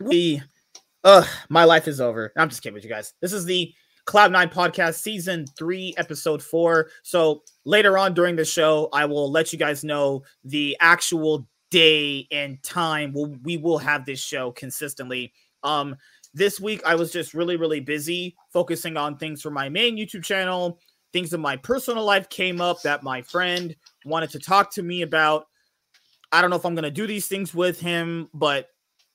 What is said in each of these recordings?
we uh my life is over. I'm just kidding with you guys. This is the Cloud9 podcast season 3 episode 4. So later on during the show I will let you guys know the actual day and time we'll, we will have this show consistently. Um this week I was just really really busy focusing on things for my main YouTube channel. Things in my personal life came up that my friend wanted to talk to me about. I don't know if I'm going to do these things with him, but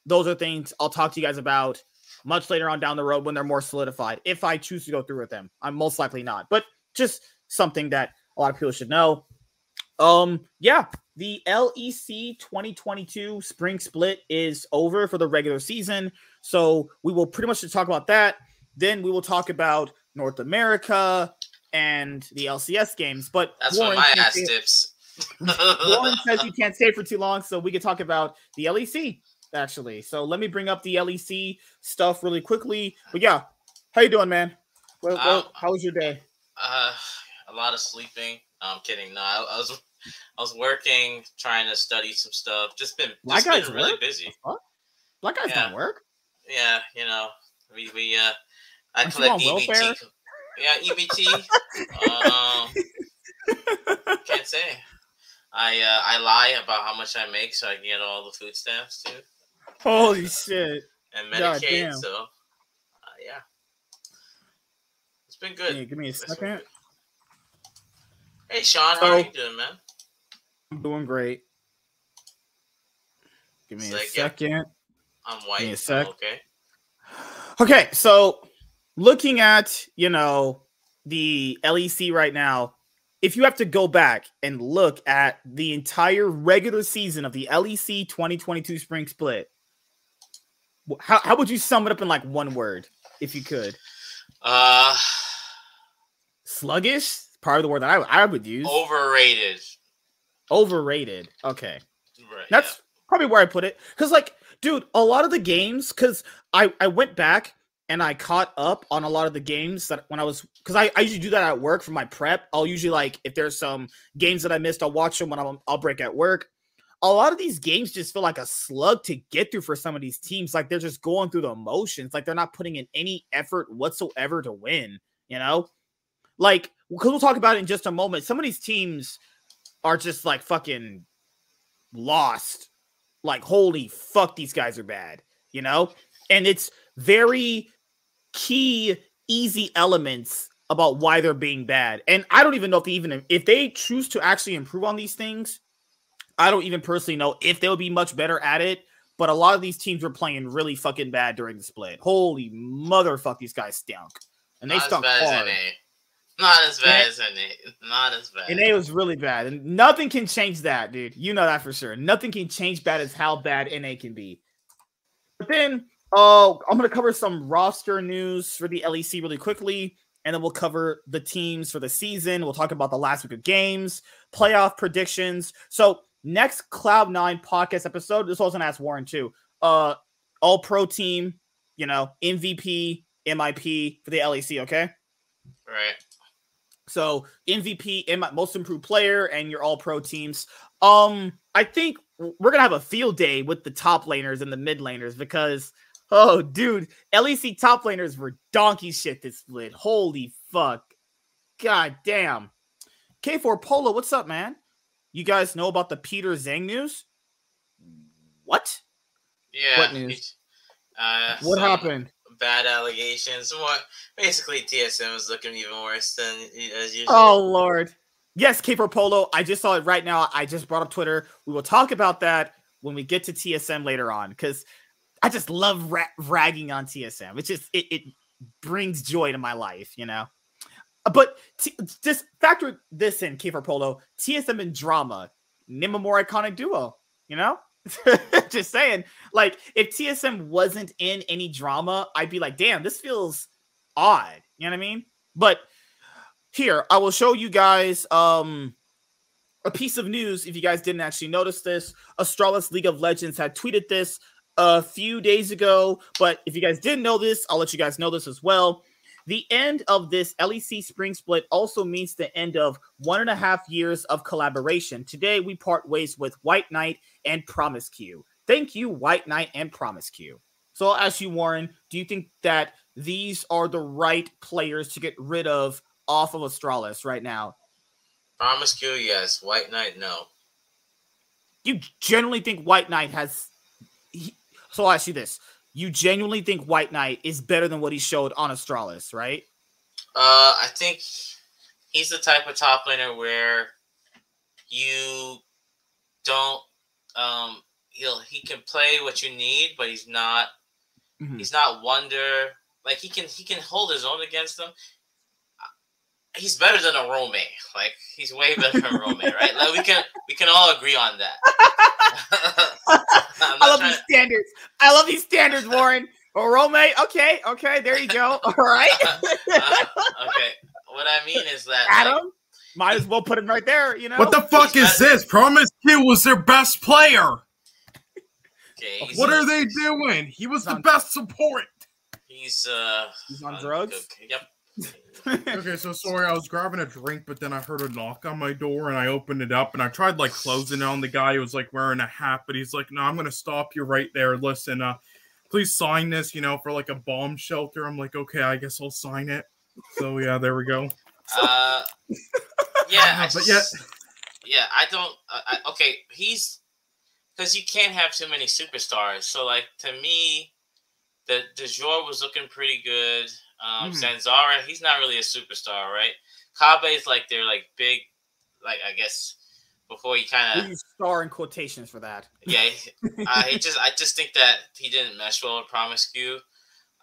those are things I'll talk to you guys about much later on down the road when they're more solidified. If I choose to go through with them, I'm most likely not, but just something that a lot of people should know. Um, yeah, the LEC 2022 spring split is over for the regular season. So we will pretty much talk about that. Then we will talk about North America and the LCS games. But that's Warren what my ass dips. Warren says you can't stay for too long, so we can talk about the LEC actually. So let me bring up the LEC stuff really quickly. But yeah, how you doing, man? Well, well um, how was your day? Uh, a lot of sleeping. No, I'm kidding. No, I, I, was I was working, trying to study some stuff. Just been, just Black been really work? busy. Black guys yeah. don't work. Yeah, you know, we we uh, I Aren't collect EBT. Welfare? Yeah, EBT. um, can't say. I uh, I lie about how much I make so I can get all the food stamps too. Holy shit. And Medicaid, so uh, yeah. It's been good. Yeah, give me a second. Hey Sean, how are you doing, man? I'm doing great. Give me a second. I'm white. Give me a sec. okay. Okay, so looking at, you know, the LEC right now, if you have to go back and look at the entire regular season of the LEC 2022 spring split, how, how would you sum it up in like one word, if you could? Uh, sluggish. Part of the word that I, I would use. Overrated. Overrated. Okay, right, that's yeah. probably where I put it. Because like, dude, a lot of the games. Because I I went back and I caught up on a lot of the games that when I was because I, I usually do that at work for my prep. I'll usually like if there's some games that I missed, I'll watch them when I'm, I'll break at work a lot of these games just feel like a slug to get through for some of these teams. Like they're just going through the motions. Like they're not putting in any effort whatsoever to win, you know? Like, because we'll talk about it in just a moment. Some of these teams are just like fucking lost. Like, holy fuck, these guys are bad, you know? And it's very key, easy elements about why they're being bad. And I don't even know if they even if they choose to actually improve on these things, I don't even personally know if they'll be much better at it, but a lot of these teams were playing really fucking bad during the split. Holy motherfuck, these guys stunk. And they Not stunk hard. Not as bad as NA. Not as bad. NA was really bad. And nothing can change that, dude. You know that for sure. Nothing can change bad as how bad NA can be. But then uh, I'm going to cover some roster news for the LEC really quickly. And then we'll cover the teams for the season. We'll talk about the last week of games, playoff predictions. So next Cloud9 podcast episode, this was going to ask Warren too. Uh, all pro team, you know, MVP, MIP for the LEC, okay? Right. So MVP, most improved player, and your all pro teams. Um, I think we're gonna have a field day with the top laners and the mid laners because oh dude, LEC top laners were donkey shit this split. Holy fuck. God damn. K4 Polo, what's up, man? You guys know about the Peter Zhang news? What? Yeah. What news? Uh, what happened? Bad allegations. What? Basically, TSM is looking even worse than as usual. Oh Lord. Yes, Caper Polo. I just saw it right now. I just brought up Twitter. We will talk about that when we get to TSM later on because I just love ra- ragging on TSM. It just it, it brings joy to my life, you know. But t- just factor this in, Kiefer Polo, TSM and drama, name a more iconic duo, you know? just saying. Like, if TSM wasn't in any drama, I'd be like, damn, this feels odd. You know what I mean? But here, I will show you guys um a piece of news if you guys didn't actually notice this. Astralis League of Legends had tweeted this a few days ago, but if you guys didn't know this, I'll let you guys know this as well. The end of this LEC spring split also means the end of one and a half years of collaboration. Today, we part ways with White Knight and Promisq. Thank you, White Knight and Promisq. So I'll ask you, Warren, do you think that these are the right players to get rid of off of Astralis right now? Promisq, yes. White Knight, no. You genuinely think White Knight has. He, so I'll ask you this. You genuinely think White Knight is better than what he showed on Astralis, right? Uh, I think he's the type of top laner where you don't um he'll he can play what you need, but he's not mm-hmm. he's not wonder like he can he can hold his own against them. He's better than a Rome. Like he's way better than Rome, right? Like we can we can all agree on that. I love these to... standards. I love these standards, Warren. Or Rome, okay, okay, there you go. All right. uh, okay. What I mean is that Adam, like, might as well put him right there. You know what the fuck is this? Promise Q was their best player. Okay, what are they doing? He was the on, best support. He's uh he's on drugs. Yep. Okay, so sorry, I was grabbing a drink, but then I heard a knock on my door and I opened it up and I tried like closing it on the guy who was like wearing a hat, but he's like, No, I'm gonna stop you right there. Listen, uh, please sign this, you know, for like a bomb shelter. I'm like, okay, I guess I'll sign it. So yeah, there we go. Uh yeah, but yeah. Yeah, I don't uh, I, okay, he's because you can't have too many superstars. So like to me, the the jour was looking pretty good. Um, mm. Zanzarah, he's not really a superstar, right? Kobbe is like they're like big, like I guess before he kind of star in quotations for that. Yeah, I just I just think that he didn't mesh well with Promisq.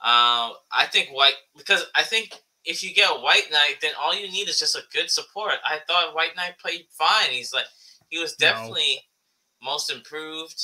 Um, I think White because I think if you get a White Knight, then all you need is just a good support. I thought White Knight played fine. He's like he was definitely no. most improved.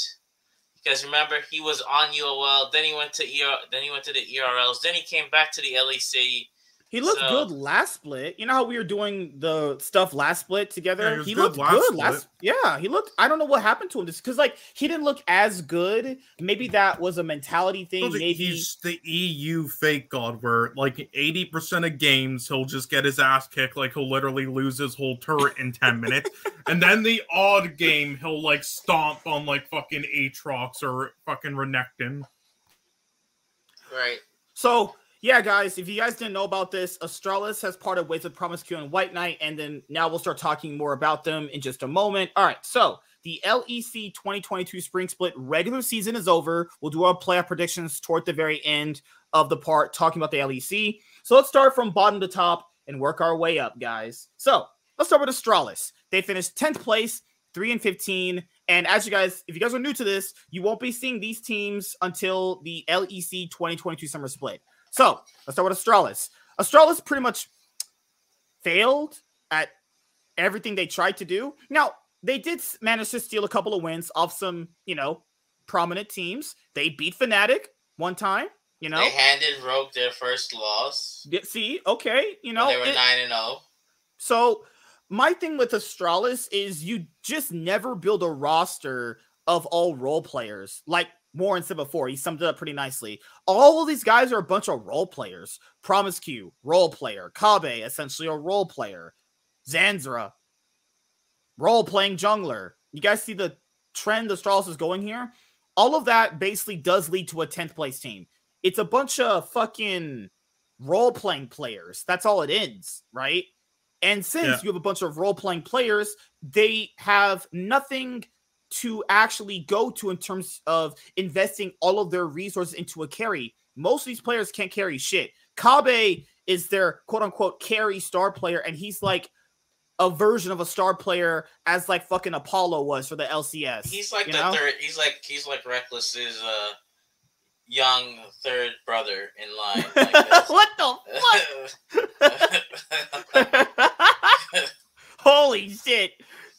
Because remember, he was on UOL, then he went to ER, then he went to the ERLs, then he came back to the LEC. He looked so, good last split. You know how we were doing the stuff last split together. Yeah, he, he looked last good last. Yeah, he looked. I don't know what happened to him. Just because like he didn't look as good. Maybe that was a mentality thing. Maybe he's the EU fake god, where like eighty percent of games he'll just get his ass kicked. Like he'll literally lose his whole turret in ten minutes, and then the odd game he'll like stomp on like fucking Aatrox or fucking Renekton. Right. So yeah, guys, if you guys didn't know about this, Astralis has parted ways with Promisq and White Knight, and then now we'll start talking more about them in just a moment. All right, so the LEC 2022 Spring Split regular season is over. We'll do our playoff predictions toward the very end of the part, talking about the LEC. So let's start from bottom to top and work our way up, guys. So let's start with Astralis. They finished 10th place, 3 and 15. And as you guys, if you guys are new to this, you won't be seeing these teams until the LEC 2022 Summer Split. So let's start with Astralis. Astralis pretty much failed at everything they tried to do. Now, they did manage to steal a couple of wins off some, you know, prominent teams. They beat Fnatic one time, you know. They handed Rogue their first loss. Yeah, see, okay, you know. They were 9 and 0. So, my thing with Astralis is you just never build a roster of all role players. Like Warren said before, he summed it up pretty nicely. All of these guys are a bunch of role players. Promisq, role player. Kobbe, essentially a role player. Zanzarah, role playing jungler. You guys see the trend the Astralis is going here? All of that basically does lead to a 10th place team. It's a bunch of fucking role playing players. That's all it is, right? And since yeah. you have a bunch of role playing players, they have nothing to actually go to in terms of investing all of their resources into a carry. Most of these players can't carry shit. Kobbe is their quote unquote carry star player, and he's like a version of a star player as like fucking Apollo was for the LCS. He's like the know? third. He's like he's like Reckless's uh young third brother in line. Like what the fuck? Holy shit!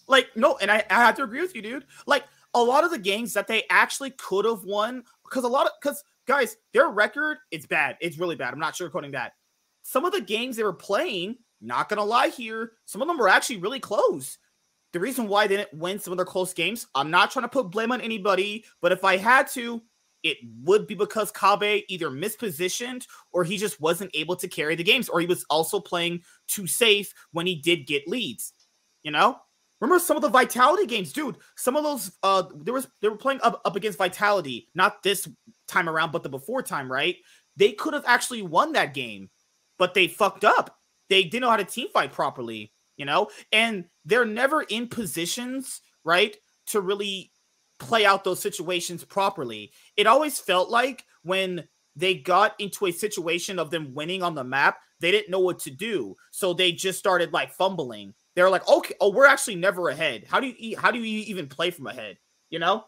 Like, no, and I, I have to agree with you, dude. Like, a lot of the games that they actually could have won, because a lot of, because guys, their record, is bad. It's really bad. I'm not sure sugarcoating that. Some of the games they were playing, not gonna lie here, some of them were actually really close. The reason why they didn't win some of their close games, I'm not trying to put blame on anybody, but if I had to, it would be because Kobbe either mispositioned or he just wasn't able to carry the games, or he was also playing too safe when he did get leads. You know? Remember some of the Vitality games, dude. Some of those, uh, there was they were playing up, up against Vitality, not this time around, but the before time, right? They could have actually won that game, but they fucked up. They didn't know how to team fight properly, you know, and they're never in positions, right, to really play out those situations properly. It always felt like when they got into a situation of them winning on the map, they didn't know what to do. So they just started like fumbling. They're like, okay, oh, we're actually never ahead. How do you how do you even play from ahead? You know?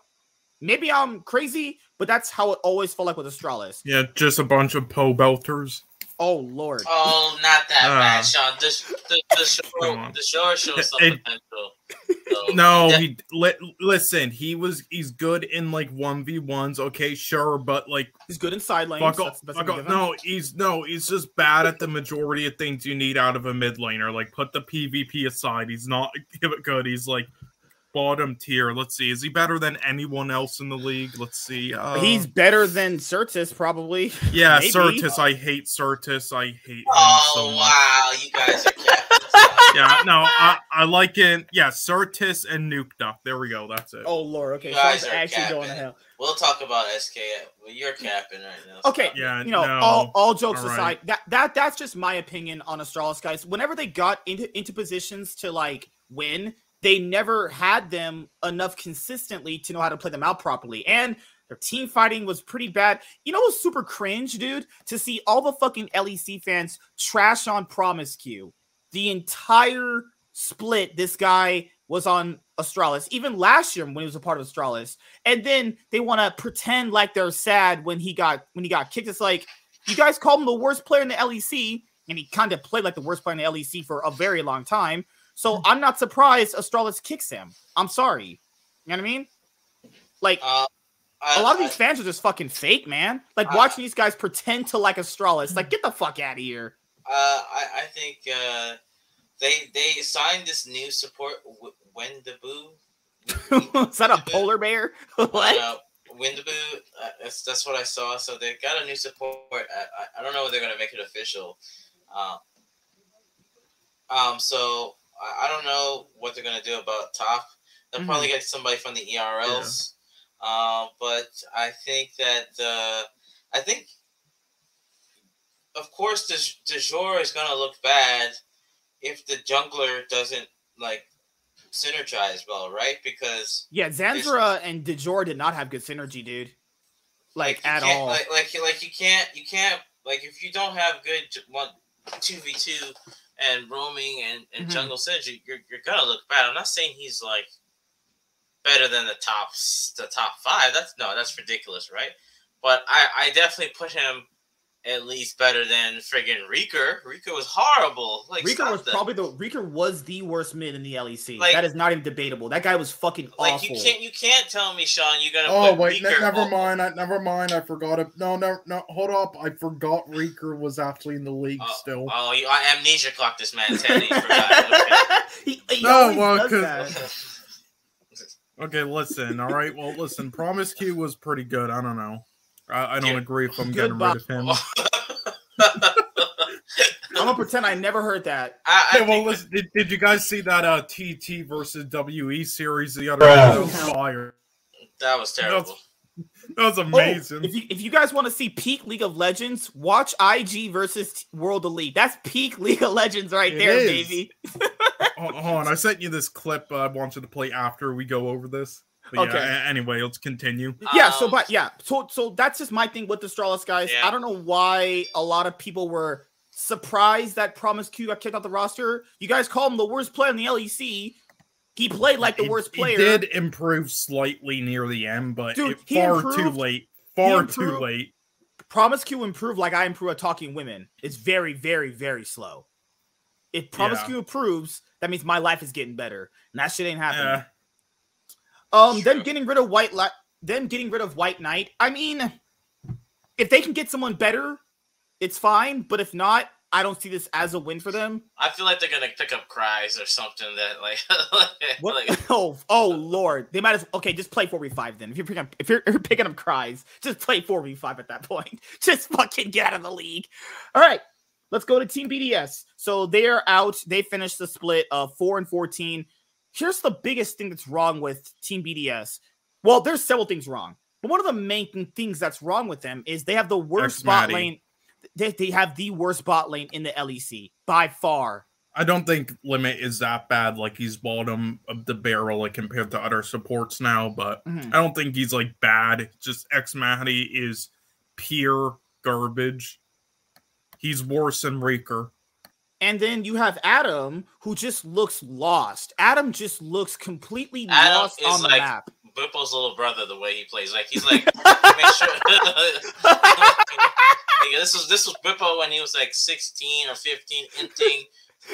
Maybe I'm crazy, but that's how it always felt like with Astralis. Yeah, just a bunch of po belters. Oh lord. Oh, not that Uh, bad, Sean. The, the, the show, the show shows some It- potential. So, No, that- he li- listen. He was he's good in like one v ones. Okay, sure, but like He's good in side lanes. fuck off. That's, that's fuck off. No, he's no, he's just bad at the majority of things you need out of a mid laner. Like put the PvP aside, he's not good. He's like bottom tier. Let's see, is he better than anyone else in the league? Let's see. Uh, He's better than Sertuss, probably. yeah, maybe. Sertuss. I hate Sertuss. I hate him Oh so much. wow, you guys are captains. Yeah, no, I, I like it. Yeah, Sertuss and Nukeduck. There we go. That's it. Oh lord. Okay, You guys Sean's are actually going to capping. hell. We'll talk about SK. Well, you're capping right now. Okay, Yeah, you know, no. all, all jokes All aside, that that that's just my opinion on Astralis guys. Whenever they got into into positions to like win, they never had them enough consistently to know how to play them out properly. And their team fighting was pretty bad. You know what's super cringe, dude? To see all the fucking LEC fans trash on Promisq. The entire split, this guy was on Astralis, even last year when he was a part of Astralis. And then they want to pretend like they're sad when he got when he got kicked. It's like you guys called him the worst player in the LEC, and he kind of played like the worst player in the LEC for a very long time. So I'm not surprised Astralis kicks him. I'm sorry. You know what I mean? Like Uh, I, a lot of I- these fans are just fucking fake, man. Like I- watching these guys pretend to like Astralis. Like get the fuck out of here. Uh, I, I think uh, they they signed this new support Wendaboo. Is that a polar bear? what? Uh, Windaboo. Uh, that's that's what I saw. So they got a new support. I, I, I don't know if they're gonna make it official. Um. Um. So I, I don't know what they're gonna do about top. They'll Mm-hmm. probably get somebody from the ERLs. Um. But I think that uh, I think. Of course, the the jour is gonna look bad if the jungler doesn't like synergize well, right? Because Yeah, Zanzarah and Dajor did not have good synergy, dude. Like, you at all. Like, like, like you can't, you can't, like if you don't have good one, two v two, and roaming and, and Mhm. jungle synergy, you're, you're gonna look bad. I'm not saying he's like better than the top, the top five. That's no, that's ridiculous, right? But I, I definitely put him at least better than friggin' Reeker. Reeker was horrible. Like Reeker was that. probably the Reeker was the worst mid in the LEC. Like- that is not even debatable. That guy was fucking like awful. you can't you can't tell me, Sean, you're gonna Oh put wait, ne- never over- mind. I never mind. I forgot it. No, no, no. Hold up. I forgot Reeker was actually in the league Oh, still. Oh, you, I amnesia clocked this man ten. He forgot. he, he No, well, does 'cause- that. Okay, listen. All right. Well, listen. Promisq was pretty good. I don't know. I, I don't Yeah. agree if I'm getting rid of him. I'm gonna pretend I never heard that. I, I Hey, well, think- listen, did, did you guys see that uh, TT versus WE series the other day? That was fire. that was terrible. That was Oh, amazing. if you if you guys want to see peak League of Legends, watch IG versus World Elite. That's peak League of Legends right It there, is. baby. hold, hold on, I sent you this clip. uh, I want you to play after we go over this. But Okay. Yeah, anyway, let's continue. Yeah, so Um, but yeah, so so that's just my thing with the Stralis guys. Yeah. I don't know why a lot of people were surprised that Promisq got kicked off the roster. You guys call him the worst player in the LEC. He played like the He- worst player. he did improve slightly near the end, but Dude, it, he far too late. Far too late. Promisq improved like I improve at talking women. It's very, very, very slow. If Promise Yeah. Q improves, that means my life is getting better, and that shit ain't happening. Um, them getting rid of White Li- them getting rid of White Knight. I mean, if they can get someone better, it's fine. But if not, I don't see this as a win for them. I feel like they're gonna pick up cries or something that like, What? like oh, oh Lord! They might as okay. Just play four v five then. If you're picking up, if you're, if you're picking up cries, just play four v five at that point. Just fucking get out of the league. All right, let's go to Team BDS. So they are out. They finished the split of four and fourteen. Here's the biggest thing that's wrong with Team BDS. Well, there's several things wrong, but one of the main things that's wrong with them is they have the worst bot lane. They, they have the worst bot lane in the LEC by far. I don't think Limit is that bad. Like he's bottom of the barrel, like compared to other supports now. But mm-hmm. I don't think he's like bad. Just xMatty is pure garbage. He's worse than Reeker. And then you have Adam, who just looks lost. Adam just looks completely Adam lost on the like map. Bwipo's little brother, the way he plays, like he's like, make sure. like, this was this was Bwipo when he was like 16 or 15, inting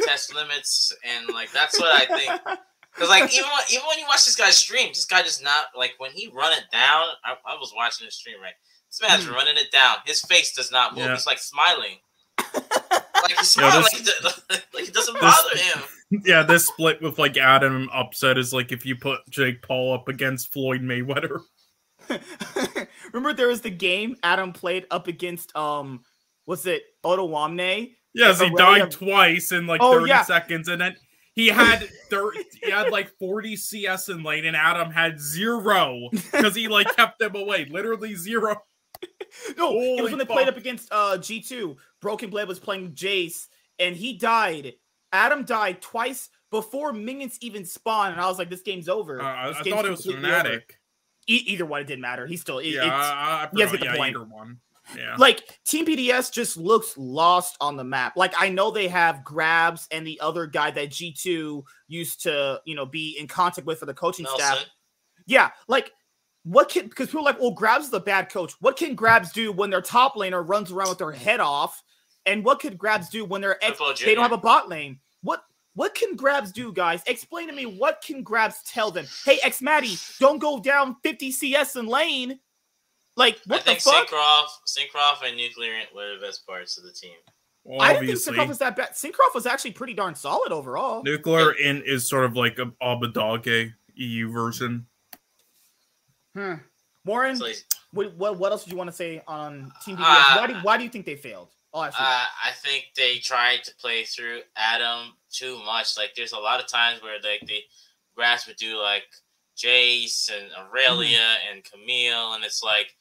test limits, and like that's what I think. Because like even when, even when you watch this guy stream, this guy does not like when he run it down. I, I was watching the stream right. This man's mm. running it down. His face does not move. Yeah. He's like smiling. Like he's smiling yeah, this, like, like, it doesn't bother this, him. Yeah, this split with like Adam upset is like if you put Jake Paul up against Floyd Mayweather. Remember there was the game Adam played up against um was it Odoamne? Yes, he died twice in like oh, 30 yeah. seconds and then he had 30, he had like 40 CS in lane and Adam had zero because he like kept them away. Literally zero. no, Holy it was when they fuck. played up against uh G2. Broken Blade was playing Jace and he died. Adam died twice before minions even spawned, and I was like, "This game's over." Uh, this I thought it was Fnatic. E- either one, it didn't matter. He still, yeah, I, I you guys get the yeah, point. Either one. Yeah. Like Team BDS just looks lost on the map. Like I know they have GrabbZ and the other guy that G2 used to, you know, be in contact with for the coaching Nelson. staff. Yeah, like what can because people are like, well, GrabbZ is a bad coach. What can GrabbZ do when their top laner runs around with their head off? And what could GrabbZ do when they're ex- they don't have a bot lane? What what can GrabbZ do, guys? Explain to me what can GrabbZ tell them? Hey, xMatty, don't go down 50 CS in lane. Like what I think the fuck? Cinkrof, Cinkrof and Nuclear were the best parts of the team. Well, I didn't think Cinkrof was that bad. Cinkrof was actually pretty darn solid overall. NUCLEARINT is sort of like a Abbedagge EU version. Hmm. Warren, like, what, what, what else did you want to say on Team BDS? Uh, why do why do you think they failed? Oh, I, uh, I think they tried to play through Adam too much. Like, there's a lot of times where like the grass would do like Jace and Aurelion mm-hmm. and Camille, and it's like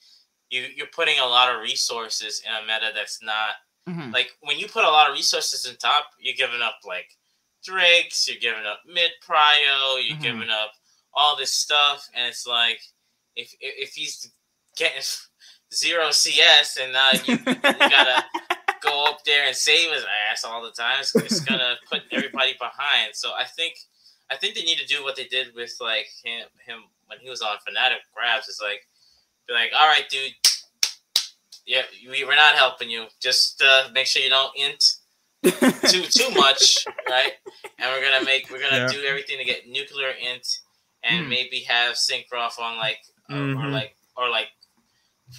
you you're putting a lot of resources in a meta that's not mm-hmm. like when you put a lot of resources in top, you're giving up like Drakes, you're giving up mid prio, you're mm-hmm. giving up all this stuff, and it's like if if he's getting zero CS and now you, you gotta go up there and save his ass all the time, it's, it's gonna put everybody behind. So I think I think they need to do what they did with like him him when he was on Fnatic GrabbZ. Is like be like, all right, dude, yeah, we, we're not helping you. Just uh, make sure you don't int too too much, right? And we're gonna make we're gonna yeah. do everything to get NUCLEARINT and mm. maybe have Cinkrof on like mm-hmm. or like or like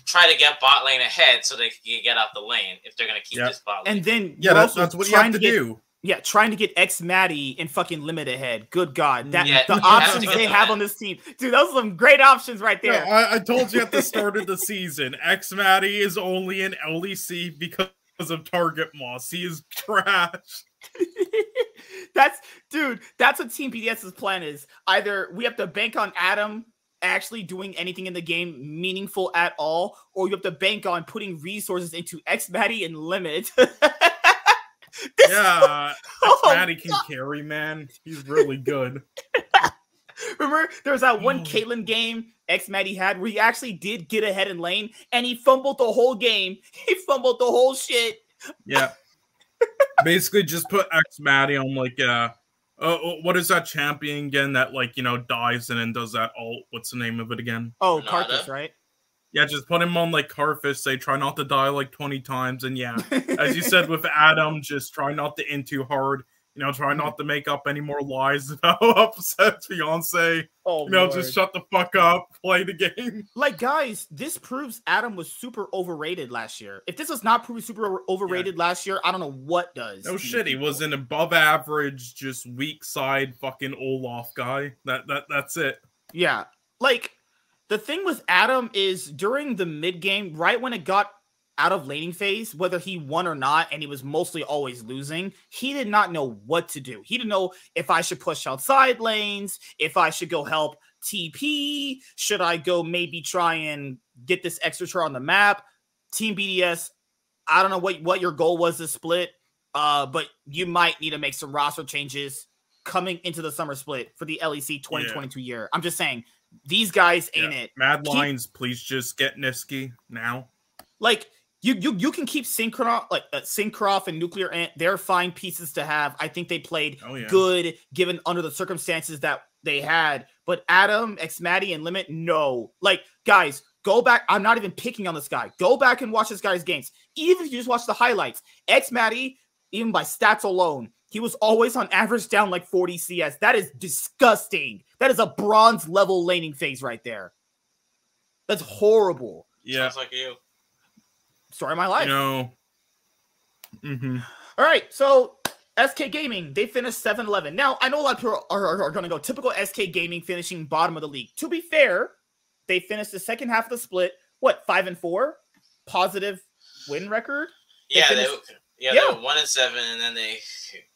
try to get bot lane ahead so they can get out the lane if they're gonna keep yep. this bot lane. And then yeah, that's, that's what you have to, to get, do. Yeah, trying to get xMatty and fucking limit ahead. Good God, that yeah, the options they have on this team, dude. Those are some great options right there. Yeah, I, I, told you at the start of the season, xMatty is only an LEC because of target moss. He is trash. that's dude. That's what Team BDS's plan is. Either we have to bank on Adam actually doing anything in the game meaningful at all, or you have to bank on putting resources into xMatty and limit. yeah, oh Maddie can carry, man. He's really good. Remember, there was that one oh. Caitlyn game xMatty had where he actually did get ahead in lane and he fumbled the whole game. He fumbled the whole shit. Yeah. Basically, just put xMatty on like uh, uh, what is that champion again that like you know dies and then does that alt? What's the name of it again? Oh, Karthus, right? Yeah, just put him on like Karthus. Say try not to die like twenty times, and yeah, as you said with Adam, just try not to in too hard. You know, try not to make up any more lies about upset fiance. Oh, you know, Lord. just shut the fuck up, play the game. Like, guys, this proves Adam was super overrated last year. If this was not proved super overrated yeah. last year, I don't know what does. No shit, he was an above average, just weak side fucking Olaf guy. That that that's it. Yeah, like the thing with Adam is during the mid game, right when it got out of laning phase, whether he won or not, and he was mostly always losing, he did not know what to do. He didn't know if I should push outside lanes, if I should go help TP, should I go maybe try and get this extra turn on the map. Team BDS, I don't know what, what your goal was to split, uh, but you might need to make some roster changes coming into the summer split for the LEC 2022 yeah. year. I'm just saying these guys ain't yeah. it. Mad Keep, Lions, please just get Nisqy now. Like you you you can keep Cinkrof like uh, Cinkrof and NUCLEARINT. They're fine pieces to have. I think they played oh, yeah. good given under the circumstances that they had. But Adam, Xmatty, and Limit, no. Like guys, go back. I'm not even picking on this guy. Go back and watch this guy's games. Even if you just watch the highlights, Xmatty, even by stats alone, he was always on average down like 40 CS. That is disgusting. That is a bronze level laning phase right there. That's horrible. Yeah. Sounds like you story of my life. No. Mm-hmm. All right, so SK Gaming, they finished 7 11. Now, I know a lot of people are, are, are going to go typical SK Gaming finishing bottom of the league. To be fair, they finished the second half of the split, what, 5 and 4? Positive win record? They yeah, finished, they, yeah, yeah. They 1 and 7, and then they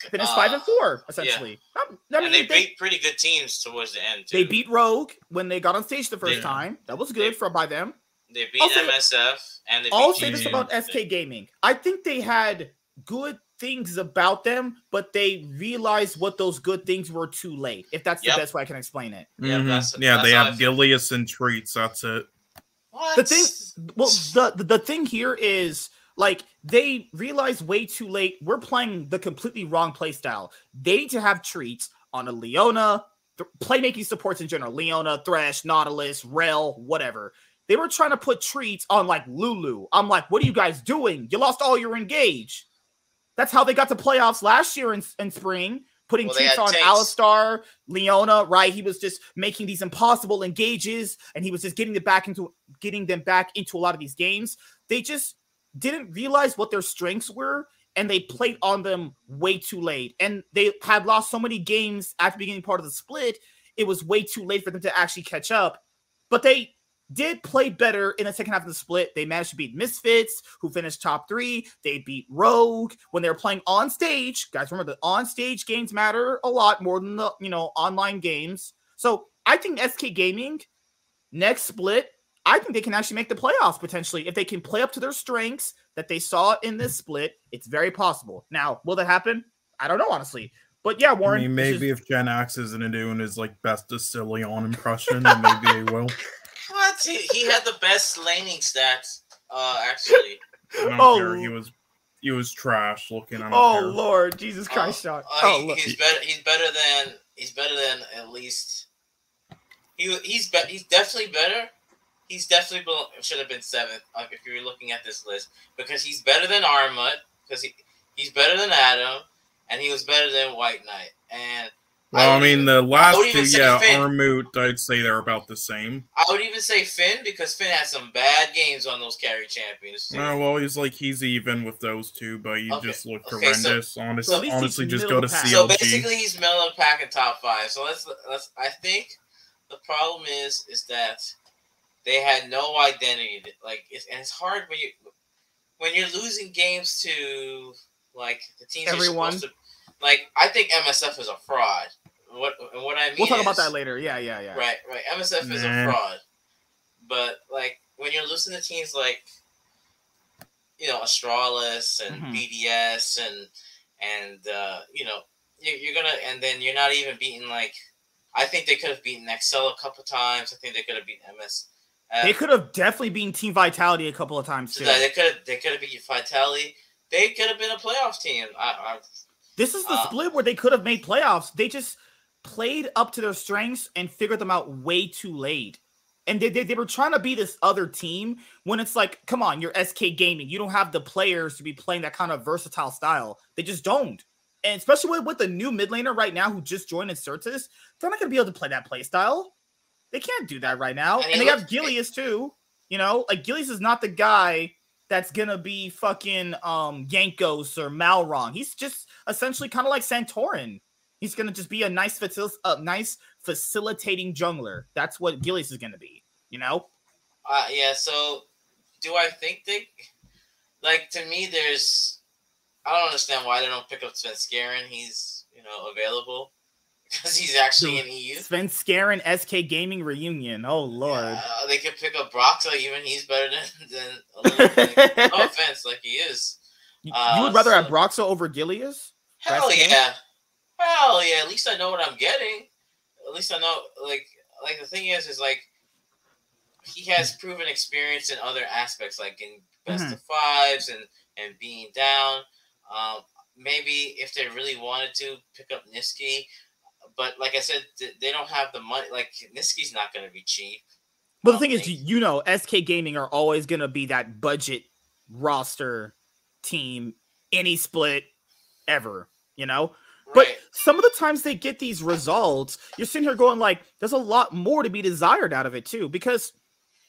finished uh, 5 and 4, essentially. Yeah. I, I mean, they, they, beat pretty good teams towards the end, too. They beat Rogue when they got on stage the first time. That was good they, for by them. They beat also, MSF. And I'll say this about SK Gaming. I think they had good things about them, but they realized what those good things were too late. If that's yep. the best way I can explain it. Mm-hmm. Yeah, yeah, they have Gilius and Treatz. That's it. What? The thing, well, the the thing here is like they realized way too late. We're playing the completely wrong play style. They need to have Treatz on a Leona, th- playmaking supports in general. Leona, Thresh, Nautilus, Rell, whatever. They were trying to put Treatz on like Lulu. I'm like, what are you guys doing? You lost all your engage. That's how they got to playoffs last year in, in spring, putting well, Treatz on. Alistar, Leona, right? He was just making these impossible engages and he was just getting them back into getting them back into a lot of these games. They just didn't realize what their strengths were and they played on them way too late. And they had lost so many games at the beginning part of the split, it was way too late for them to actually catch up. But they did play better in the second half of the split. They managed to beat Misfits, who finished top three. They beat Rogue when they were playing on stage. Guys, remember the on stage games matter a lot more than the you know online games. So I think SK Gaming next split, I think they can actually make the playoffs potentially if they can play up to their strengths that they saw in this split. It's very possible. Now, will that happen? I don't know honestly. But yeah, Warren. I mean, maybe if Jenax isn't doing his like best Distilleon impression, then maybe they will. What? He, he had the best laning stats. Uh, actually. oh, care. he was he was trash looking. on. Oh Lord, Jesus uh, Christ, Sean. Uh, oh, he, he's better. He's better than. He's better than at least. He he's be, He's definitely better. He's definitely should have been seventh uh, if you were looking at this list because he's better than Armut because he he's better than Adam and he was better than White Knight and well, I, I mean, the last two, yeah, Finn. Armut, I'd say they're about the same. I would even say Finn because Finn had some bad games on those carry champions. Too. Uh, well, he's like he's even with those two, but he okay. just looked okay, horrendous. So, honestly, so honestly, just go to pack. CLG. So basically, he's middle of pack in top five. So let's let's. I think the problem is is that they had no identity. Like, it's, and it's hard when you when you're losing games to like the teams everyone. To, like I think MSF is a fraud. What what I mean We'll talk is, about that later. Yeah, yeah, yeah. Right, right. MSF nah. is a fraud. But like when you're losing to teams like you know Astralis and mm-hmm. BDS and and uh, you know you're gonna and then you're not even beating like I think they could have beaten Excel a couple times. I think they could have beaten MS. They could have definitely beaten Team Vitality a couple of times too. They could have, they could have beaten Vitality. They could have been a playoff team. I, I this is the uh, split where they could have made playoffs. They just played up to their strengths and figured them out way too late. And they, they, they, were trying to be this other team when it's like, come on, you're SK Gaming. You don't have the players to be playing that kind of versatile style. They just don't. And especially with, with the new mid laner right now who just joined Incertus, they're not going to be able to play that play style. They can't do that right now. And, and they have Gilius too. You know, like Gilius is not the guy that's gonna be fucking um Jankos or Malrang. He's just essentially kind of like Santorin. He's gonna just be a nice facil- a nice facilitating jungler. That's what Gilius is gonna be, you know? Uh yeah, so do I think they like to me, there's I don't understand why they don't pick up Svenskeren. He's you know available because he's actually in EU. Svenskeren SK Gaming reunion. Oh lord. Uh, they could pick up Broxah. Even he's better than than. Like, no offense, like he is. You, Uh, you would rather have so- Broxah over Gilius? Hell game? Hell yeah. At least I know what I'm getting. At least I know like like the thing is is like he has proven experience in other aspects, like in best Mhm. of fives and and being down. Um maybe if they really wanted to pick up Nisqy, but like I said, th- they don't have the money. Like Nisqy's not going to be cheap. But the thing is, think- you, you know, SK Gaming are always going to be that budget roster team, any split ever, you know? But Right. some of the times they get these results, you're sitting here going like, there's a lot more to be desired out of it too, because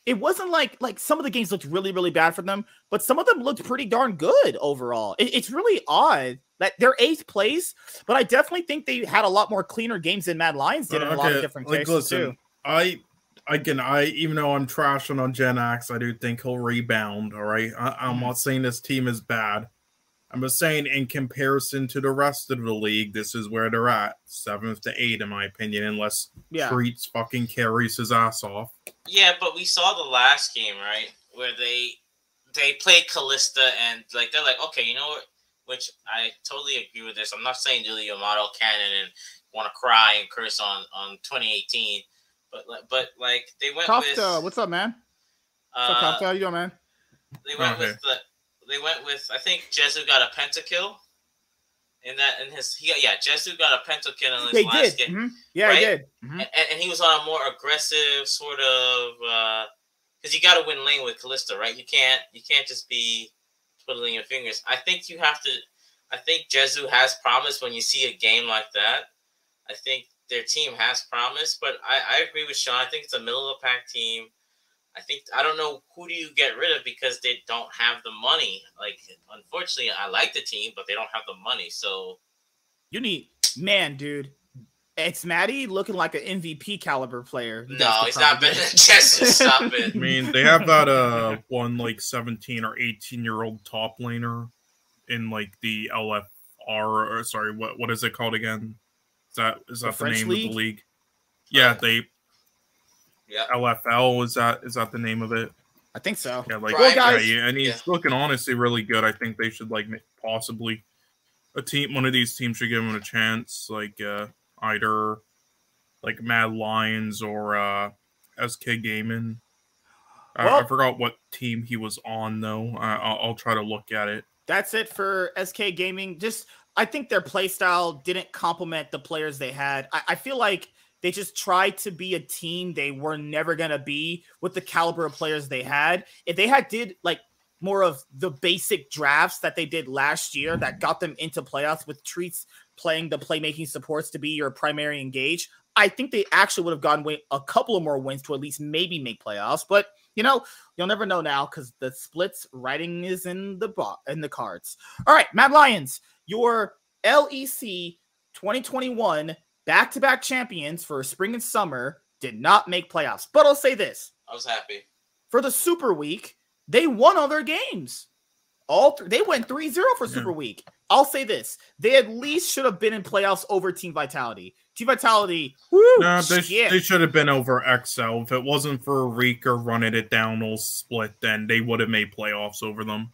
it wasn't like like some of the games looked really really bad for them, but some of them looked pretty darn good overall. It- it's really odd that they're eighth place, but I definitely think they had a lot more cleaner games than Mad Lions did in a lot of different like, cases listen, too. I again, I even though I'm trashing on Jenax, I do think he'll rebound. All right, I, I'm Mhm. not saying this team is bad. I'm just saying, in comparison to the rest of the league, this is where they're at, seventh to eight, in my opinion, unless Yeah. Treatz fucking carries his ass off. Yeah, but we saw the last game, right? Where they they played Kalista and like they're like, okay, you know what? Which I totally agree with this. I'm not saying do the Yamato canon and want to cry and curse on on 2018, but like- but like they went with Kafka, what's up, man? What's up, uh, How you doing, man? they went Okay. with the they went with I think Jezu got a pentakill in that in his he got, yeah Jezu got a pentakill in his They last did. game Mhm. Yeah, he right? did. Mhm. and, and he was on a more aggressive sort of because you got to win lane with Kalista, right? You can't you can't just be twiddling your fingers. I think you have to. I think Jezu has promise when you see a game like that. I think their team has promise, but I, I agree with Sean. I think it's a middle of the pack team. I think I don't know who do you get rid of because they don't have the money. Like unfortunately, I like the team, but they don't have the money. So You need man, dude. It's Maddie looking like an MVP caliber player. No, could he's not probably better get. than Jezu. Stop it. I mean, they have that uh one like 17 or 18 year old top laner in like the LFR or sorry, what what is it called again? Is that is that the, French name league? of the league? Yeah, they Yeah. LFL is that is that the name of it? I think so. Yeah, like Well, guys- yeah, yeah, and he's Yeah. looking honestly really good. I think they should like possibly a team. One of these teams should give him a chance, like uh either like Mad Lions or uh SK Gaming. I, I forgot what team he was on though. I, I'll, I'll try to look at it. That's it for SK Gaming. Just I think their playstyle didn't complement the players they had. I, I feel like they just tried to be a team they were never gonna be with the caliber of players they had. If they had did like more of the basic drafts that they did last year that got them into playoffs with Treatz playing the playmaking supports to be your primary engage, I think they actually would have gotten way, a couple of more wins to at least maybe make playoffs. But you know, you'll never know now because the splits writing is in the bo- in the cards. All right, Mad Lions, your LEC 2021 back-to-back champions for spring and summer did not make playoffs. But I'll say this: I was happy. for the Super Week, they won all their games. All th- they went 3-0 for Yeah. Super Week. I'll say this: they at least should have been in playoffs over Team Vitality. Team Vitality, woo, No, they, sh- they should have been over XL. If it wasn't for Reeker running it down all split, then they would have made playoffs over them.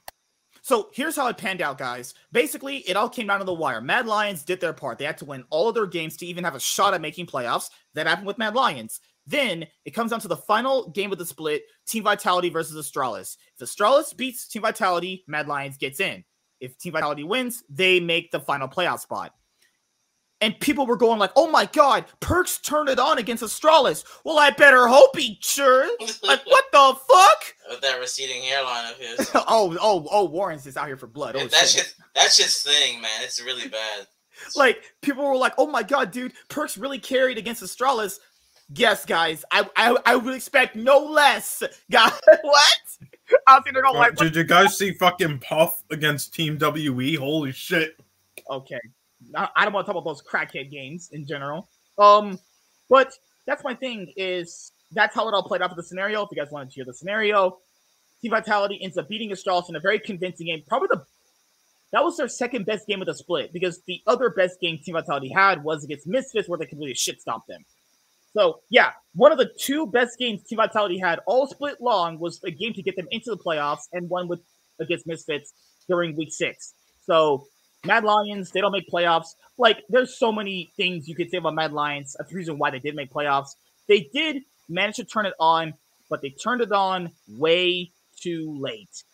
So here's how it panned out, guys. Basically, it all came down to the wire. Mad Lions did their part. They had to win all of their games to even have a shot at making playoffs. That happened with Mad Lions. Then it comes down to the final game of the split Team Vitality versus Astralis. If Astralis beats Team Vitality, Mad Lions gets in. If Team Vitality wins, they make the final playoff spot. And people were going like, "Oh my God, Perkz turned it on against Astralis." Well, I better hope he sure. Like, what the fuck? With that receding hairline of his. oh, oh, oh! Warren's just out here for blood. Oh, that's shit. just that's just thing, man. It's really bad. like people were like, "Oh my god, dude, Perkz really carried against Astralis." Yes, guys, I I, I would expect no less. Guys, what? I was sitting there going Uh, like, did you guys see fucking Puff against Team WE? Holy shit! okay, I, don't want to talk about those crackhead games in general. Um, but that's my thing is that's how it all played out for the scenario. If you guys wanted to hear the scenario, Team Vitality ends up beating Astralis in a very convincing game. Probably the that was their second best game of the split because the other best game Team Vitality had was against Misfits where they completely shit stomped them. So yeah, one of the two best games Team Vitality had all split long was a game to get them into the playoffs and one with against Misfits during week six. So Mad Lions, they don't make playoffs. Like there's so many things you could say about Mad Lions. That's the reason why they did make playoffs. They did manage to turn it on, but they turned it on way too late.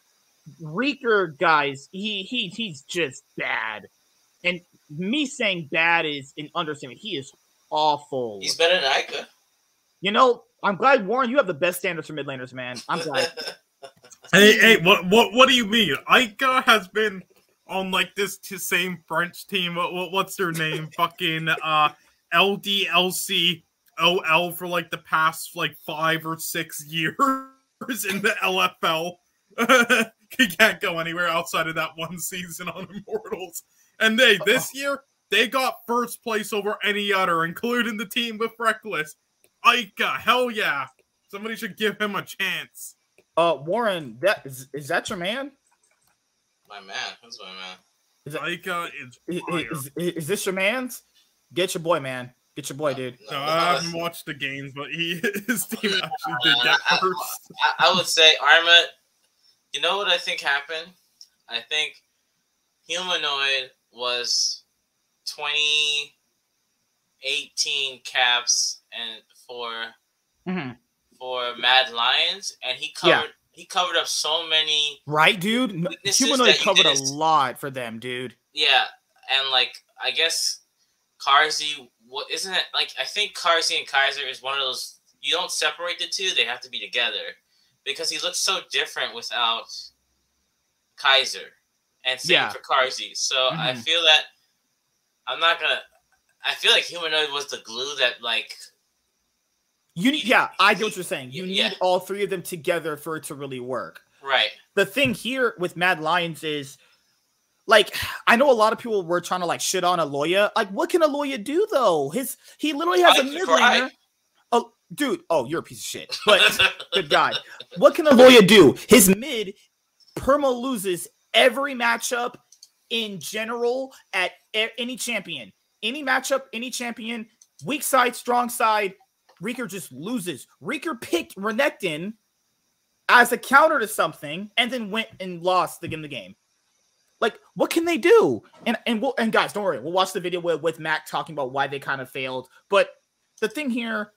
Reeker, guys, he he he's just bad. And me saying bad is an understatement. He is awful. He's better than Eika. You know, I'm glad Warren, you have the best standards for mid laners, man. I'm glad. hey, hey, what what what do you mean? Eika has been on like this t- same French team. What, what what's their name? Fucking uh LDLC OL for like the past like five or six years in the LFL. he can't go anywhere outside of that one season on Immortals. And they this year they got first place over any other, including the team with Rekkles. Eika, hell yeah! Somebody should give him a chance. Uh, Warren, that is, is that your man? My man, who's my man? Is it, Eika is is, fire. is, is this your man's? Get your boy, man. Get your boy, dude. No, I haven't watched the games, but he his team actually did get first. I, I would say Armut. You know what I think happened? I think Humanoid was 2018 caps and for Mhm. for Mad Lions, and he covered Yeah. He covered up so many Right, dude? Humanoid covered a lot for them, dude. Yeah, and like I guess Carzzy, what isn't it? Like I think Carzzy and Kaiser is one of those you don't separate the two; they have to be together because he looks so different without Kaiser, and same Yeah. for Carzzy. So I Mhm. feel that I'm not gonna. I feel like Humanoid was the glue that like You need, yeah, I get what you're saying. You Yeah. need all three of them together for it to really work. right. the thing here with Mad Lions is like I know a lot of people were trying to like shit on Elyoya. Like, what can Elyoya do though? His he literally has a Try- mid laner. Oh, dude. Oh, you're a piece of shit. But good guy. What can Elyoya do? His mid perma loses every matchup in general at a- any champion. Any matchup, any champion, weak side, strong side, Reeker just loses. Reeker picked Renekton as a counter to something and then went and lost the game the game. Like, what can they do? And and we'll and guys, don't worry, we'll watch the video with, with Mac talking about why they kind of failed. But the thing here,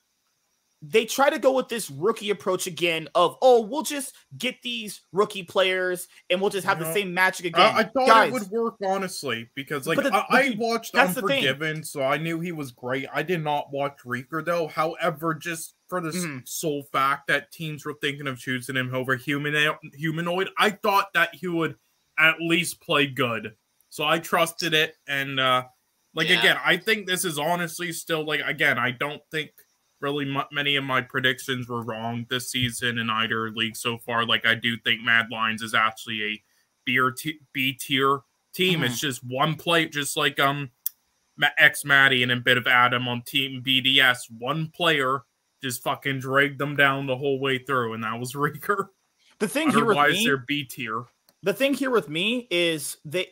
they try to go with this rookie approach again of oh, we'll just get these rookie players and we'll just have You the same magic again. I thought Guys, it would work honestly because like the- I, but I watched the. Unforgiven, so I knew he was great. I did not watch Reeker though. However, just for the Mhm. sole fact that teams were thinking of choosing him over humanoid, humanoid, I thought that he would at least play good. So I trusted it, and uh like Yeah. again, I think this is honestly still like again, I don't think really mu- many of my predictions were wrong this season in either league so far. Like I do think Mad Lions is actually a B or T- B tier team. Mhm. It's just one play, just like um Xmatty and a bit of Adam on Team BDS. One player just fucking dragged them down the whole way through, and that was Reeker. the thing here with Otherwise, me, they're B tier. the thing here with me is they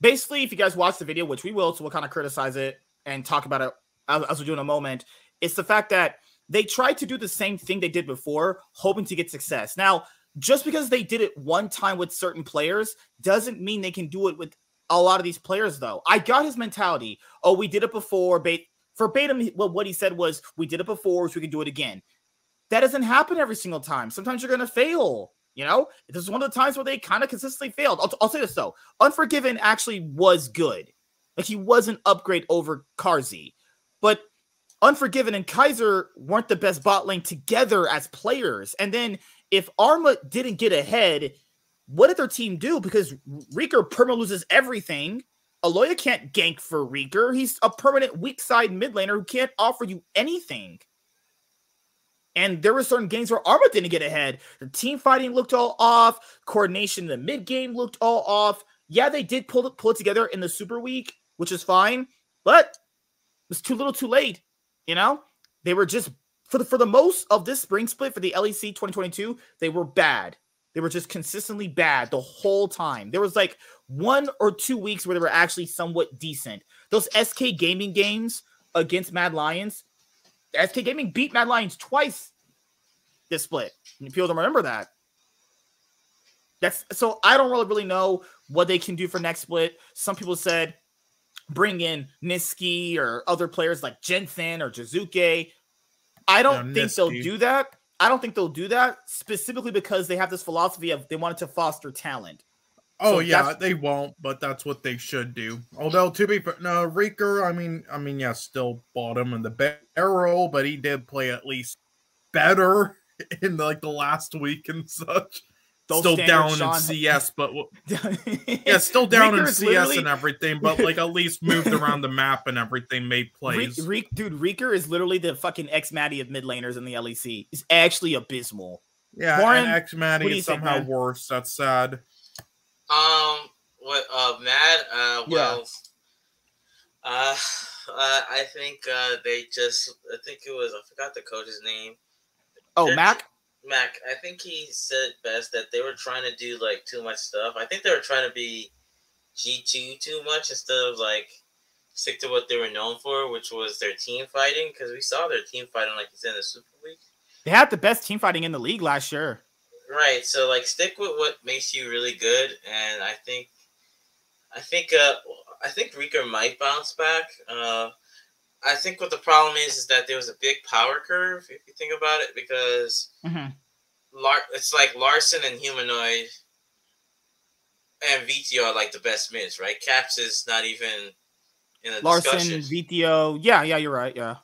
basically if you guys watch the video which we will so we'll kind of criticize it and talk about it as, as we do in a moment it's the fact that they tried to do the same thing they did before hoping to get success. Now just because they did it one time with certain players doesn't mean they can do it with a lot of these players though. I got his mentality. Oh we did it before. Verbatim well, what he said was we did it before so we can do it again. That doesn't happen every single time. Sometimes you're going to fail you know, this is one of the times where they kind of consistently failed. I'll, I'll say this though: Unforgiven actually was good. Like he was an upgrade over Carzzy, but Unforgiven and Kaiser weren't the best bot lane together as players. And then if Armut didn't get ahead, what did their team do? Because Reeker perma loses everything. Elyoya can't gank for Reeker. He's a permanent weak side mid laner who can't offer you anything. And there were certain games where Armut didn't get ahead. The team fighting looked all off. Coordination in the mid game looked all off. Yeah, they did pull it, pull it together in the Super Week, which is fine, but it was too little, too late. You know, they were just for the for the most of this spring split for the LEC 2022, they were bad. They were just consistently bad the whole time. There was like one or two weeks where they were actually somewhat decent. Those SK Gaming games against Mad Lions, SK Gaming beat Mad Lions twice this split. People don't remember that. That's so I don't really really know what they can do for next split. Some people said bring in Nisqy or other players like Jensen or Jizuke. I don't yeah, think they'll do that. I don't think they'll do that specifically because they have this philosophy of they wanted to foster talent. Oh so yeah, they won't, but that's what they should do. Although to be no, Reeker, I mean, I mean, yeah, still bottom in the barrel, but he did play at least better in like the last week and such. Those still down Sean... in CS, but yeah, still down in CS literally... and everything, but like at least moved around the map and everything, made plays. Re- Re- dude, Reeker is literally the fucking Xmatty of mid laners in the LEC. It's actually abysmal. Yeah, Warren, and Xmatty is somehow think, worse. That's sad. Um, what? Uh, Matt? Uh, well, yeah. uh, uh, I think uh, they just. I think it was. I forgot the coach's name. Oh, They're, Mac. Mac, I think he said best that they were trying to do like too much stuff. I think they were trying to be G two too much instead of like stick to what they were known for, which was their team fighting. Because we saw their team fighting, like you said, in the Super League. They had the best team fighting in the league last year. Right. So like, stick with what makes you really good, and I think, I think, uh, I think Reeker might bounce back. Uh, I think what the problem is is that there was a big power curve if you think about it because mm-hmm. Lar- it's like Larssen and Humanoid and Vetheo are like the best mids, right? Caps is not even in a Larssen, discussion. Vetheo, yeah, yeah, you're right, yeah.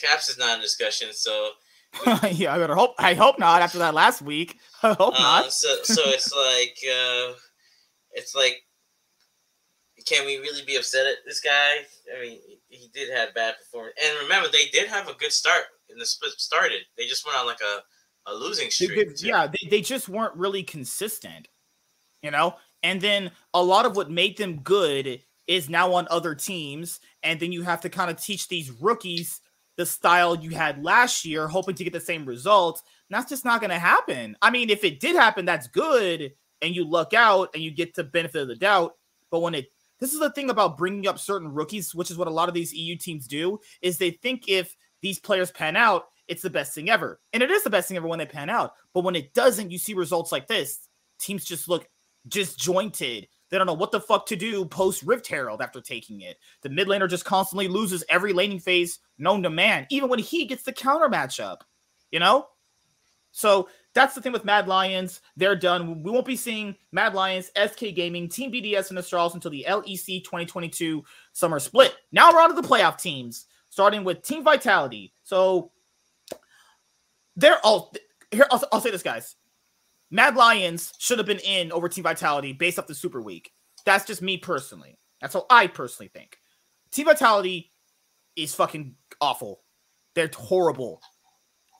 Caps is not in discussion, so yeah, I better hope. I hope not after that last week. I hope uh, not. so, so it's like, uh, it's like can we really be upset at this guy? I mean, he did have bad performance. And remember, they did have a good start in the split started. They just went on like a, a losing streak. They yeah, they, they just weren't really consistent, you know? And then a lot of what made them good is now on other teams. And then you have to kind of teach these rookies the style you had last year, hoping to get the same results. And that's just not going to happen. I mean, if it did happen, that's good. And you luck out and you get the benefit of the doubt. But when it this is the thing about bringing up certain rookies, which is what a lot of these EU teams do, is they think if these players pan out, it's the best thing ever. And it is the best thing ever when they pan out. But when it doesn't, you see results like this. Teams just look disjointed. They don't know what the fuck to do post Rift Herald after taking it. The mid laner just constantly loses every laning phase known to man, even when he gets the counter matchup. You know? So that's the thing with Mad Lions. They're done. We won't be seeing Mad Lions, SK Gaming, Team BDS, and Astralis until the LEC 2022 summer split. Now we're on to the playoff teams, starting with Team Vitality. So they're all here. I'll, I'll say this, guys. Mad Lions should have been in over Team Vitality based off the Super Week. That's just me personally. That's how I personally think. Team Vitality is fucking awful. They're horrible.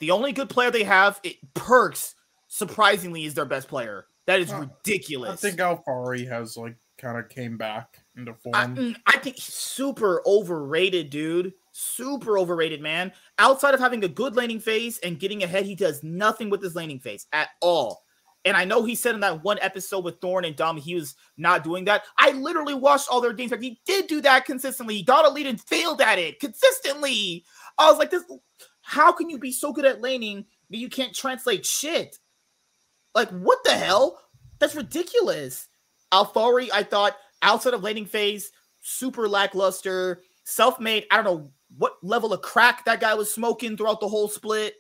The only good player they have, it, Perkz, surprisingly, is their best player. That is uh, ridiculous. I think Alphari has like kind of came back into form. I, mm, I, think he's super overrated, dude. Super overrated, man. Outside of having a good laning phase and getting ahead, he does nothing with his laning phase at all. And I know he said in that one episode with Thorin and Dom, he was not doing that. I literally watched all their games. Like he did do that consistently. He got a lead and failed at it consistently. I was like, this how can you be so good at laning that you can't translate shit? Like, what the hell? That's ridiculous. Alphari, I thought, outside of laning phase, super lackluster, Selfmade. I don't know what level of crack that guy was smoking throughout the whole split.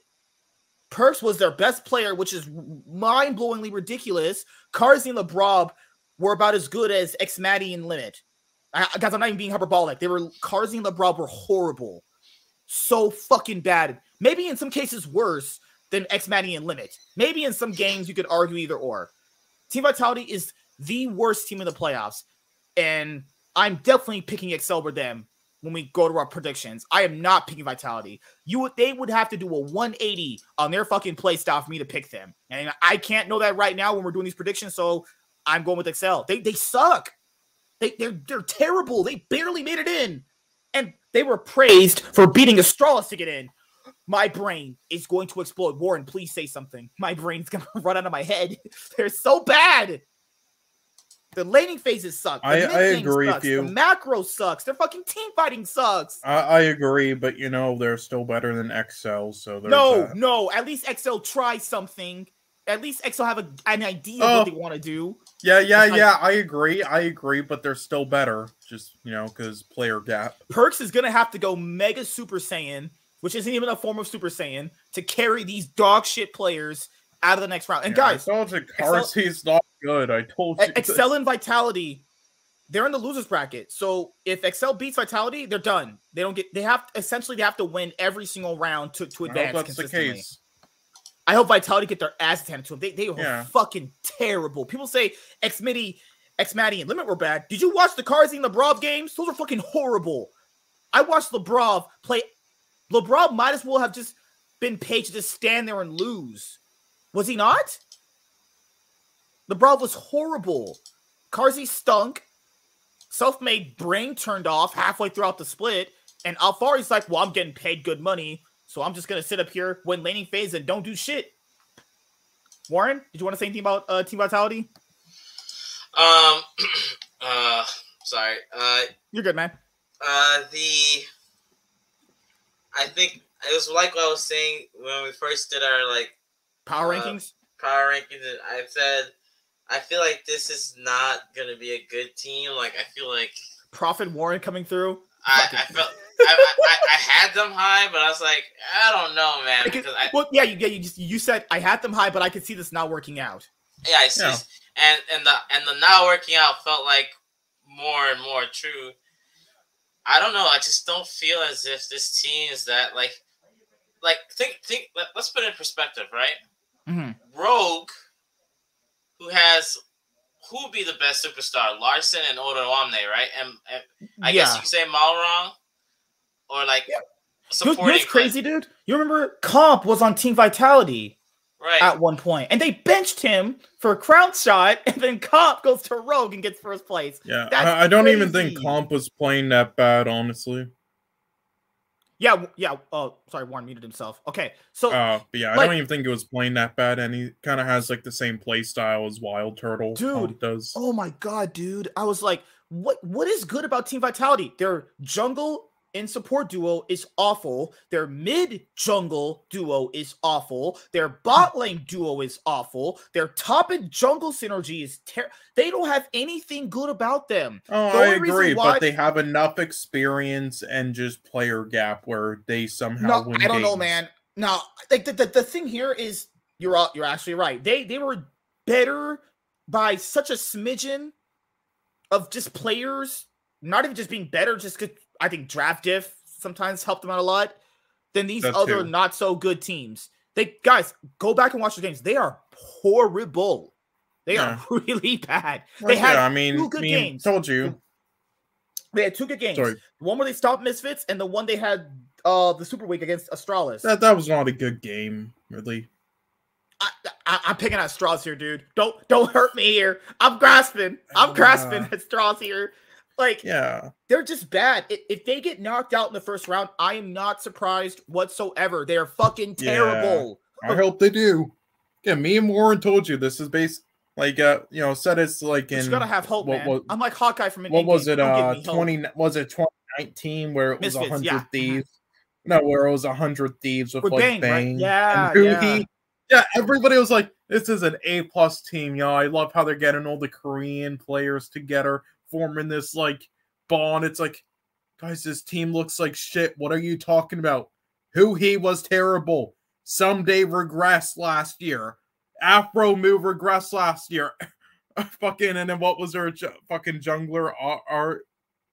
Perkz was their best player, which is mind-blowingly ridiculous. Carzzy and Labrov were about as good as Xmatty and Limit. I, guys, I'm not even being hyperbolic. They were Carzzy and Labrov were horrible so fucking bad. Maybe in some cases worse than Xmatty and Limit. Maybe in some games you could argue either or. Team Vitality is the worst team in the playoffs. And I'm definitely picking Excel over them when we go to our predictions. I am not picking Vitality. You they would have to do a 180 on their fucking play style for me to pick them. And I can't know that right now when we're doing these predictions. So I'm going with Excel. They they suck. They they're they're terrible. They barely made it in. And they were praised for beating Astralis to get in. my brain is going to explode. Warren, please say something. My brain's gonna run out of my head. They're so bad. The laning phases suck. The I- I agree with you. The macro sucks. Their fucking team fighting sucks. I, I agree, but you know they're still better than XL. So no, that. no. At least XL try something. At least XL have a, an idea Oh. of what oh. they want to do. yeah, yeah, like- yeah. I agree, I agree, but they're still better. Just you know, because player gap. Perkz is gonna have to go Mega Super Saiyan, which isn't even a form of Super Saiyan, to carry these dog shit players out of the next round. And Yeah, guys, I told you, Carzzy's not good. I told you. Excel and Vitality, they're in the losers bracket. So if Excel beats Vitality, they're done. They don't get. They have essentially they have to win every single round to to advance. that's the case. I hope Vitality get their ass handed to them. They they are Yeah. fucking terrible. People say X Midi, Xmatty, and Limit were bad. Did you watch the Carzzy and Labrov games? Those are fucking horrible. I watched Labrov play. Labrov might as well have just been paid to just stand there and lose. Was he not? Labrov was horrible. Carzzy stunk. Selfmade brain turned off halfway throughout the split, and Alphari's like, "Well, I'm getting paid good money, so I'm just gonna sit up here, win laning phase, and don't do shit." Warren, did you want to say anything about uh, Team Vitality? Um, uh, sorry. Uh, You're good, man. uh, the I think it was like what I was saying when we first did our like Power Uh, rankings. power rankings. and I said I feel like this is not gonna be a good team. Like I feel like Prophet Warren coming through. I, I felt I, I, I, I had them high, but I was like I don't know, man. Because- Because I well, yeah, you, yeah, you just you said I had them high, but I could see this not working out. yeah I see, Yeah. and and the and the not working out felt like more and more true. I don't know. I just don't feel as if this team is that like like think think. Let, let's put it in perspective, right? Mhm. Rogue, who has who would be the best superstar? Larssen and Odoamne, right? And, and I guess you could say Malrang, or like Yeah. You know- supporting. you know crazy, dude? You remember Comp was on Team Vitality right? at one point, and they benched him for a Crownshot, and then Comp goes to Rogue and gets first place. Yeah, That's I, I don't even think. Comp was playing that bad, honestly. Yeah, yeah. Oh, sorry, Warren muted himself. Okay, so Uh, but yeah, I don't even think it was playing that bad, and he kind of has like the same play style as WildTurtle. Dude, does. Oh my god, dude! I was like, what? What is good about Team Vitality? Their jungle and support duo is awful. Their mid jungle duo is awful. Their bot lane duo is awful. Their top and jungle synergy is terrible. They don't have anything good about them. Oh, The I agree, why- but they have enough experience and just player gap where they somehow No, win I don't know, man. No, like the, the, the thing here is you're all, you're actually right. They they were better by such a smidgen of just players, not even just being better, just because I think draft diff sometimes helped them out a lot than these other too. not so good teams. They guys go back and watch the games. They are horrible. They Yeah. are really bad. Well, They had yeah, I mean, two good I mean, games. told you. They had two good games. Sorry. One where they stopped Misfits, and the one they had uh the Super Week against Astralis. That that was not a good game, really. I, I, I'm picking at straws here, dude. Don't don't hurt me here. I'm grasping. I'm grasping Uh, at straws here. Like Yeah. they're just bad. If they get knocked out in the first round, I am not surprised whatsoever. They're fucking terrible. Yeah. I hope they do. Yeah, me and Warren told you this is based like uh you know said it's like in you gotta have hope, what- man. I'm like Hawkeye from what was it uh 20 was it 2019 where it was a hundred yeah. Thieves no where it was a hundred thieves with, With like Bang, bang, right? Yeah, and yeah. yeah everybody was like this is an a plus team y'all." i love how they're getting all the korean players together forming this like bond it's like guys this team looks like shit what are you talking about who he was terrible Ssumday regressed last year Aphromoo regressed last year fucking and then what was their ju- fucking jungler uh, Ar- Ar-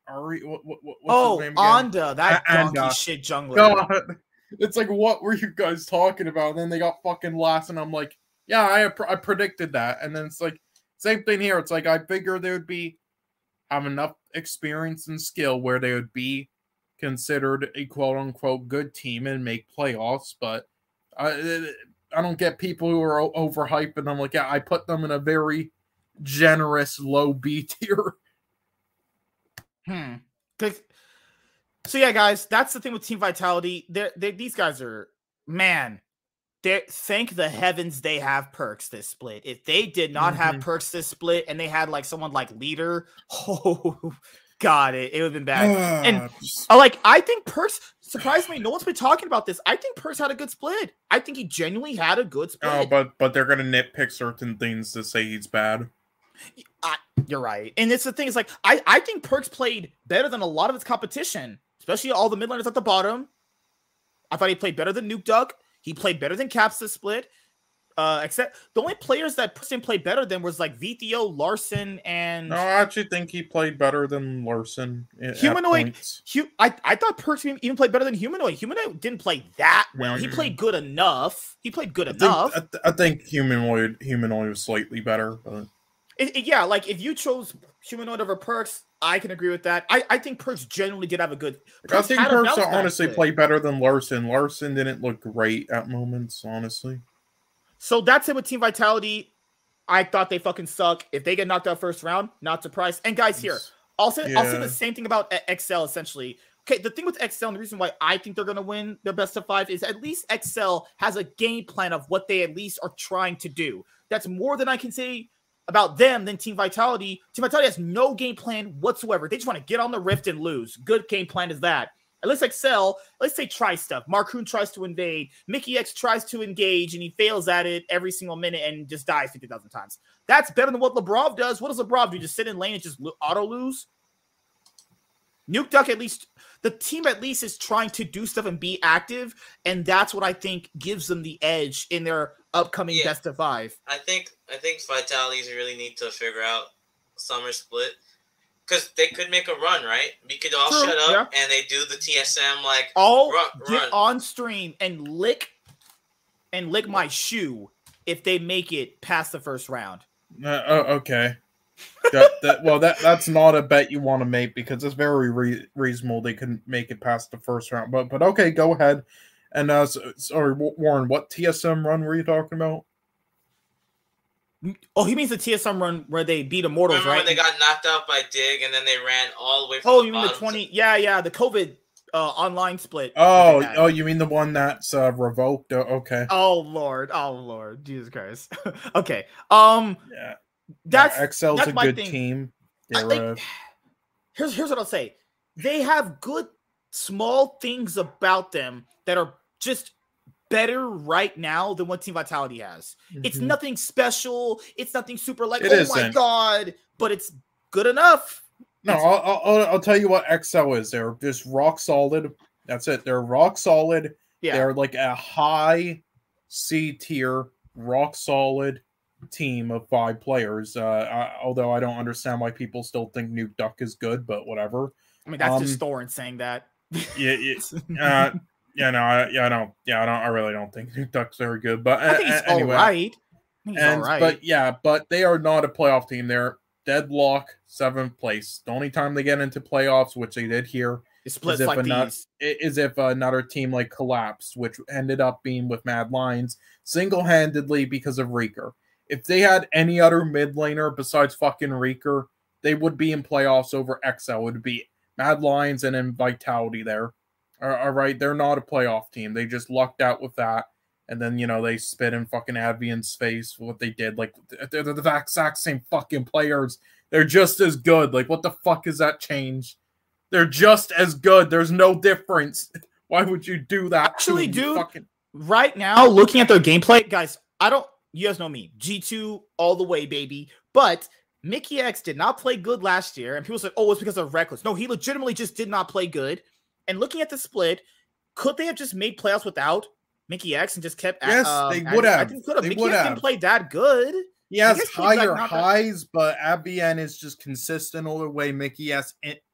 Ari what, what, what- what's Oh, his name again? Anda, that A- donkey Anda. shit jungler. God, it's like what were you guys talking about? And then they got fucking last, and I'm like, yeah, I I predicted that. And then it's like same thing here. It's like I figured they would be have enough experience and skill where they would be considered a quote unquote good team and make playoffs, but I I don't get people who are overhyped, and I'm like, yeah, I put them in a very generous low B tier. Hmm. So yeah, guys, that's the thing with Team Vitality. They're, they these guys are man. Thank the heavens they have Perkz this split. If they did not have Mhm. Perkz this split and they had like someone like leader, oh god, it, it would have been bad. And- Ah, just- Uh, like I think Perkz surprisingly, no one's been talking about this. I think Perkz had a good split. I think he genuinely had a good split. oh, but but they're gonna nitpick certain things to say he's bad. You're right. And it's the thing is like I I think Perkz played better than a lot of his competition, especially all the mid laners at the bottom. I thought he played better than Nukeduck. He played better than Caps this split. Uh, except the only players that Perkz didn't play better than was like Vetheo, Larssen, and No, I actually think he played better than Larssen. Humanoid- Hu- I, I thought Perkz even played better than Humanoid. Humanoid didn't play that well. He played good enough. He played good I think, enough. I, th- I think humanoid humanoid was slightly better, but It- it- yeah, like if you chose humanoid over Perkz, I can agree with that. I, I think Perkz generally did have a good. Perkz I think Perkz honestly played better than Larssen. Larssen didn't look great at moments, honestly. So that's it with Team Vitality. I thought they fucking suck. If they get knocked out first round, not surprised. And guys, here I'll say I'll say the same thing about XL essentially. Okay, the thing with XL and the reason why I think they're gonna win their best of five is at least XL has a game plan of what they at least are trying to do. That's more than I can say about them than Team Vitality. Team Vitality has no game plan whatsoever. They just want to get on the rift and lose. Good game plan is that. At least Excel, let's say try stuff. Markoon tries to invade. Mikyx tries to engage and he fails at it every single minute and just dies 50,000 times. That's better than what Labrov does. What does Labrov do? Just sit in lane and just auto lose? Nukeduck, at least, the team at least is trying to do stuff and be active. And that's what I think gives them the edge in their upcoming Yeah. best of five. I think I think Vitalities really need to figure out summer split because they could make a run, right? We could all True, shut up and they do the TSM like All Run- get run. on stream and lick and lick my shoe if they make it past the first round. Uh, oh, okay. That, that well, that that's not a bet you want to make because it's very re- reasonable they couldn't make it past the first round. But but okay, go ahead. And uh, so, sorry, Warren, what TSM run were you talking about? Oh, he means the TSM run where they beat Immortals, remember right? when they got knocked out by Dig and then they ran all the way from oh, the you mean the bottom to- 20? Yeah, yeah, the COVID uh, online split. Oh, oh, you mean the one that's uh, revoked? Oh, okay. Oh Lord, oh Lord, Jesus Christ. okay, um, Yeah, that's yeah, Excel's that's a my good thing. team. I They're, think- uh, here's here's what I'll say. They have good small things about them that are just better right now than what Team Vitality has. It's mhm. nothing special. It's nothing super like It oh my isn't. god, but it's good enough. No, I'll, I'll, I'll- I'll tell you what XL is. They're just rock solid. That's it. They're rock solid. Yeah, They're like a high C tier, rock solid team of five players. Uh, I, although I don't understand why people still think Nukeduck is good, but whatever. I mean that's just um, Thorin saying that. Yeah, yeah, uh, yeah, no, I, yeah, I don't, yeah, I don't, I really don't think Nukeduck's very good. But I think uh, he's anyway, all right. I think he's and all right. but yeah, but they are not a playoff team. They're deadlock seventh place. The only time they get into playoffs, which they did here, is if like ano- these. i- is if another team like collapsed, which ended up being with Mad Lions single handedly because of Reeker. If they had any other mid laner besides fucking Reeker, they would be in playoffs over XL. It would be Mad Lions and then Vitality there. All- All right, they're not a playoff team. They just lucked out with that. And then, you know, they spit in fucking Advienne's face for what they did. Like, they're the exact same fucking players. They're just as good. Like, what the fuck is that change? They're just as good. There's no difference. Why would you do that? Actually, them, you dude, fucking- right now, looking at their gameplay, guys, I don't. You guys know me, G2 all the way, baby. But Mikyx did not play good last year, and people said, "Oh, it's because of Rekkles." No, he legitimately just did not play good. And looking at the split, could they have just made playoffs without Mikyx and just kept? Yes, um, they would I have. think could have. Mikyx didn't play that good. He has he's, like, higher that- highs, but Advienne is just consistent all the way. Mickey S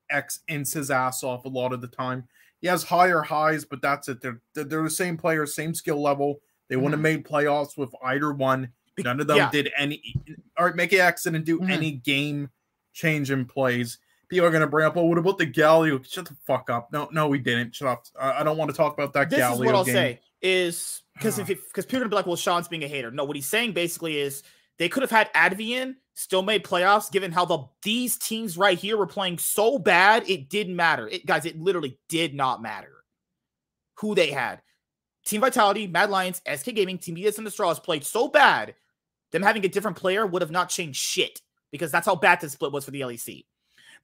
X ins his ass off a lot of the time. He has higher highs, but that's it. They're they're the same players, same skill level. They wouldn't have made playoffs with either one. None of them yeah. did any. All right, make X didn't do Mhm. any game change changing plays. People are gonna bring up, oh, what about the Galio? Shut the fuck up. No, no, we didn't. Shut up. I, I don't want to talk about that this is what I'll game. say is because if because people are gonna be like, well, Sean's being a hater. No, what he's saying basically is they could have had Advienne still made playoffs, given how the these teams right here were playing so bad, it didn't matter. It guys, it literally did not matter who they had. Team Vitality, Mad Lions, SK Gaming, Team BS and the Straws played so bad, them having a different player would have not changed shit because that's how bad the split was for the LEC.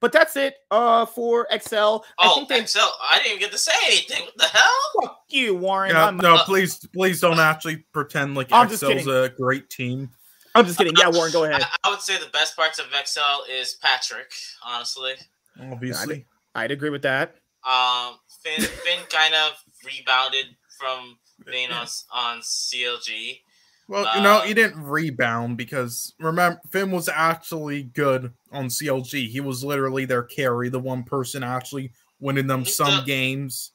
But that's it uh, for Excel. Oh, I think they... Excel! I didn't even get to say anything. What the hell? Fuck you, Warren. Yeah, no, uh, please, please don't actually pretend like I'm Excel's a great team. I'm just kidding. Yeah, Warren, go ahead. I, I, would say the best parts of Excel is Patrik, honestly. Obviously. I'd, I'd agree with that. Um, Finn, Finn kind of rebounded from being on on CLG. Well, you know, he uh, didn't rebound because remember Finn was actually good on CLG. He was literally their carry, the one person actually winning them Nuke some Duck, games.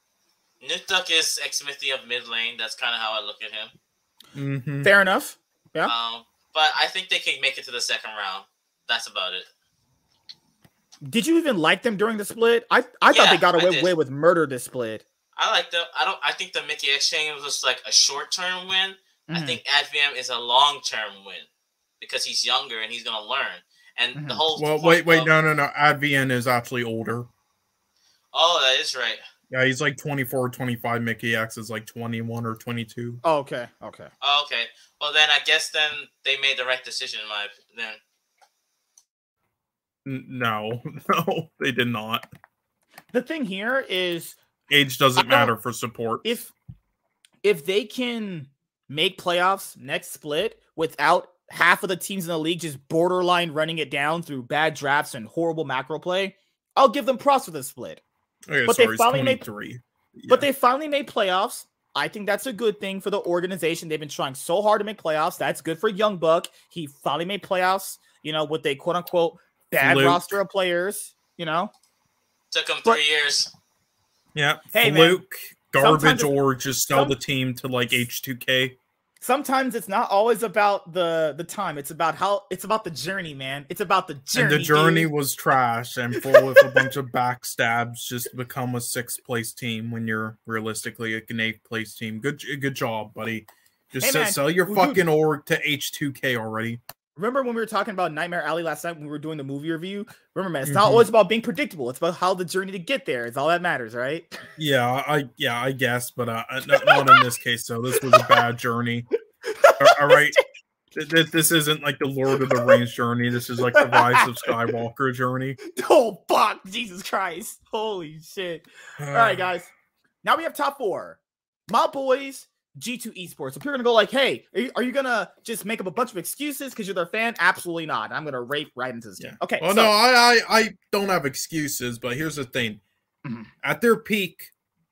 Nuke is Xmithie of mid lane. That's kind of how I look at him. Mm-hmm. Fair enough. Yeah. Um, but I think they can make it to the second round. That's about it. Did you even like them during the split? I I yeah, thought they got away, away with murder this split. I like them. I don't. I think the Mickey exchange was like a short term win. Mm-hmm. I think Advienne is a long term win because he's younger and he's gonna learn. And mm-hmm. the whole well, wait, wait, of, no, no, no. Advienne is actually older. Oh, that is right. Yeah, he's like 24 25. Mikyx is like 21 or 22. Oh, okay. Okay. Oh, okay. Well, then I guess then they made the right decision in my then. No, no, they did not. The thing here is age doesn't matter for support. If if they can make playoffs next split without half of the teams in the league just borderline running it down through bad drafts and horrible macro play, I'll give them props for the split. Okay, but sorry, they finally made three. Yeah. But they finally made playoffs. I think that's a good thing for the organization. They've been trying so hard to make playoffs. That's good for YoungBuck. He finally made playoffs, you know, with a quote unquote bad Fluke. roster of players, you know. Took him three years. Yeah. Hey, Fluke, man, garbage, or just sell some, the team to like H2K sometimes it's not always about the the time. It's about how it's about the journey, man. It's about the journey. And the journey dude. was trash and full of a bunch of backstabs just become a sixth place team when you're realistically an eighth place team. Good good job, buddy. Just hey, sell your fucking org to H2K already. Remember when we were talking about Nightmare Alley last night when we were doing the movie review? Remember, man, it's mm-hmm. not always about being predictable. It's about how the journey to get there. It's all that matters, right? Yeah, I yeah, I guess, but uh, not, not in this case. So this was a bad journey. all right, this, this isn't like the Lord of the Rings journey. This is like the Rise of Skywalker journey. Oh fuck, Jesus Christ! Holy shit! all right, guys. Now we have top four. My boys G2 Esports. If you're gonna go like, hey, are you, are you gonna just make up a bunch of excuses because you're their fan? Absolutely not. I'm gonna rape right into this yeah. game. Okay. Well, so, no, I, I, I don't have excuses, but here's the thing: mm-hmm. at their peak,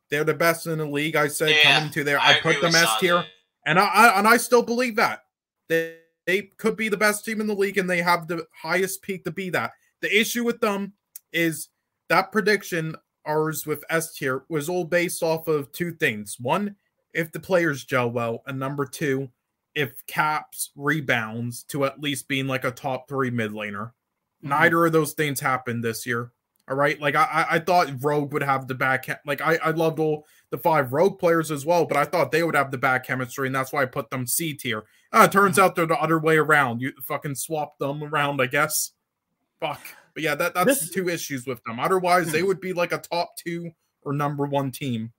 they're the best in the league. I said yeah, coming to there, I, I put them S tier, and I, I, and I still believe that they they could be the best team in the league, and they have the highest peak to be that. The issue with them is that prediction ours with S tier was all based off of two things. One if the players gel well, and number two, if Caps rebounds to at least being like a top three mid laner. Mm-hmm. Neither of those things happened this year. All right. Like I, I thought Rogue would have the back like I, I loved all the five Rogue players as well, but I thought they would have the back chemistry, and that's why I put them C tier. Uh, turns mm-hmm. out they're the other way around. You fucking swap them around, I guess. Fuck. But yeah, that that's this... two issues with them. Otherwise, they hmm. would be like a top two or number one team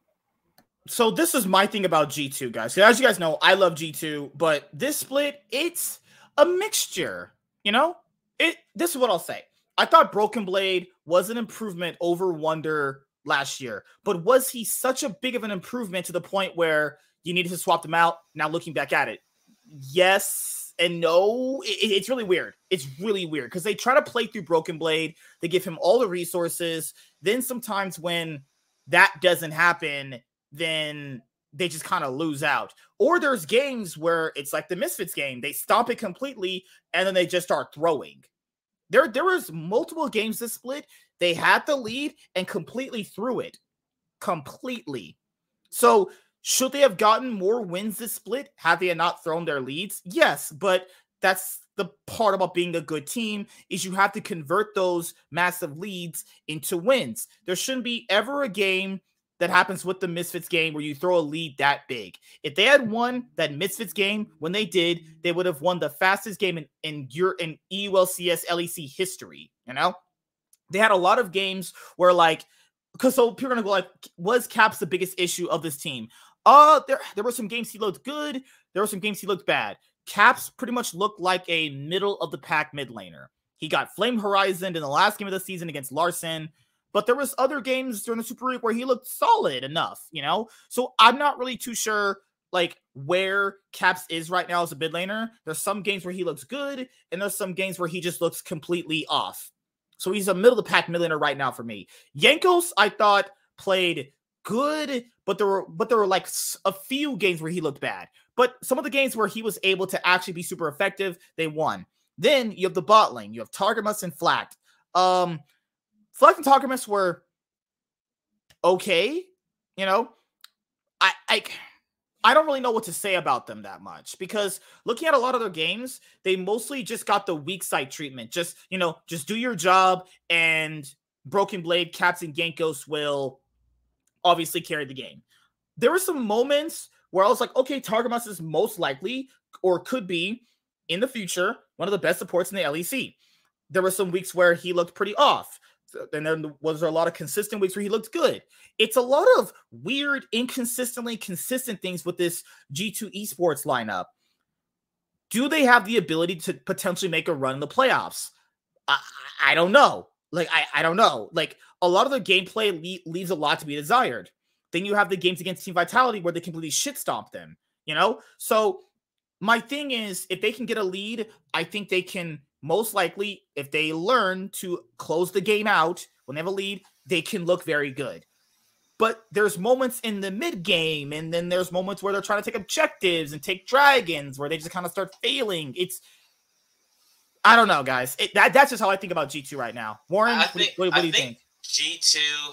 so this is my thing about G2, guys. As you guys know, I love G2, but this split, it's a mixture. You know, it. This is what I'll say. I thought Broken Blade was an improvement over Wonder last year, but was he such a big of an improvement to the point where you needed to swap them out? Now looking back at it, yes and no. It, it's really weird. It's really weird because they try to play through Broken Blade. They give him all the resources. Then sometimes when that doesn't happen, then they just kind of lose out. Or there's games where it's like the Misfits game, they stop it completely and then they just start throwing. There, there was multiple games this split. They had the lead and completely threw it. Completely. So should they have gotten more wins this split had they not thrown their leads? Yes, but that's the part about being a good team is you have to convert those massive leads into wins. There shouldn't be ever a game that happens with the Misfits game where you throw a lead that big. If they had won that Misfits game when they did, they would have won the fastest game in in your in EULCS LEC history. You know, they had a lot of games where like because so people are gonna go like, was Caps the biggest issue of this team? Uh, there there were some games he looked good. There were some games he looked bad. Caps pretty much looked like a middle of the pack mid laner. He got Flame Horizon in the last game of the season against Larssen, but there was other games during the Super League where he looked solid enough, you know. So I'm not really too sure like where Caps is right now as a mid laner. There's some games where he looks good, and there's some games where he just looks completely off. So he's a middle of the pack mid laner right now for me. Jankos, I thought played good, but there were but there were like a few games where he looked bad. But some of the games where he was able to actually be super effective, they won. Then you have the bot lane. You have Targamas and Flakked. Um, Flakked and Targamas were okay. You know, I I I don't really know what to say about them that much because looking at a lot of their games, they mostly just got the weak side treatment. Just you know, just do your job, and Broken Blade, Caps, and Jankos will obviously carry the game. There were some moments where I was like, okay, Targamas is most likely or could be in the future one of the best supports in the LEC. There were some weeks where he looked pretty off. And then was there a lot of consistent weeks where he looked good? It's a lot of weird, inconsistently consistent things with this G2 esports lineup. Do they have the ability to potentially make a run in the playoffs? I, I don't know. Like, I, I don't know. Like, a lot of the gameplay le- leaves a lot to be desired. Then you have the games against Team Vitality where they completely shit stomp them, you know? So my thing is, if they can get a lead, I think they can most likely, if they learn to close the game out when they have a lead, they can look very good. But there's moments in the mid game, and then there's moments where they're trying to take objectives and take dragons where they just kind of start failing. It's I don't know, guys. It, that that's just how I think about G two right now. Warren, think, what, what, what do you think? G two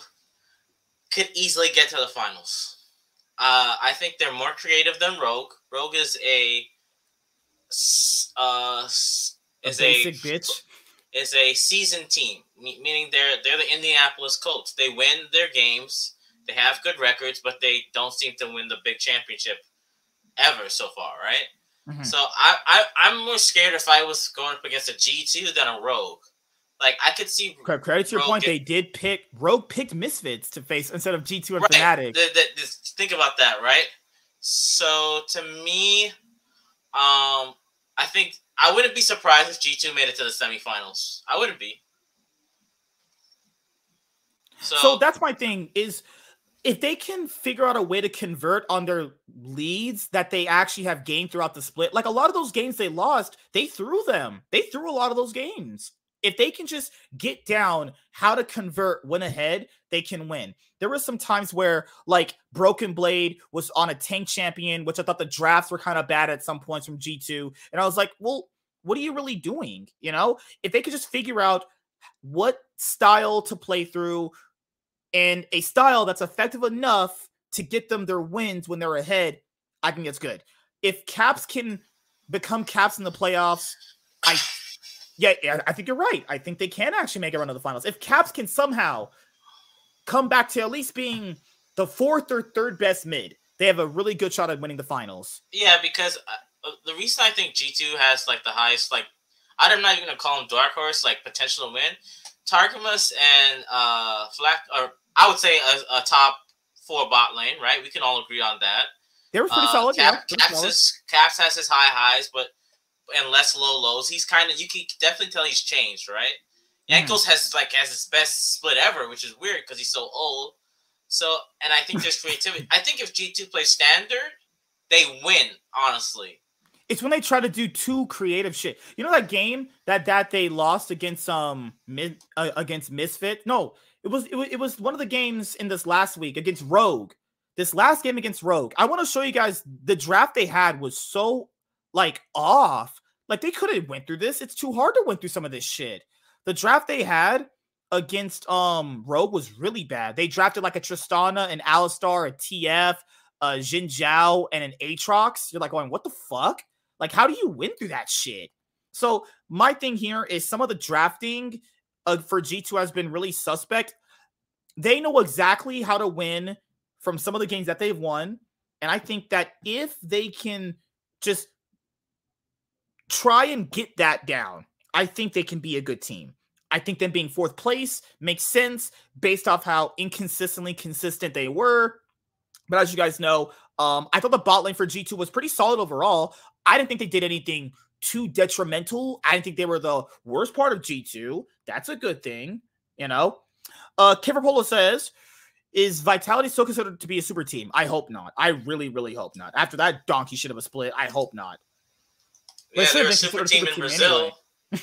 could easily get to the finals. Uh, I think they're more creative than Rogue. Rogue is a uh, is a, basic bitch. Is a seasoned team, meaning they're they're the Indianapolis Colts. They win their games. They have good records, but they don't seem to win the big championship ever so far, right? Mm-hmm. So I, I I'm more scared if I was going up against a G two than a Rogue. Like I could see. Credit to your point, get, they did pick Rogue picked Misfits to face instead of G two and right. Fnatic. The, the, the, think about that, right? So to me, um, I think I wouldn't be surprised if G two made it to the semifinals. I wouldn't be. So, so that's my thing is if they can figure out a way to convert on their leads that they actually have gained throughout the split, like a lot of those games they lost, they threw them. They threw a lot of those games if they can just get down how to convert when ahead, they can win. There were some times where like Broken Blade was on a tank champion, which I thought the drafts were kind of bad at some points from G2. And I was like, well, what are you really doing? You know, if they could just figure out what style to play through and a style that's effective enough to get them their wins when they're ahead, I think it's good. If Caps can become Caps in the playoffs, I yeah, yeah, I think you're right. I think they can actually make a run to the finals. If Caps can somehow come back to at least being the fourth or third best mid, they have a really good shot at winning the finals. Yeah, because uh, uh the reason I think G2 has like the highest, like, I'm not even gonna call them dark horse, like potential to win. Targamas and uh Flakked, or I would say a, a, top four bot lane, right? We can all agree on that. They were pretty uh, solid. Cap, yeah, Caps, solid. Is, Caps has his high highs, but and less low lows. He's kind of you can definitely tell he's changed, right? Jankos mm. has like has his best split ever, which is weird because he's so old. So, and I think there's creativity. I think if G two plays standard, they win. Honestly, it's when they try to do too creative shit. You know that game that that they lost against um mid uh, against Misfit. No, it was, it was it was one of the games in this last week against Rogue. This last game against Rogue. I want to show you guys the draft they had was so like off. Like they could have went through this. It's too hard to went through some of this shit. The draft they had against um Rogue was really bad. They drafted like a Tristana, an Alistar, a TF, a Xin Zhao, and an Aatrox. You're like going, what the fuck? Like, how do you win through that shit? So my thing here is some of the drafting uh, for G2 has been really suspect. They know exactly how to win from some of the games that they've won. And I think that if they can just try and get that down, I think they can be a good team. I think them being fourth place makes sense based off how inconsistently consistent they were. But as you guys know, um, I thought the bot lane for G2 was pretty solid overall. I didn't think they did anything too detrimental. I didn't think they were the worst part of G2. That's a good thing, you know. Uh Kiverpolo says, is Vitality still considered to be a super team? I hope not. I really, really hope not. After that donkey shit of a split, I hope not. Yeah, they're a super team in Brazil. Anyway.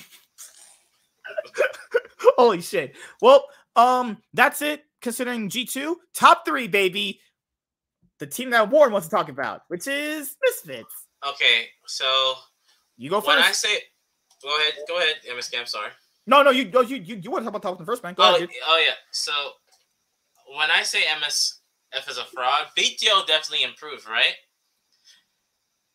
Holy shit. Well, um, that's it. Considering G2, top three, baby. The team that Warren wants to talk about, which is Misfits. Okay, so you go first. When I say, go ahead, go ahead, MSK. I'm sorry. No, no, you, you, you, you want to talk about top the first man? Go oh, ahead, oh yeah. So when I say MSF is a fraud, BTO definitely improved, right?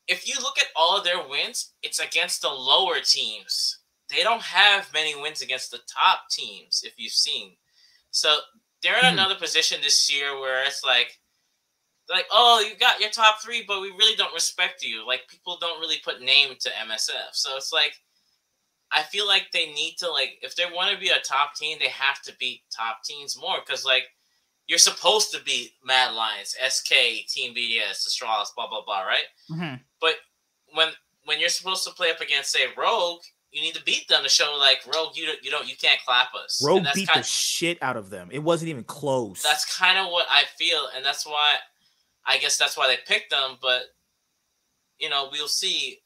If you look at all of their wins, it's against the lower teams they don't have many wins against the top teams, if you've seen. So they're in hmm. another position this year where it's like, like, oh, you got your top three, but we really don't respect you. Like people don't really put name to MSF. So it's like, I feel like they need to like, if they want to be a top team, they have to beat top teams more because like you're supposed to beat Mad Lions, SK, Team BDS, the Straws, blah blah blah, right? Mm-hmm. But when when you're supposed to play up against say Rogue, you need to beat them to show like Rogue, you don't, you don't, you can't clap us. Rogue beat the of, shit out of them. It wasn't even close. That's kind of what I feel, and that's why I guess that's why they picked them. But you know, we'll see,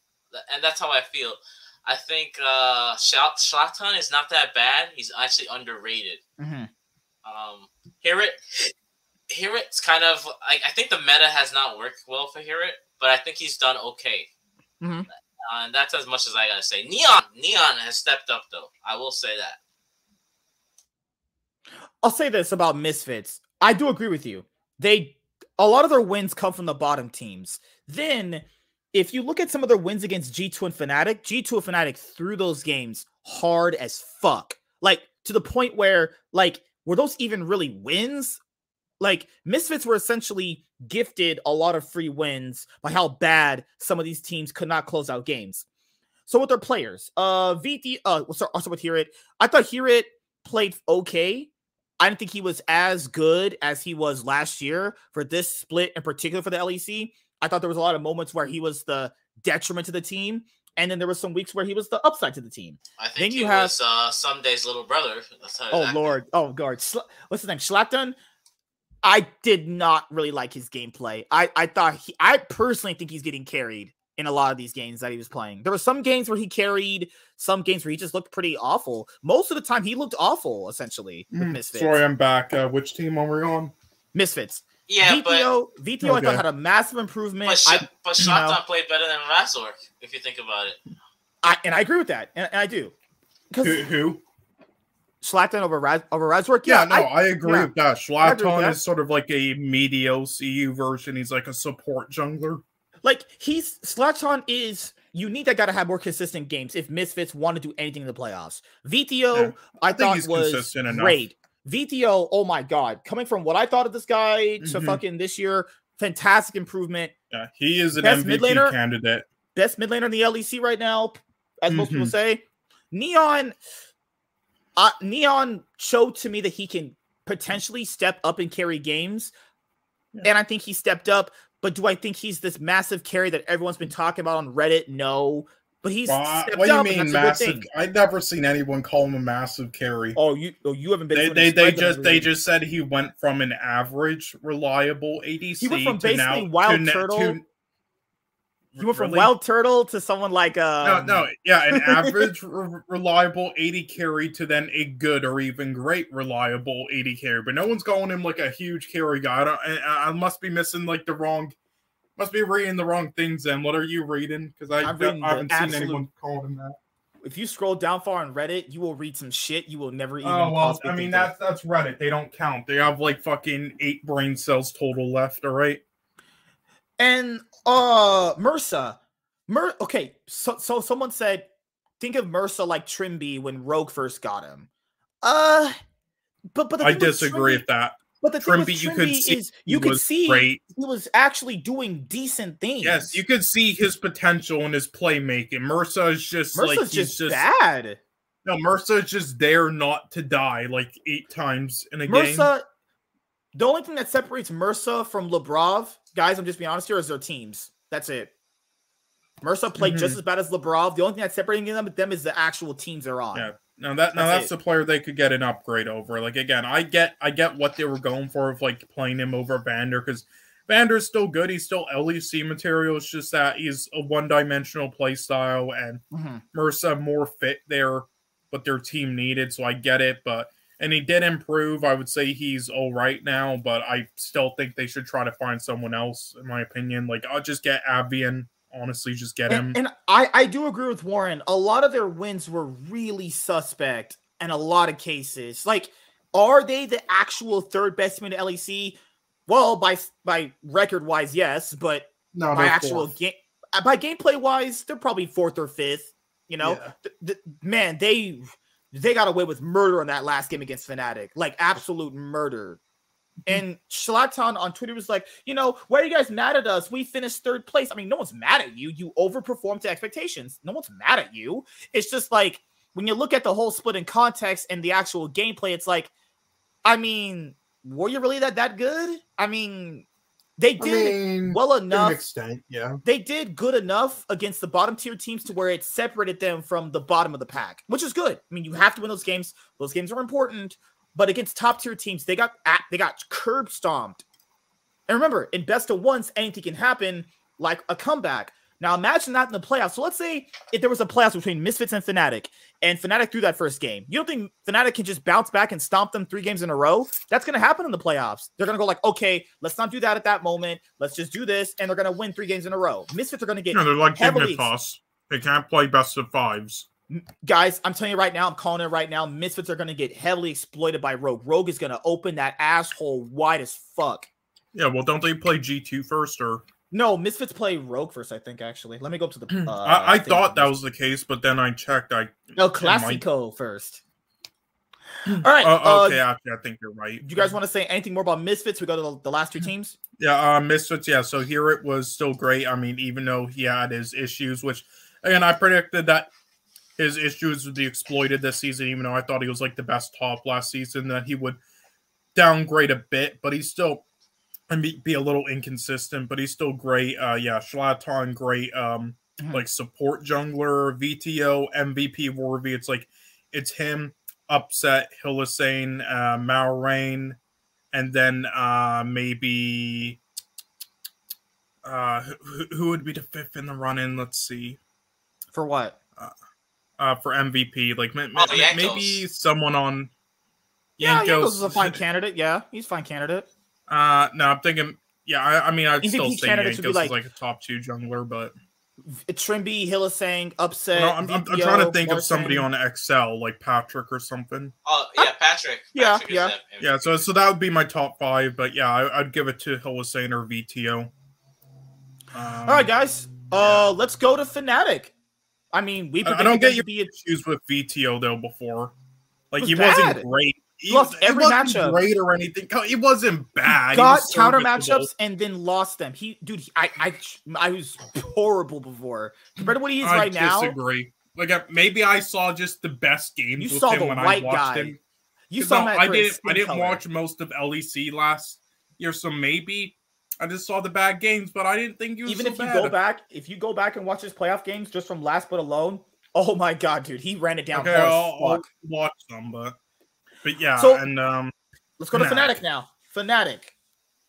and that's how I feel. I think uh Shlatan is not that bad. He's actually underrated. Mm-hmm. Um, Hirit, Hirit's kind of I, I think the meta has not worked well for Hirit, but I think he's done okay. Mm-hmm. Uh, and that's as much as I gotta say. Neon, Neon has stepped up though. I will say that. I'll say this about Misfits. I do agree with you. They a lot of their wins come from the bottom teams. Then, if you look at some of their wins against G2 and Fnatic, G2 and Fnatic threw those games hard as fuck. Like to the point where, like, were those even really wins? Like Misfits were essentially gifted a lot of free wins by how bad some of these teams could not close out games. So with their players, uh, VT, uh, we'll also with Hirit. I thought Hirit played okay. I didn't think he was as good as he was last year for this split in particular for the LEC. I thought there was a lot of moments where he was the detriment to the team, and then there was some weeks where he was the upside to the team. I think then you have was, uh, Ssumday's little brother. oh Lord, oh God, what's his name? Shlatan. I did not really like his gameplay. I I thought he, I personally think he's getting carried in a lot of these games that he was playing. There were some games where he carried, some games where he just looked pretty awful. Most of the time, he looked awful essentially with mm, Misfits. Sorry, I'm back. Uh, which team are we on? Misfits. Yeah, Vetheo, but Vetheo, okay. I thought had a massive improvement. But, Sh- I, but Shlatan played better than Razork, if you think about it. I and I agree with that, and, and I do. Who? who? Shlatan over Raz- over Razork. Yeah, yeah no, I, I agree yeah, with that. Shlatan is sort of like a medio CU version. He's like a support jungler. Like he's Shlatan is you need that guy to have more consistent games if Misfits want to do anything in the playoffs. Vetheo, yeah, I, I thought was great. Vetheo, oh my god, coming from what I thought of this guy mm-hmm. to fucking this year, fantastic improvement. Yeah, he is an best MVP mid-laner, candidate. Best mid laner in the LEC right now, as mm-hmm. most people mm-hmm. say. Neon, uh, Neon showed to me that he can potentially step up and carry games. Yeah. And I think he stepped up. But do I think he's this massive carry that everyone's been talking about on Reddit? No. But he's uh, what do you mean massive? I've never seen anyone call him a massive carry. Oh, you oh you haven't been. They they, they just they just said he went from an average reliable ADC. He went from basically now, WildTurtle. To, you went from really? WildTurtle to someone like um... no, no, yeah, an average re- reliable 80 carry to then a good or even great reliable 80 carry, but no one's calling him like a huge carry guy. I, I, I must be missing like the wrong, must be reading the wrong things. Then what are you reading? Because I, I haven't seen anyone call him that. If you scroll down far on Reddit, you will read some shit you will never even. Oh well, I mean that's that's Reddit. They don't count. They have like fucking eight brain cells total left. All right. And uh Mersa. Mer okay, so so someone said think of Mersa like Trymbi when Rogue first got him. Uh but but I disagree Trymbi, with that. But the thing with Trymbi, you Trymbi could see is you he could was see great. he was actually doing decent things. Yes, you could see his potential in his playmaking. Mersa is just like Mersa's he's just, just bad. no Mersa is just there not to die like eight times in a game. Mersa, the only thing that separates Mersa from Labrov, guys, I'm just being honest here, is their teams. That's it. Mersa played Mhm. just as bad as Labrov. The only thing that's separating them them is the actual teams they're on. Yeah. Now that now That's that's, the player they could get an upgrade over. Like again, I get I get what they were going for of like playing him over Vander because Vander's still good. He's still LEC material. It's just that he's a one dimensional play style and Mhm. Mersa more fit there, what their team needed. So I get it, but and he did improve. I would say he's all right now, but I still think they should try to find someone else. In my opinion, like I'll just get Advienne. Honestly, just get him. And, and I, I do agree with Warren. A lot of their wins were really suspect in a lot of cases. Like, are they the actual third best team in the LEC? Well, by by record wise, yes, but No, by actual game uh, by gameplay wise, they're probably fourth or fifth. You know, Yeah. Th- th- man, they they got away with murder in that last game against Fnatic, like absolute murder. Hmm. And Shlatan on Twitter was like, you know, why are you guys mad at us? We finished third place. I mean, no one's mad at you. You overperformed to expectations. No one's mad at you. It's just like when you look at the whole split in context and the actual gameplay, it's like, I mean, were you really that that good? I mean, they I did mean, well enough extent, yeah. they did good enough against the bottom tier teams to where it separated them from the bottom of the pack, which is good. I mean, you have to win those games. Those games are important, but against top tier teams, they got they got curb stomped. And remember, in best of ones, anything can happen, like a comeback. Now imagine that in the playoffs. So let's say if there was a playoffs between Misfits and Fnatic, and Fnatic threw that first game. You don't think Fnatic can just bounce back and stomp them three games in a row? That's going to happen in the playoffs. They're going to go like, okay, let's not do that at that moment. Let's just do this, and they're going to win three games in a row. Misfits are going to get No, they're like heavily- Dignitas. They can't play best of fives. guys, I'm telling you right now, I'm calling it right now. Misfits are going to get heavily exploited by Rogue. Rogue is going to open that asshole wide as fuck. Yeah, well, don't they play G2 first or No, Misfits play Rogue first, I think, actually. Let me go up to the. Uh, I, I thought that was the case, but then I checked. I No, it might- first. All right. Oh, uh, okay, actually, I think you're right. do you guys want to say anything more about Misfits? We go to the, the last two teams. Yeah, uh, Misfits. Yeah, so Hirit was still great. I mean, even though he had his issues, which again I predicted that his issues would be exploited this season. Even though I thought he was like the best top last season, that he would downgrade a bit, but he's still and be, be a little inconsistent. But he's still great. Uh, yeah, Shlatan, great. Um, Mhm. like support jungler, Vetheo, MVP worthy. It's like it's him, upset Hylissang, uh, Malrang, and then uh maybe uh who, who would be the fifth in the run in let's see For what? uh for mvp like ma- Oh, ma- Jankos. maybe someone on Yeah, Jankos- Jankos is a fine candidate. Yeah, he's a fine candidate. Uh no i'm thinking yeah i, I mean i'd MVP still say candidates would be like- is like a top two jungler but Trymbi, Hylissang, Upset. no, I'm, I'm, I'm trying to think of somebody on XL like Patrik or something Oh yeah, Patrik. Yeah, Patrik yeah. that yeah so so that would be my top five but yeah I, i'd give it to Hylissang or Vetheo um, All right, guys. Uh, let's go to Fnatic. I mean, we I- I don't get to your be a issues with Vetheo though before. Like was he bad. wasn't great. He, Lost was- every wasn't matchup. great or anything. He wasn't bad. He got was counter matchups and then lost them. He, dude, he, I, I, I was horrible before compared to what he is I right now. disagree. Like uh, maybe I saw just the best games. You with saw him the when white I watched guy. him. You saw no, I didn't. I didn't color. watch most of LEC last year, so maybe I just saw the bad games. But I didn't think you Even so if you bad. go back, if you go back and watch his playoff games just from last but alone, oh my god, dude, he ran it down Okay, I'll, I'll watch them, but but yeah, So- and um, Let's go to Fnatic. Fnatic now. Fnatic,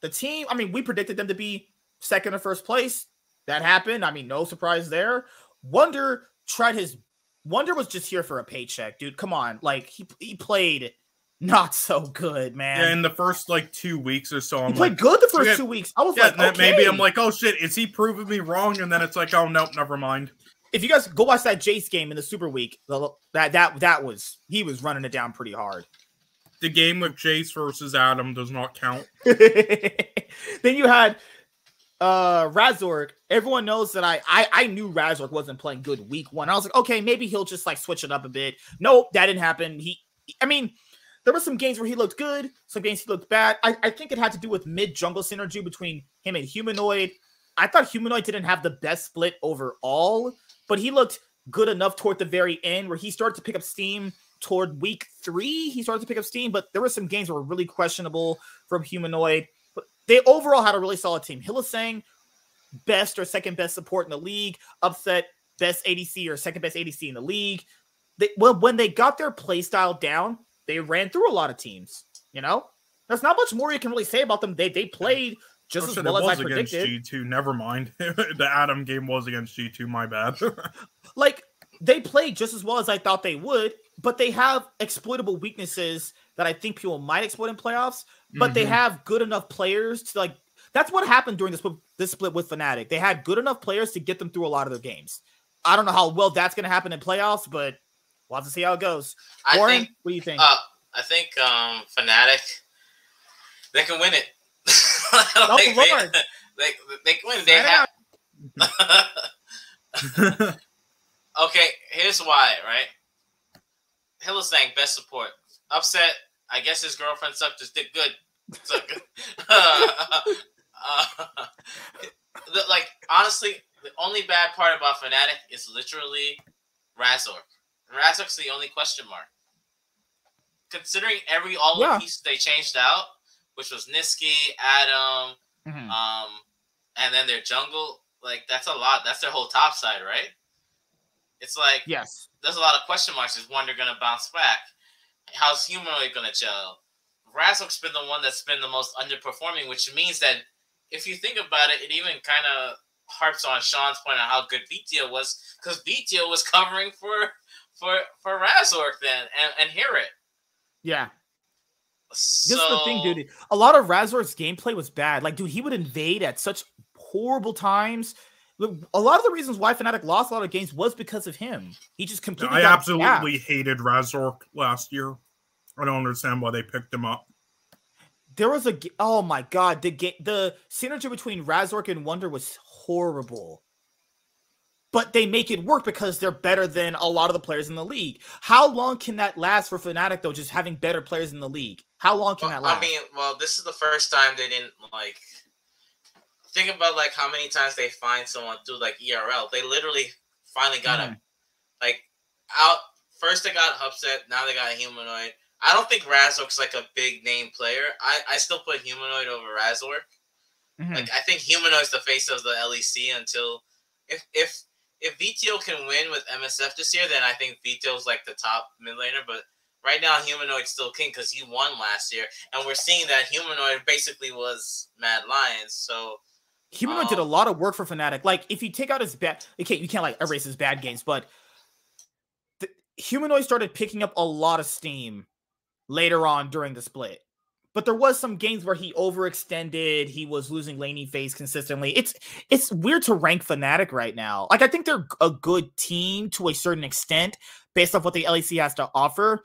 the team. I mean, we predicted them to be second or first place. That happened. I mean, no surprise there. Wunder tried his. Wunder was just here for a paycheck, dude. Come on, like he he played not so good, man. yeah, in the first like two weeks or so, I'm played like, good the first yeah, two weeks. I was Yeah, like, okay. maybe I'm like, oh shit, is he proving me wrong? And then it's like, oh nope, never mind. if you guys go watch that Jace game in the Super Week, the- that that that was he was running it down pretty hard. The game with Jace versus Adam does not count. then you had uh Razork. Everyone knows that I, I I knew Razork wasn't playing good week one. I was like, okay, maybe he'll just like switch it up a bit. Nope, that didn't happen. He I mean, there were some games where he looked good, some games he looked bad. I, I think it had to do with mid jungle synergy between him and Humanoid. I thought Humanoid didn't have the best split overall, but he looked good enough toward the very end where he started to pick up steam toward week three. He started to pick up steam, but there were some games that were really questionable from Humanoid. But they overall had a really solid team. Hylissang, best or second best support in the league. Upset, best ADC or second best ADC in the league. They, well, when they got their play style down, they ran through a lot of teams. You know, there's not much more you can really say about them. They they played just oh, as well as I predicted. G2, never mind. the Adam game was against G2, my bad. like they played just as well as I thought they would, but they have exploitable weaknesses that I think people might exploit in playoffs, but mm-hmm. they have good enough players to like that's what happened during this this split with Fnatic. They had good enough players to get them through a lot of their games. I don't know how well that's going to happen in playoffs, but we'll have to see how it goes. Warren, think, what do you think? Uh, I think um, Fnatic they can win it. like, they, they, they, can win. They have. okay, here's why. Right, Hylissang best support. Upset. I guess his girlfriend sucked his dick good. So, uh, uh, the, like honestly, the only bad part about Fnatic is literally Razork. Razork's the only question mark. Considering every all yeah. the pieces they changed out, which was Nisqy, Adam, mm-hmm. um, and then their jungle, like that's a lot. That's their whole top side, right? It's like yes, there's a lot of question marks. Is one they're gonna bounce back? How's Humanoid gonna gel? Razork's been the one that's been the most underperforming, which means that if you think about it, it even kind of harps on Sean's point on how good Vetheo was, because Vetheo was covering for for for Razork then and, and Hirit. Yeah. So... This is the thing, dude. A lot of Razork's gameplay was bad. Like, dude, he would invade at such horrible times. A lot of the reasons why Fnatic lost a lot of games was because of him. He just completely. I absolutely hated Razork last year. I don't understand why they picked him up. There was a oh my god the game the synergy between Razork and Wunder was horrible. But they make it work because they're better than a lot of the players in the league. How long can that last for Fnatic though? Just having better players in the league. How long can well, that last? I mean, well, this is the first time they didn't like think about like how many times they find someone through like ERL. They literally finally got mm. him. Like out first they got upset, now they got a humanoid. I don't think Razork's like a big name player. I, I still put humanoid over Razork. Mm-hmm. Like I think humanoid's the face of the LEC until if if if Vetheo can win with MSF this year, then I think Vetheo's like the top mid laner. But right now, humanoid's still king because he won last year, and we're seeing that humanoid basically was Mad Lions. So Humanoid um, did a lot of work for Fnatic. Like, if you take out his bad, okay, you can't like erase his bad games, but the, Humanoid started picking up a lot of steam later on during the split. But there was some games where he overextended. He was losing laning phase consistently. It's it's weird to rank Fnatic right now. Like I think they're a good team to a certain extent based off what the LEC has to offer.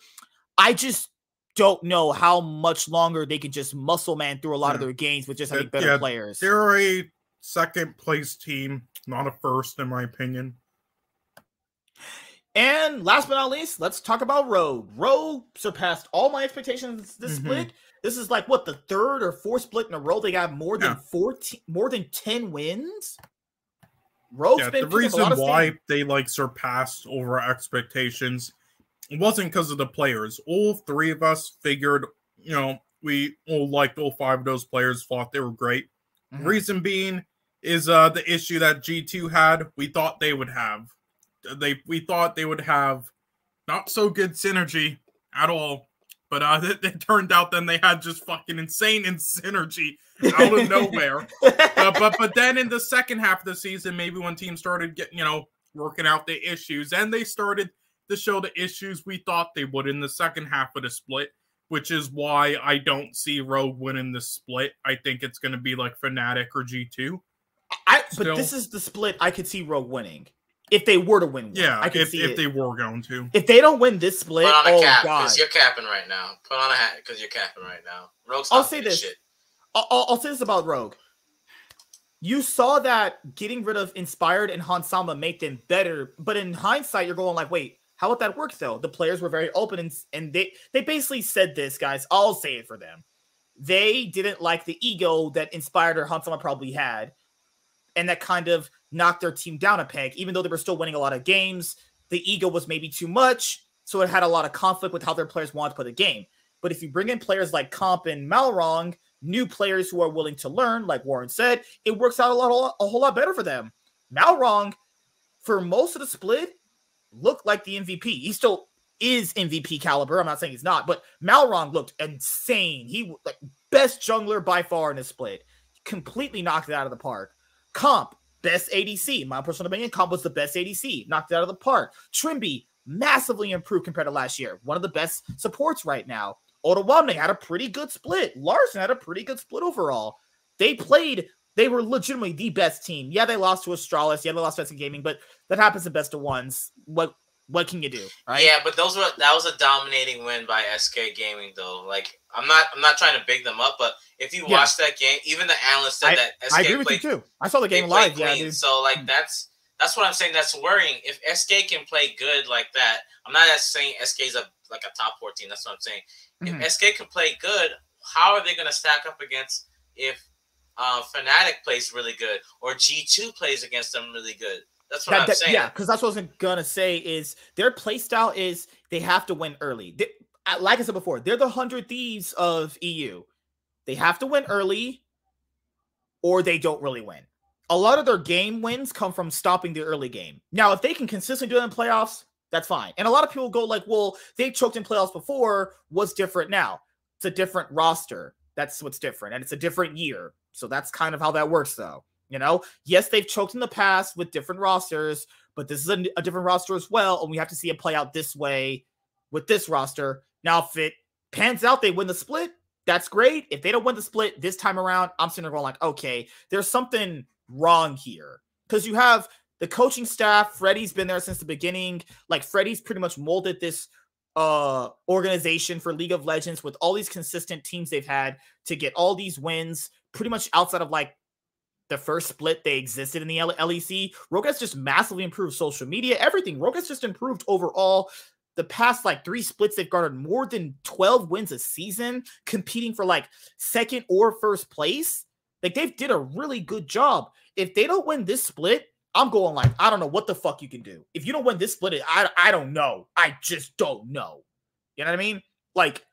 I just don't know how much longer they can just muscle man through a lot yeah. of their games with just having better yeah, players. They're a second place team, not a first, in my opinion. And last but not least, let's talk about Rogue. Rogue surpassed all my expectations this mm-hmm. split. This is like what the third or fourth split in a row. They got more than yeah. 14, more than 10 wins. Rogue's yeah, the reason why they like surpassed over expectations it wasn't because of the players. All three of us figured, you know, we all liked all five of those players, thought they were great. Mm-hmm. Reason being is uh the issue that G2 had, we thought they would have. They we thought they would have not so good synergy at all. But uh it, it turned out then they had just fucking insane in synergy out of nowhere. uh, but but then in the second half of the season, maybe when teams started getting, you know, working out the issues and they started to show the issues we thought they would in the second half of the split, which is why I don't see Rogue winning the split. I think it's going to be like Fnatic or G2. I but this is the split I could see Rogue winning. If they were to win, one. yeah, I could if, see if it. they were going to. If they don't win this split, Put on a oh cap, god, you're capping right now. Put on a hat because you're capping right now. Rogue's I'll say this. I'll, I'll, say this about Rogue. You saw that getting rid of Inspired and Hans Sama make them better, but in hindsight, you're going like, wait, How would that work though? The players were very open and, and they they basically said this, guys. I'll say it for them. They didn't like the ego that inspired or Hansama probably had, and that kind of knocked their team down a peg, even though they were still winning a lot of games. The ego was maybe too much, so it had a lot of conflict with how their players wanted to play the game. But if you bring in players like Comp and Malrang, new players who are willing to learn, like Warren said, it works out a lot, a whole lot better for them. Malrang, for most of the split, looked like the MVP. He still is MVP caliber. I'm not saying he's not, but Malrang looked insane. He like best jungler by far in his split. Completely knocked it out of the park. Comp, best ADC. My personal opinion, Comp was the best ADC. Knocked it out of the park. Trymbi, massively improved compared to last year. One of the best supports right now. Odoamne had a pretty good split. Larssen had a pretty good split overall. They played, they were legitimately the best team. Yeah, they lost to Astralis. Yeah, they lost to Gaming, but that happens in best of ones. What what can you do? Right? Yeah, but those were that was a dominating win by SK Gaming though. Like I'm not I'm not trying to big them up, but if you yeah. watch that game, even the analyst said I, that SK I agree with played, you too. I saw the game live. Yeah, dude. So like that's that's what I'm saying. That's worrying. If SK can play good like that, I'm not saying SK is a like a top 14. That's what I'm saying. Mm-hmm. If SK can play good, how are they going to stack up against if uh, Fnatic plays really good or G2 plays against them really good? That's what that, I'm that, saying. Yeah, because that's what I was gonna say. Is their play style is they have to win early. They, like I said before, they're the hundred thieves of EU. They have to win early, or they don't really win. A lot of their game wins come from stopping the early game. Now, if they can consistently do it in playoffs, that's fine. And a lot of people go like, "Well, they choked in playoffs before. What's different now? It's a different roster. That's what's different, and it's a different year. So that's kind of how that works, though." You know, yes, they've choked in the past with different rosters, but this is a, a different roster as well, and we have to see it play out this way with this roster. Now, if it pans out, they win the split. That's great. If they don't win the split this time around, I'm sitting there going like, okay, there's something wrong here because you have the coaching staff. Freddie's been there since the beginning. Like Freddie's pretty much molded this uh organization for League of Legends with all these consistent teams they've had to get all these wins pretty much outside of like the first split they existed in the LEC. Rogue has just massively improved social media, everything. Rogue has just improved overall. The past like three splits, they've garnered more than 12 wins a season, competing for like second or first place. Like they've did a really good job. If they don't win this split, I'm going like, I don't know what the fuck you can do. If you don't win this split, I, I don't know. I just don't know. You know what I mean? Like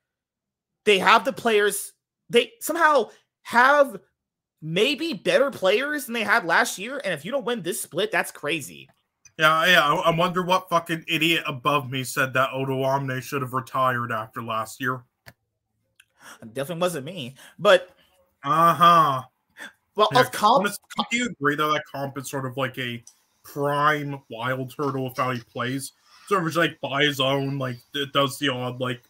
they have the players, they somehow have maybe better players than they had last year. And if you don't win this split, that's crazy. Yeah, yeah. I wonder what fucking idiot above me said that Odo Odoamne should have retired after last year. It definitely wasn't me, but uh huh. Well, yeah, comp, do you agree though that comp is sort of like a prime WildTurtle of how he plays? Sort of like by his own, like it does the odd like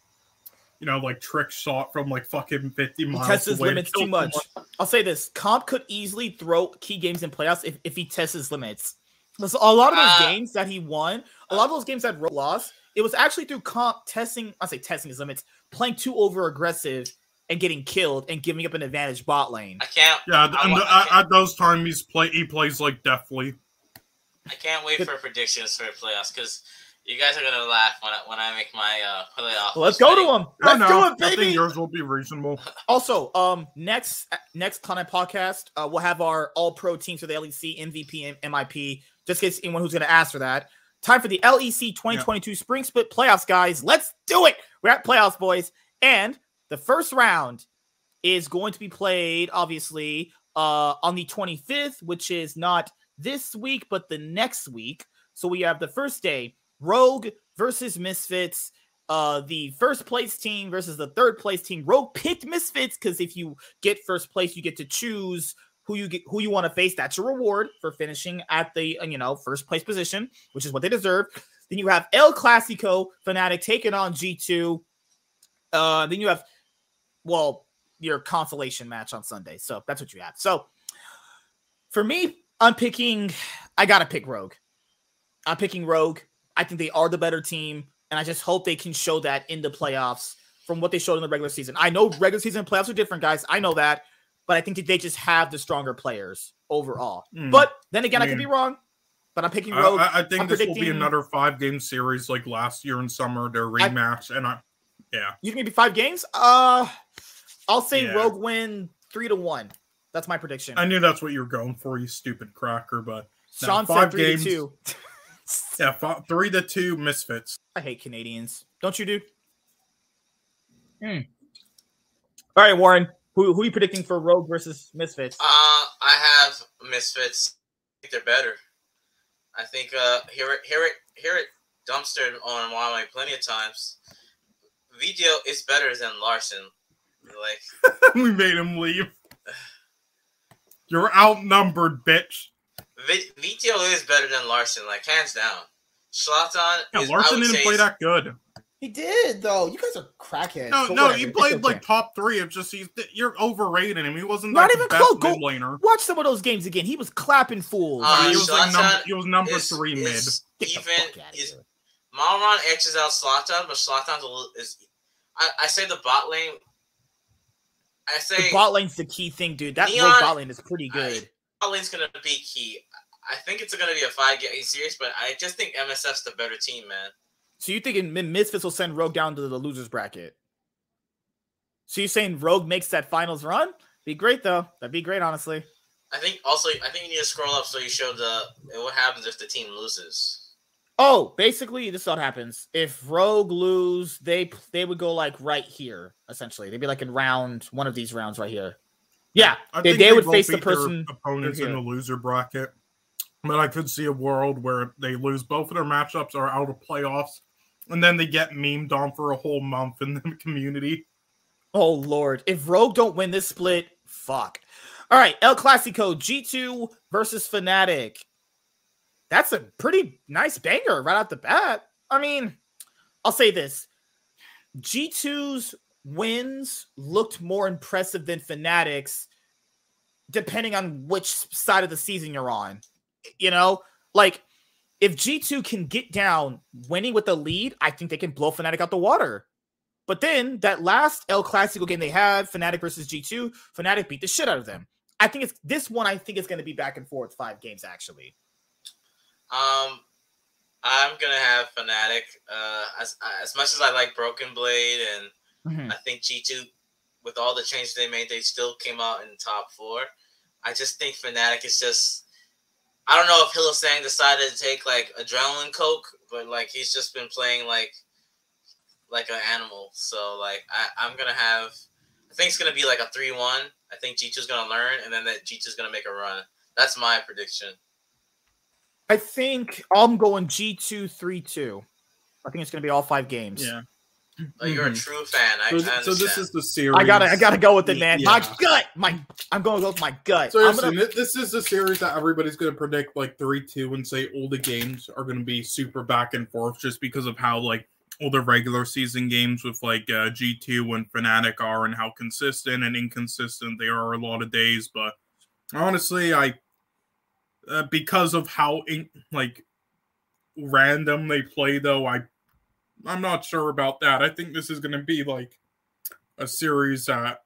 you know, like trick shot from like fucking 50 miles. He tests his limits too much. I'll say this comp could easily throw key games in playoffs if, if he tests his limits. Because a lot of those uh, games that he won, a lot of those games that lost, it was actually through comp testing, I say testing his limits, playing too over aggressive and getting killed and giving up an advantage bot lane. I can't. Yeah, and I, I can't. at those times he's play he plays like deathly. I can't wait for predictions for playoffs because you guys are gonna laugh when I, when I make my uh playoff. Let's go to them. Let's do it, baby. I think yours will be reasonable. Also, um, next next content podcast, uh, we'll have our all pro teams for the LEC MVP and MIP. Just in case anyone who's gonna ask for that. Time for the LEC 2022 yeah. Spring Split playoffs, guys. Let's do it. We're at playoffs, boys, and the first round is going to be played, obviously, uh, on the 25th, which is not this week, but the next week. So we have the first day Rogue versus Misfits. Uh, the first place team versus the third place team. Rogue picked Misfits because if you get first place, you get to choose who you get who you want to face. That's your reward for finishing at the uh, you know first place position, which is what they deserve. Then you have El Clasico Fnatic taking on G2. Uh, then you have well your consolation match on Sunday. So that's what you have. So for me, I'm picking. I gotta pick Rogue. I'm picking Rogue. I think they are the better team, and I just hope they can show that in the playoffs from what they showed in the regular season. I know regular season playoffs are different, guys. I know that, but I think that they just have the stronger players overall. Mm. But then again, I, mean, I could be wrong. but I'm picking I, Rogue. I, I think I'm this will be another five game series like last year in summer, their rematch. and I, yeah, you think it'd be five games? Uh, I'll say Yeah. Rogue win three to one. That's my prediction. I knew that's what you were going for, you stupid cracker. But no, Sean said three games. to two. yeah, fi- three to two misfits. I hate Canadians. Don't you, dude? Hmm. All right, Warren. Who who are you predicting for Rogue versus Misfits? Uh, I have Misfits. I think they're better. I think uh, Hirit, hear it, Hirit, dumpstered on Huawei plenty of times. Vetheo is better than Larssen. Like we made him leave. You're outnumbered, bitch. Vi- Vetheo is better than Larssen, like hands down. Shlatan Yeah, is, I Larssen would didn't say play that good. He did though. You guys are crackheads. No, but no, whatever. he played okay. like top three. It's just he's you're overrating him. He wasn't Not like even the best close. Go- mid laner. Watch some of those games again. He was clapping fools. Uh, he was like number he was number is- three mid. is Get the even fuck outta is. Malrang edges out Shlatan, but Shlatan's a little, is. I, I say the bot lane. I say The say bot lane's the key thing, dude. That Neon- bot lane is pretty good. bot lane's gonna be key. I think it's gonna be a five game series, but I just think MSF's the better team, man. So you thinking Mi- Misfits will send Rogue down to the losers bracket? So you're saying Rogue makes that finals run? Be great though. That'd be great, honestly. I think also I think you need to scroll up so you show the what happens if the team loses. Oh, basically, this is what happens. If Rogue lose, they they would go like right here. Essentially, they'd be like in round one of these rounds right here. Yeah, I they, think they would face the beat their person. opponents in the loser bracket. But I could see a world where they lose both of their matchups are out of playoffs, and then they get memed on for a whole month in the community. Oh lord, if Rogue don't win this split, fuck. All right, El Clasico G2 versus Fnatic. That's a pretty nice banger right out the bat. I mean, I'll say this. G2's wins looked more impressive than Fnatic's depending on which side of the season you're on. You know, like if G2 can get down winning with the lead, I think they can blow Fnatic out the water. But then that last El Clasico game they had, Fnatic versus G2, Fnatic beat the shit out of them. I think it's this one. I think it's going to be back and forth five games actually. Um, I'm gonna have Fnatic. Uh, as as much as I like Broken Blade, and I think G2, with all the changes they made, they still came out in the top four. I just think Fnatic is just. I don't know if Hylissang decided to take like adrenaline coke, but like he's just been playing like like an animal. So like I, I'm gonna have. I think it's gonna be like a three-one. I think G2's gonna learn, and then that G2's gonna make a run. That's my prediction. I think I'm going G2 3 2. I think it's going to be all five games. Oh, you're a Mhm. true fan. I, So, I so this is the series. I gotta, I gotta go with it, man. My gut, my, I'm going to go with my gut. So listen, gonna, this is the series that everybody's going to predict like three two and say all the games are going to be super back and forth just because of how like all the regular season games with like uh, G two and Fnatic are and how consistent and inconsistent they are a lot of days. But honestly, I uh, because of how in, like random they play though, I I'm not sure about that. I think this is going to be like a series that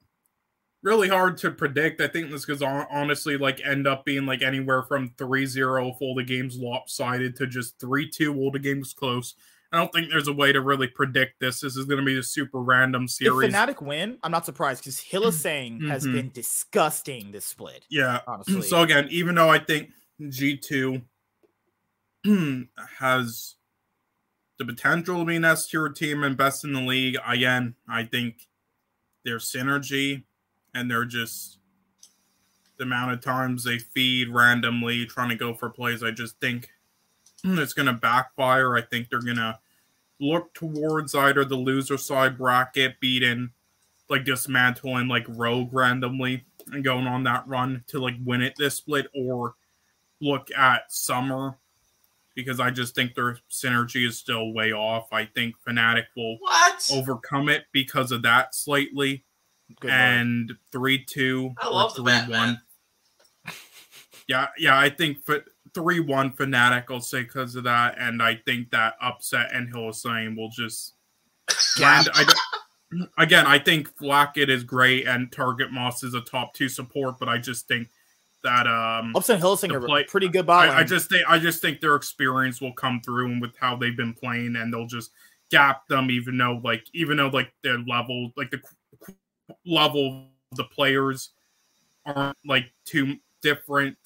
really hard to predict. I think this could hon- honestly like end up being like anywhere from 3-0 if all the games lopsided to just 3-2 all the games close. I don't think there's a way to really predict this. This is going to be a super random series. if. Fnatic win, I'm not surprised because Hylissang has Mhm. been disgusting this split. yeah. Honestly, So again, even though I think G2 has the potential to be an S tier team and best in the league, again, I think their synergy and they're just the amount of times they feed randomly trying to go for plays, I just think it's going to backfire. I think they're going to look towards either the loser side bracket, beating like dismantling like Rogue randomly and going on that run to like win it this split, or look at Summer because I just think their synergy is still way off. I think Fnatic will what? overcome it because of that slightly Good word. and three two I or love three Batman. one. Yeah, yeah, I think for three one Fnatic, I'll say because of that, and I think that upset and Hylissang will just land. I don't, again, I think Flakked is great and Targamas is a top two support, but I just think that um Upson Hillsinger, play- pretty good bot I, I just think I just think their experience will come through and with how they've been playing, and they'll just gap them, even though like even though like their level, like the level of the players aren't like too different.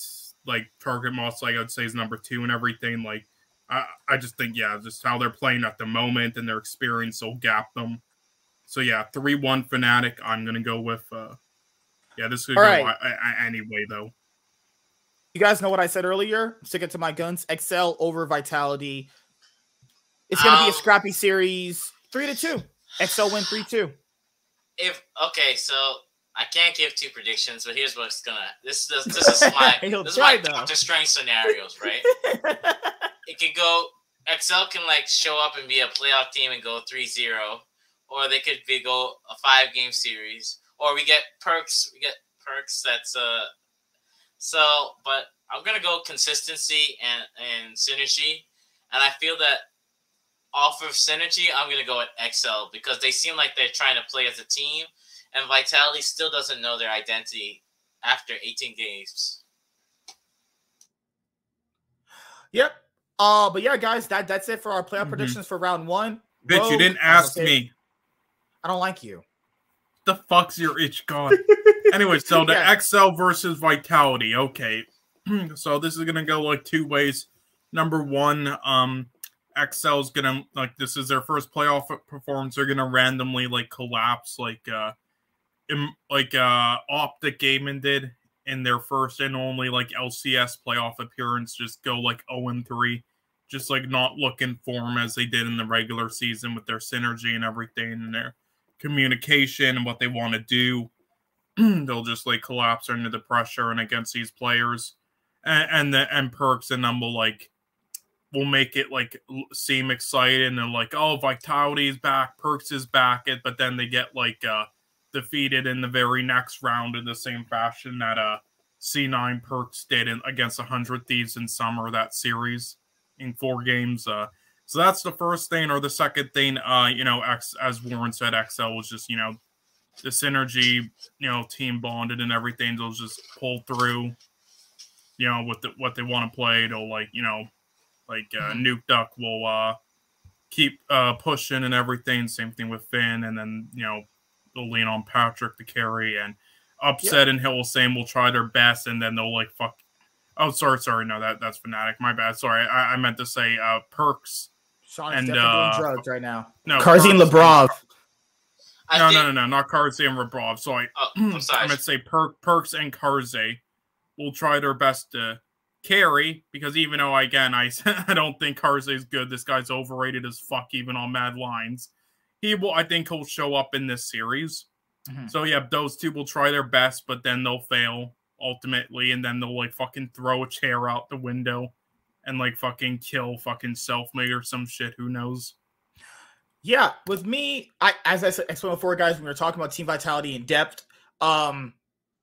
Like Targamas, like I'd say, is number two and everything. Like I, I just think yeah, just how they're playing at the moment and their experience will gap them. So yeah, three one Fnatic. I'm gonna go with. uh Yeah, this could All go right. I, I, anyway though. You guys know what I said earlier? Stick it to my guns. Excel over Vitality. It's gonna be Um, a scrappy series. Three to two. Excel win three two. If okay, so I can't give two predictions, but here's what's gonna. This this, this is my He'll this is my try, though. Doctor Strange scenarios, right? it could go Excel can like show up and be a playoff team and go 3-0 or they could be go a five game series or we get Perkz we get Perkz that's uh so but I'm gonna go consistency and and synergy and I feel that off of synergy I'm gonna go at Excel because they seem like they're trying to play as a team and Vitality still doesn't know their identity after 18 games. Yep. Uh, but yeah, guys, that that's it for our playoff Mhm. predictions for round one. Bitch, you didn't ask me. I don't like you. The fuck's your itch god? anyway, so the Yeah. XL versus Vitality. Okay, so this is gonna go like two ways. Number one, um, XL's gonna like this is their first playoff performance. They're gonna randomly like collapse, like uh, im- like uh, Optic Gaming did in their first and only like LCS playoff appearance. Just go like zero and three. Just like not looking for them as they did in the regular season with their synergy and everything and their communication and what they want to do. They'll just like collapse under the pressure and against these players, and and the and Perkz and them will like will make it like seem exciting and like, oh, Vitality is back, Perkz is back, it, but then they get like uh defeated in the very next round in the same fashion that uh C9 Perkz did in, against 100 Thieves in summer that series in four games. Uh, so that's the first thing, or the second thing. Uh, you know, X as Warren said, XL was just you know the synergy, you know, team bonded and everything. They'll just pull through. You know, with the, what they want to play, they'll like you know, like uh, Nukeduck will uh keep uh pushing and everything. Same thing with Finn, and then you know they'll lean on Patrik to carry and upset and Hylissang will try their best, and then they'll like fuck. Oh, sorry, sorry. No, that that's Fnatic. My bad. Sorry, I, I meant to say uh Perkz. Sean is And, definitely uh, doing drugs right now. No, Carzzy and Perkz- Labrov. No, think, no, no, no, not Carzzy and Labrov. Sorry, Oh, I'm I sorry. meant to say per- Perkz and Carzzy will try their best to carry because even though again I I don't think Carzzy is good, this guy's overrated as fuck even on Mad Lions. He will, I think, he'll show up in this series. Mhm. So yeah, those two will try their best, but then they'll fail ultimately, and then they'll like fucking throw a chair out the window and like fucking kill fucking Selfmade or some shit. Who knows? Yeah, with me, I as I said, explained before, guys, when we were talking about team vitality in depth, um,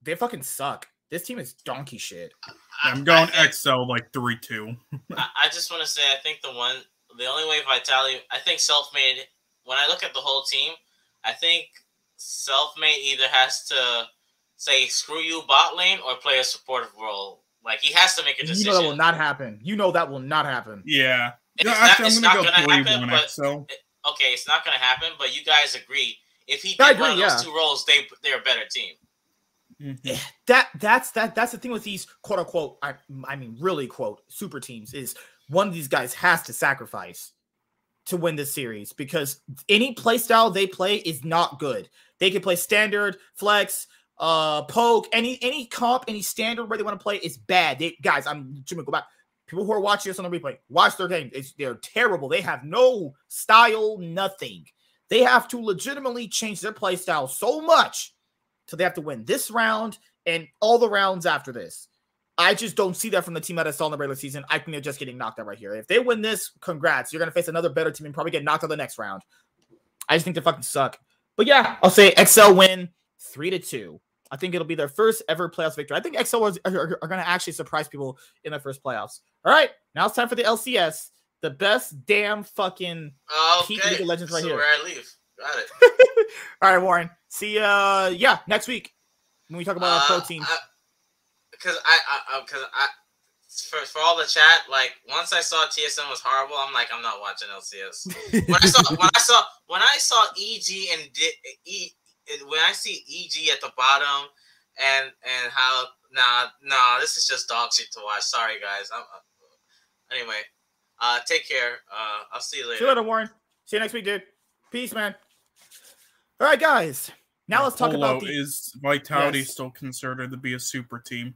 they fucking suck. This team is donkey shit. I- I'm going I XL like three two. I, I just want to say, I think the one, the only way Vitality, I think Selfmade. When I look at the whole team, I think Selfmade either has to say "screw you" bot lane or play a supportive role. Like he has to make a decision. You know that will not happen. You know that will not happen. Yeah. It's Yeah, not- actually, it's I'm gonna gonna go three happen, one but- XL. okay, it's not going to happen, but you guys agree. If he I did one of those yeah. two roles, they they're a better team. Mhm. That that's that that's the thing with these quote unquote I I mean really quote super teams is one of these guys has to sacrifice to win this series because any play style they play is not good. They can play standard, flex, uh poke, any any comp, any standard where they want to play is bad. They guys, I'm Jimmy go back. People who are watching this on the replay, watch their game. It's, they're terrible. They have no style, nothing. They have to legitimately change their play style so much so they have to win this round and all the rounds after this. I just don't see that from the team that I saw in the regular season. I think they're just getting knocked out right here. If they win this, congrats. You're gonna face another better team and probably get knocked out the next round. I just think they fucking suck. But yeah, I'll say XL win three to two. I think it'll be their first ever playoffs victory. I think XL are, are, are gonna actually surprise people in their first playoffs. All right, now it's time for the LCS. The best damn fucking. Peak Okay, League of Legends right so here. where I leave. Got it. All right, Warren. See uh yeah, next week when we talk about our Uh, protein. I- because I, I, because I, for, for all the chat, like once I saw TSM was horrible, I'm like, I'm not watching LCS. when I saw, when I saw, when I saw EG and di- E, when I see EG at the bottom, and and how nah nah, this is just dog shit to watch. Sorry guys. I'm, uh, anyway, uh, take care. Uh, I'll see you later. See you later, Warren. See you next week, dude. Peace, man. All right, guys. Now let's talk Polo about the is Vitality Yes. still considered to be a super team?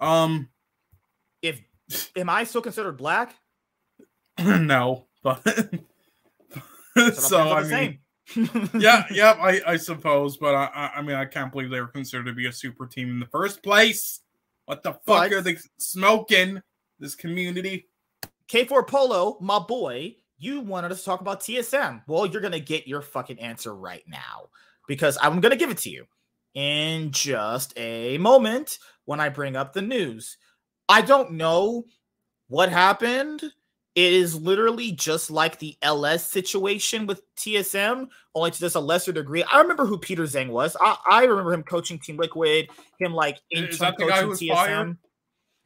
Um, if am I still considered black? no, but But so I'm I the mean, same. yeah, yeah, I, I suppose, but I, I, I mean, I can't believe they were considered to be a super team in the first place. What the fuck But- are they smoking? This community. K4 Polo, my boy, you wanted us to talk about TSM. Well, you're gonna get your fucking answer right now because I'm gonna give it to you in just a moment when I bring up the news. I don't know what happened. It is literally just like the LS situation with TSM, only to just a lesser degree. I remember who Peter Zhang was. I, I remember him coaching Team Liquid, him like interim that the guy coaching who was TSM. fired?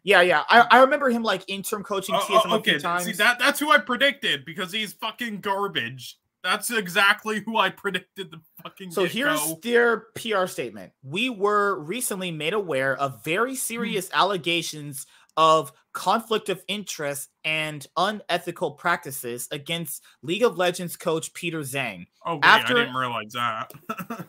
Yeah, yeah. I, I remember him like interim coaching Oh, TSM oh, a few okay, times. see that that's who I predicted because he's fucking garbage. That's exactly who I predicted the fucking. So get-go. here's their PR statement. We were recently made aware of very hmm. serious allegations of conflict of interest and unethical practices against League of Legends coach Peter Zhang. Oh, wait, after- I didn't realize that.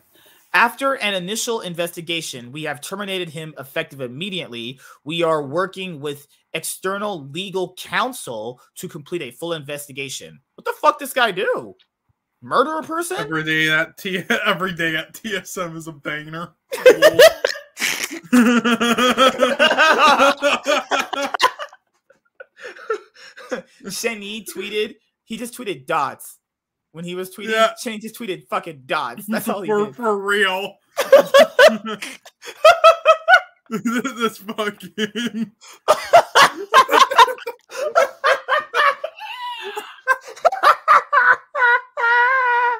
After an initial investigation, we have terminated him effective immediately. We are working with external legal counsel to complete a full investigation. What the fuck this guy do? Murder a person? every day at T every day at TSM is a banger. Shani tweeted, he just tweeted dots. When he was tweeting, Yeah. Shani just tweeted fucking dots. That's all he for, did. for real. this fucking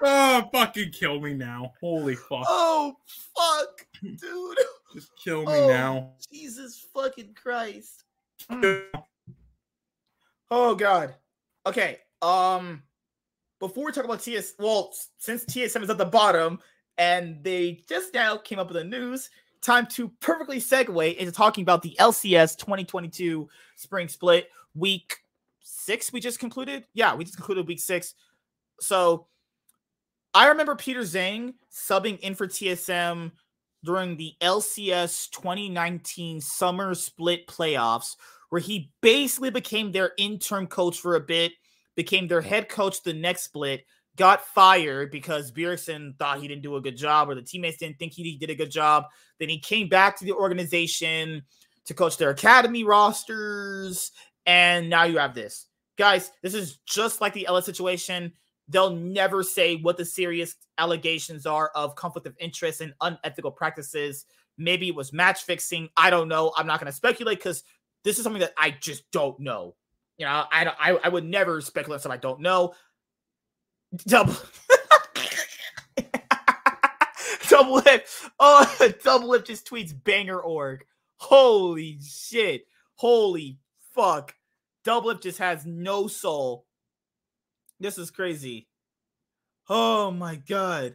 oh fucking kill me now. Holy fuck. oh fuck, dude. Just kill me Oh, now. Jesus fucking Christ. Mm. Oh god. Okay. Um before we talk about TS well, since TSM is at the bottom and they just now came up with the news, time to perfectly segue into talking about the LCS 2022 spring split week 6 we just concluded. Yeah, we just concluded week 6. So I remember Peter Zhang subbing in for TSM during the LCS 2019 summer split playoffs, where he basically became their interim coach for a bit, became their head coach the next split, got fired because Bjergsen thought he didn't do a good job, or the teammates didn't think he did a good job. Then he came back to the organization to coach their academy rosters, and now you have this. Guys, this is just like the Ella situation. They'll never say what the serious allegations are of conflict of interest and unethical practices. Maybe it was match fixing. I don't know. I'm not going to speculate because this is something that I just don't know. You know, I I, I would never speculate stuff I don't know. Double, Doublelift. Oh, Doublelift just tweets banger org. Holy shit. Holy fuck. Doublelift just has no soul. This is crazy. Oh my god.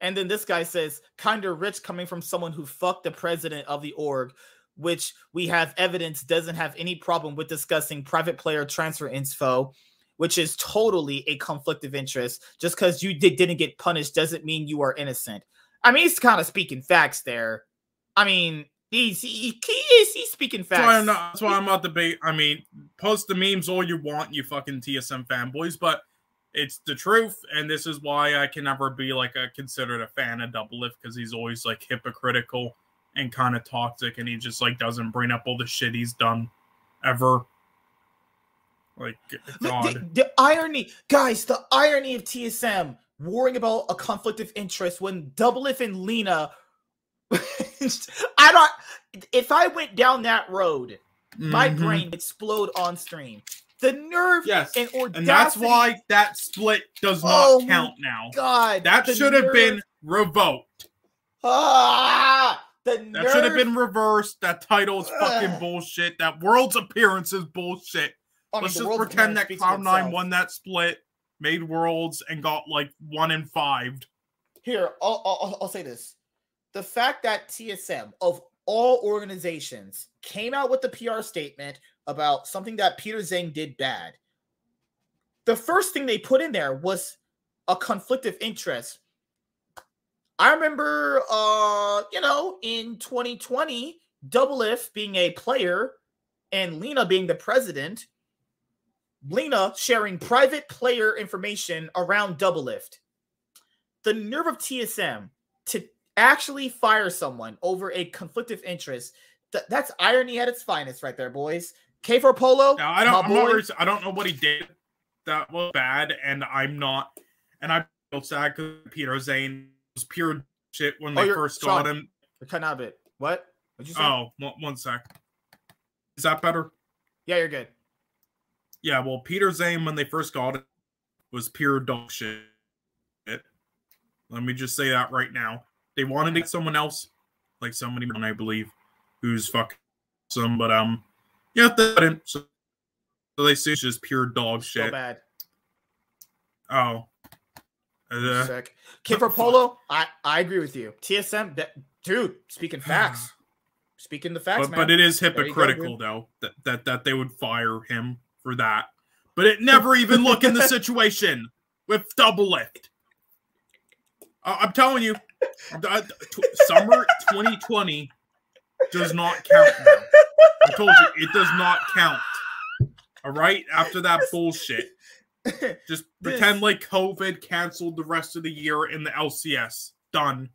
And then this guy says, kind of rich coming from someone who fucked the president of the org, which we have evidence doesn't have any problem with discussing private player transfer info, which is totally a conflict of interest. Just because you did, didn't get punished doesn't mean you are innocent. I mean, he's kind of speaking facts there. I mean, he's he, he is he's speaking That's why I'm not. That's why I'm not debate. I mean, post the memes all you want, you fucking TSM fanboys, but it's the truth, and this is why I can never be like a considered a fan of Doublelift because he's always like hypocritical and kind of toxic, and he just like doesn't bring up all the shit he's done ever. Like The- God, The, the irony, guys, the irony of TSM worrying about a conflict of interest when Doublelift and Leena. I don't. If I went down that road, my Mhm. brain would explode on stream. The nerve Yes, and audacity. and that's why that split does not Oh count now. God, That should have been revoked. Ah, The That should have been reversed. That title is fucking Ugh. bullshit. That world's appearance is bullshit. I mean, Let's just pretend that speaks Cloud9 won that split, made worlds, and got like one in five. Here, I'll, I'll, I'll say this: the fact that TSM of all organizations came out with the PR statement about something that Peter Zhang did bad. The first thing they put in there was a conflict of interest. I remember, uh, you know, in 2020, Doublelift being a player and Leena being the president, Leena sharing private player information around Doublelift the nerve of TSM to actually fire someone over a conflict of interest. th- that's irony at its finest, right there, boys. K for Polo. Now, I don't. my I'm not I don't know what he did that was bad, and I'm not. And I feel sad because Peter Zhang was pure shit when Oh, they first got him. You're cutting out a bit. What? What'd you say? Oh, one, one sec. Is that better? Yeah, you're good. Yeah. Well, Peter Zhang when they first got it was pure dog shit. Let me just say that right now. They wanted to get someone else, like somebody, I believe, who's fucking some, but um, yeah, they didn't. So, so they say it's just pure dog So shit. bad. Oh. Uh, Sick. K for Polo. I I agree with you. TSM, that, dude. Speaking facts. Speaking the facts, but, man. but it is you go, hypocritical though that, that that they would fire him for that. But it never even look in the situation with Doublelift. Uh, I'm telling you, summer 2020 does not count. Now. I told you it does not count. All right, after that bullshit, just pretend like COVID canceled the rest of the year in the LCS. Done.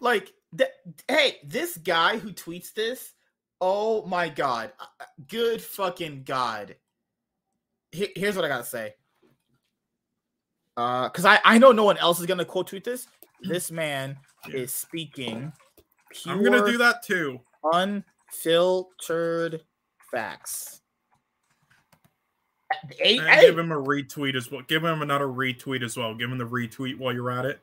like th- hey this guy who tweets this oh my god Uh, uh, good fucking god He- here's what i gotta say uh because i i know no one else is gonna quote tweet this this man is speaking pure I'm gonna do that too. unfiltered facts Hey, give him a retweet as well. Give him another retweet as well. Give him the retweet while you're at it.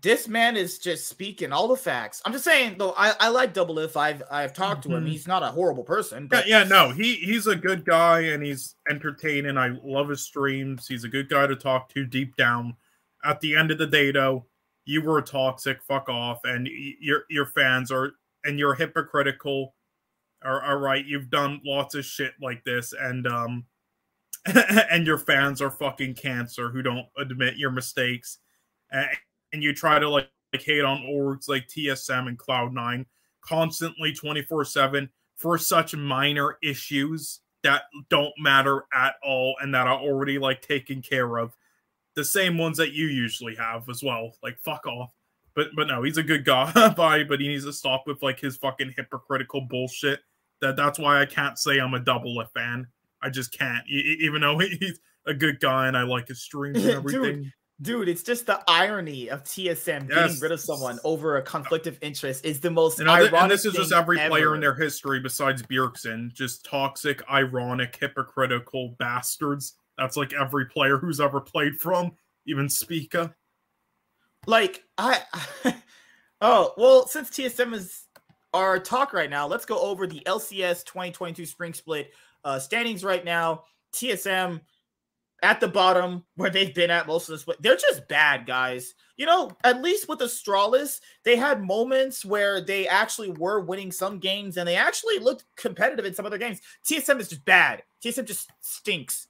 This man is just speaking all the facts. I'm just saying though, I, I like Doublelift. I've I've talked to him. Mhm. He's not a horrible person, Yeah, but yeah, no, he he's a good guy and he's entertaining. I love his streams. He's a good guy to talk to deep down. At the end of the day, though, you were toxic. Fuck off, and your your fans are and you're hypocritical. Are all right. You've done lots of shit like this, and um, and your fans are fucking cancer who don't admit your mistakes, and, and you try to like, like hate on orgs like TSM and Cloud9 constantly 24 7 for such minor issues that don't matter at all and that are already like taken care of. The same ones that you usually have as well like fuck off. But but no he's a good guy but he needs to stop with like his fucking hypocritical bullshit. That that's why i can't say i'm a double a fan. I just can't E- even though he's a good guy and i like his streams and everything. dude, it's just the irony of TSM Yes. getting rid of someone over a conflict of interest is the most th- ironic. and this is just every player in their history besides Bjergsen, just toxic, ironic, hypocritical bastards. That's like every player who's ever played from, even Spica. Like I, oh well, since TSM is our talk right now, let's go over the LCS 2022 Spring Split uh, standings right now. TSM at the bottom where they've been at most of this. split. They're just bad, guys. You know, at least with Astralis, they had moments where they actually were winning some games and they actually looked competitive in some other games. TSM is just bad. TSM just stinks.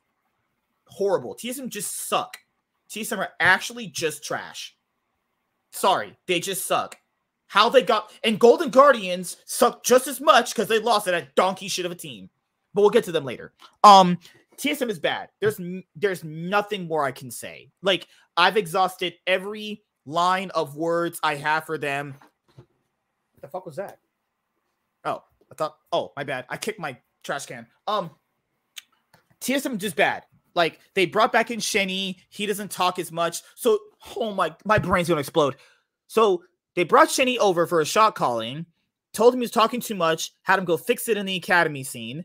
Horrible. TSM just suck. TSM are actually just trash. Sorry, they just suck. How they got and Golden Guardians suck just as much because they lost to that donkey shit of a team. But we'll get to them later. Um, TSM is bad. There's there's nothing more I can say. Like I've exhausted every line of words I have for them. What the fuck was that? Oh, I thought. Oh, my bad. I kicked my trash can. Um, TSM is just bad. Like they brought back in Shenny. He doesn't talk as much. So, oh my, my brain's gonna explode. So they brought Shenny over for a shot calling. Told him he was talking too much. Had him go fix it in the academy scene.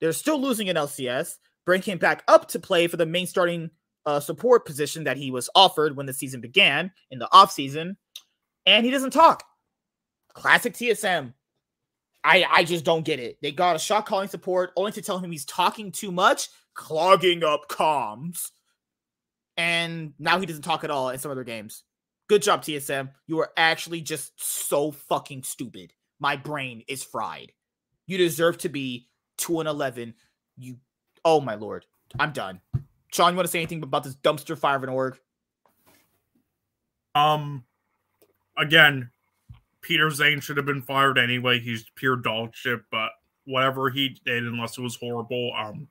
They're still losing in LCS. Bring him back up to play for the main starting uh, support position that he was offered when the season began in the offseason. and he doesn't talk. Classic TSM. I I just don't get it. They got a shot calling support only to tell him he's talking too much, clogging up comms. And now he doesn't talk at all in some other games. Good job, TSM. You are actually just so fucking stupid. My brain is fried. You deserve to be 2 and 11. You Oh my lord. I'm done. Sean, you want to say anything about this dumpster fire of an org? Um, again, Peter Zhang should have been fired anyway. He's pure dog shit, but whatever he did, unless it was horrible, um,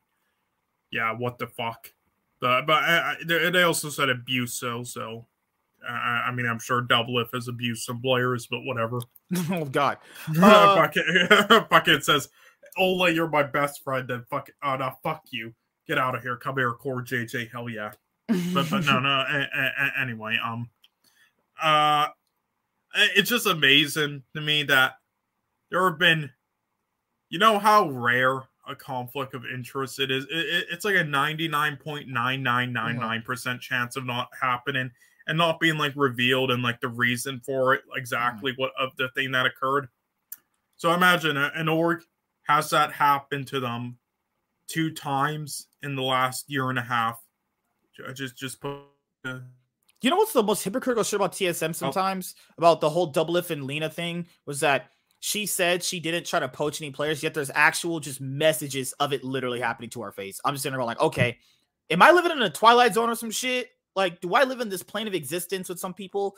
yeah, what the fuck. The, but uh, they also said abuse, so so. Uh, I mean, I'm sure Doublelift has abused some players, but whatever. oh God. Uh, Bucket, Bucket says, "Ola, you're my best friend." And fuck, oh no, fuck you. Get out of here. Come here, CoreJJ. Hell yeah. But but no no. A, a, anyway, um, uh, it's just amazing to me that there have been, you know, how rare a conflict of interest it is. It, it, it's like a ninety nine point nine nine nine nine percent chance of not happening and not being like revealed and like the reason for it, exactly mm-hmm. what of the thing that occurred. So I imagine an org has that happened to them two times in the last year and a half. I just just put. Uh, you know what's the most hypocritical shit about TSM sometimes oh. about the whole double Doublelift and Leena thing was that she said she didn't try to poach any players, yet there's actual just messages of it literally happening to our face. I'm just sitting there like, okay, am I living in a twilight zone or some shit? Like, do I live in this plane of existence with some people?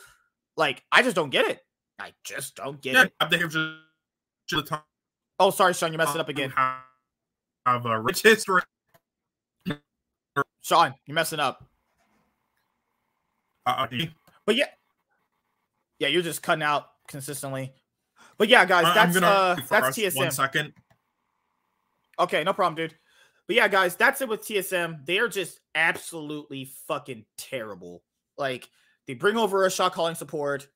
Like, I just don't get it. I just don't get yeah, it. Oh, sorry, Sean, you messed it up again. Have a rich history. Sean, you're messing up. Uh, but yeah, yeah, you're just cutting out consistently. But yeah, guys, that's uh, that's TSM. One second. Okay, no problem, dude. But yeah, guys, that's it with TSM. They are just absolutely fucking terrible. Like they bring over a shot calling support,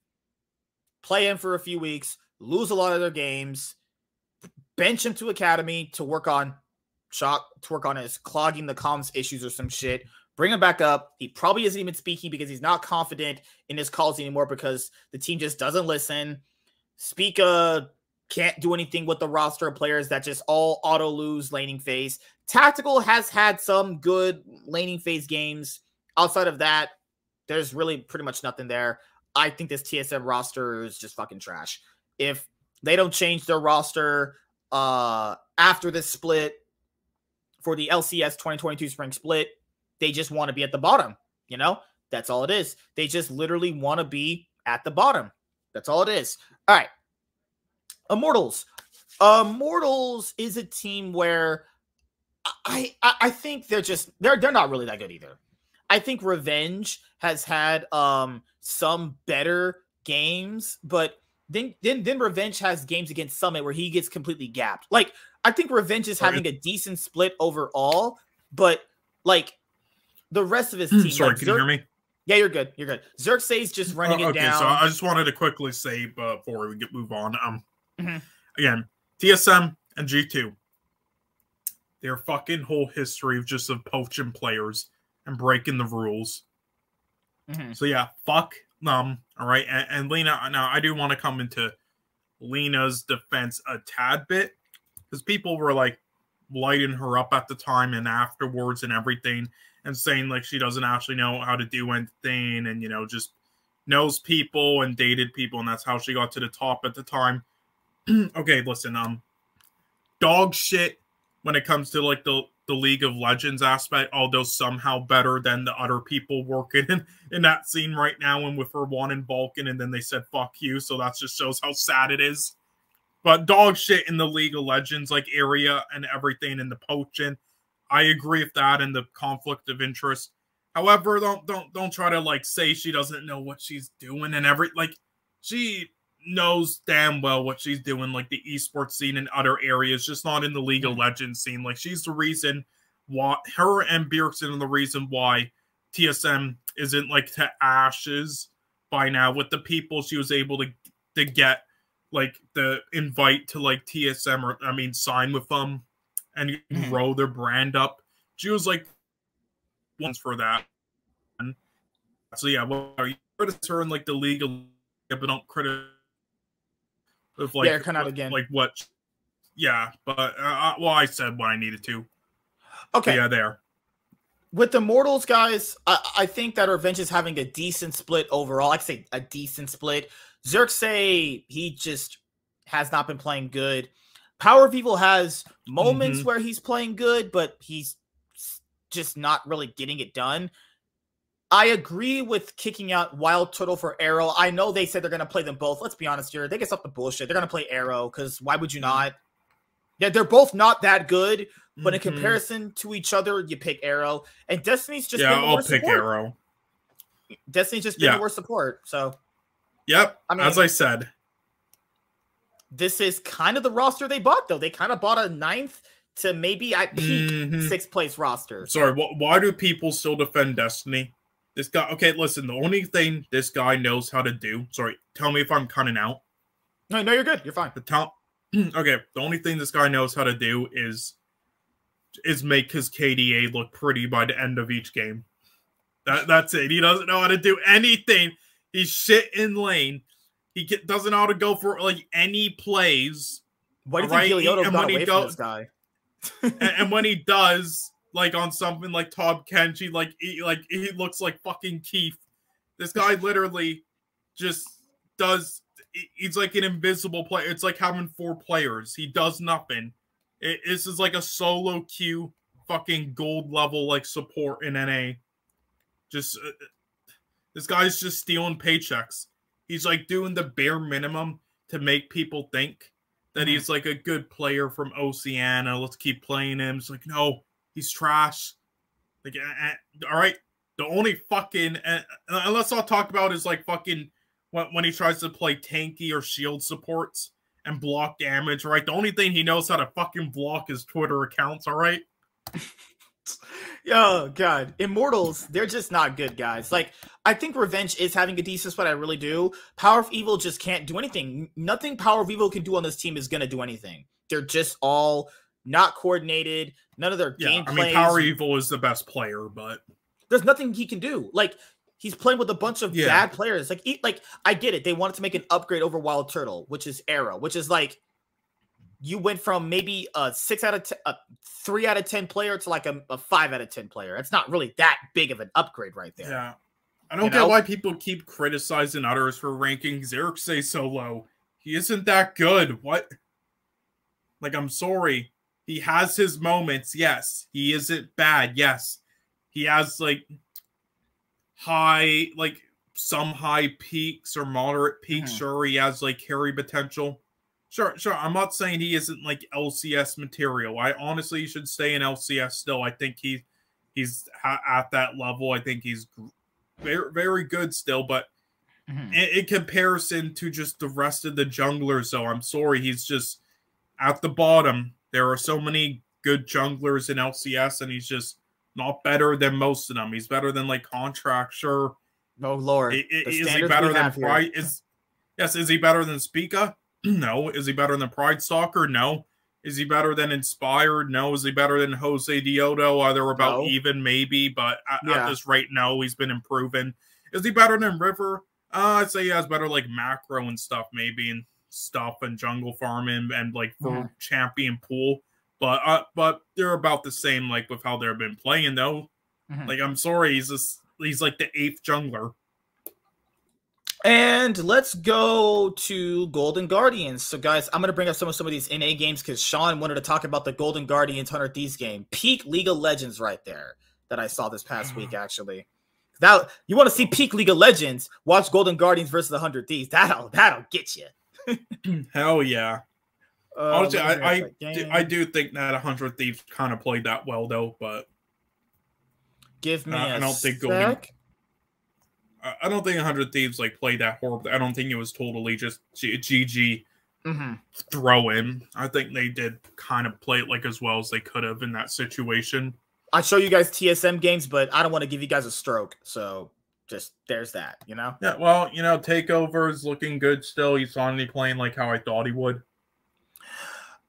play him for a few weeks, lose a lot of their games, bench him to academy to work on shock to work on his clogging the comms issues or some shit. Bring him back up. He probably isn't even speaking because he's not confident in his calls anymore because the team just doesn't listen. Spica can't do anything with the roster of players that just all auto lose laning phase. Tactical has had some good laning phase games. Outside of that, there's really pretty much nothing there. I think this TSM roster is just fucking trash. If they don't change their roster uh after this split for the LCS 2022 spring split, they just want to be at the bottom. You know, that's all it is. They just literally want to be at the bottom. That's all it is. All right. Immortals. Immortals is a team where I, I I think they're just they're they're not really that good either. I think Revenge has had um some better games, but then then then Revenge has games against Summit where he gets completely gapped. Like I think Revenge is having a decent split overall, but like the rest of his hmm, team. Sorry, like can Zerk, you hear me? Yeah, you're good. You're good. Xerxes just running uh, okay, it down. So I just wanted to quickly say before we get move on. Um, mm-hmm. again, TSM and G two, their fucking whole history of just of poaching players and breaking the rules. Mm-hmm. So yeah, fuck them. All right, and, and Leena. Now I do want to come into Leena's defense a tad bit because people were like lighting her up at the time and afterwards and everything and saying like she doesn't actually know how to do anything and you know just knows people and dated people and that's how she got to the top at the time okay listen um dog shit when it comes to like the the league of legends aspect although somehow better than the other people working in, in that scene right now and with her one in balkan and then they said fuck you so that just shows how sad it is but dog shit in the League of Legends like area and everything in the poaching. I agree with that and the conflict of interest. However, don't don't don't try to like say she doesn't know what she's doing and every like she knows damn well what she's doing, like the esports scene in other areas, just not in the League of Legends scene. Like she's the reason why her and Bjergsen are the reason why TSM isn't like to ashes by now with the people she was able to to get like the invite to like TSM or I mean sign with them and mm-hmm. grow their brand up. She was like once for that. So yeah, well, are you her in like the league of but don't criticize. With like, yeah, come out again. Like what? Yeah, but uh, uh, well, I said what I needed to. Okay. But yeah, there. With the Mortals guys, I, I think that Revenge is having a decent split overall. I'd say a decent split. Xerxes, he just has not been playing good. Power of Evil has moments mm-hmm. where he's playing good, but he's just not really getting it done. I agree with kicking out WildTurtle for Arrow. I know they said they're going to play them both. Let's be honest here. They get stop the bullshit. They're going to play Arrow because why would you mm-hmm. not? Yeah, they're both not that good, but mm-hmm. in comparison to each other, you pick Arrow. And Destiny's just yeah, I'll pick support. Arrow. Destiny's just been yeah. worse support. So, yep. I mean, as I said, this is kind of the roster they bought, though. They kind of bought a ninth to maybe at peak mm-hmm. sixth place roster. Sorry, wh- why do people still defend Destiny? This guy, okay, listen, the only thing this guy knows how to do, sorry, tell me if I'm cutting out. No, no, you're good. You're fine. The top, okay, the only thing this guy knows how to do is is make his KDA look pretty by the end of each game. That that's it. He doesn't know how to do anything. He's shit in lane. He get, doesn't know how to go for like any plays. Why do you right? think Gilioto got away go, from this guy? and, and, when he does, like on something like Tahm Kench, like he, like he looks like fucking Keith. This guy literally just does. He's like an invisible player. It's like having four players. He does nothing. It, this is like a solo queue, fucking gold level like support in NA. Just uh, this guy's just stealing paychecks. He's like doing the bare minimum to make people think that mm-hmm. he's like a good player from Oceania. Let's keep playing him. It's like, no, he's trash. Like, uh, all right, the only fucking uh, unless I'll talk about is like fucking when, when he tries to play tanky or shield supports and block damage. Right, the only thing he knows how to fucking block is Twitter accounts. All right. oh god, Immortals, they're just not good guys. Like I think Revenge is having a decent spot. I really do. Power of Evil just can't do anything. Nothing Power of Evil can do on this team is gonna do anything. They're just all not coordinated. None of their yeah, game. I mean, Power Evil is the best player, but there's nothing he can do. Like he's playing with a bunch of yeah. bad players. Like, like I get it. They wanted to make an upgrade over WildTurtle, which is Arrow, which is like you went from maybe a six out of ten, a three out of ten player to like a, a five out of ten player. It's not really that big of an upgrade right there. Yeah, I don't you get know? why people keep criticizing others for ranking Xerxes so low. He isn't that good. What? Like, I'm sorry. He has his moments. Yes, he isn't bad. Yes, he has like high, like some high peaks or moderate peaks. Mm-hmm. Sure, he has like carry potential Sure, sure. I'm not saying he isn't like LCS material. I honestly should stay in LCS still. I think he he's ha- at that level. I think he's very very good still, but mm-hmm. in, in, comparison to just the rest of the junglers, though, I'm sorry, he's just at the bottom. There are so many good junglers in LCS, and he's just not better than most of them. He's better than like Contractz, sure. Oh lord, is he better than Pride? Is yes, is he better than Spica? No. Is he better than Pridestalker? No. Is he better than Inspired? No. Is he better than Josedeodo? Are about no. even? Maybe, but at, yeah. at, this rate, no. He's been improving. Is he better than River? Uh, I'd say he has better like macro and stuff, maybe and stuff and jungle farming and like for mm-hmm. champion pool. But uh, but they're about the same, like with how they've been playing though. Mm-hmm. Like I'm sorry, he's just he's like the eighth jungler. And let's go to Golden Guardians. So, guys, I'm going to bring up some of some of these NA games because Sean wanted to talk about the Golden Guardians 100 Thieves game. Peak League of Legends right there that I saw this past week, actually. That you want to see peak League of Legends? Watch Golden Guardians versus the Hundred Thieves. That'll that'll get you. Hell yeah! Uh, Honestly, I I do, I do think that Hundred Thieves kind of played that well though, but give me I don't think Golden I don't think 100 Thieves like played that horrible. I don't think it was totally just GG mm-hmm. throw in. I think they did kind of play it like as well as they could have in that situation. I show you guys TSM games, but I don't want to give you guys a stroke. So just there's that, you know? Yeah, well, you know, Takeover is looking good still. He's finally playing like how I thought he would.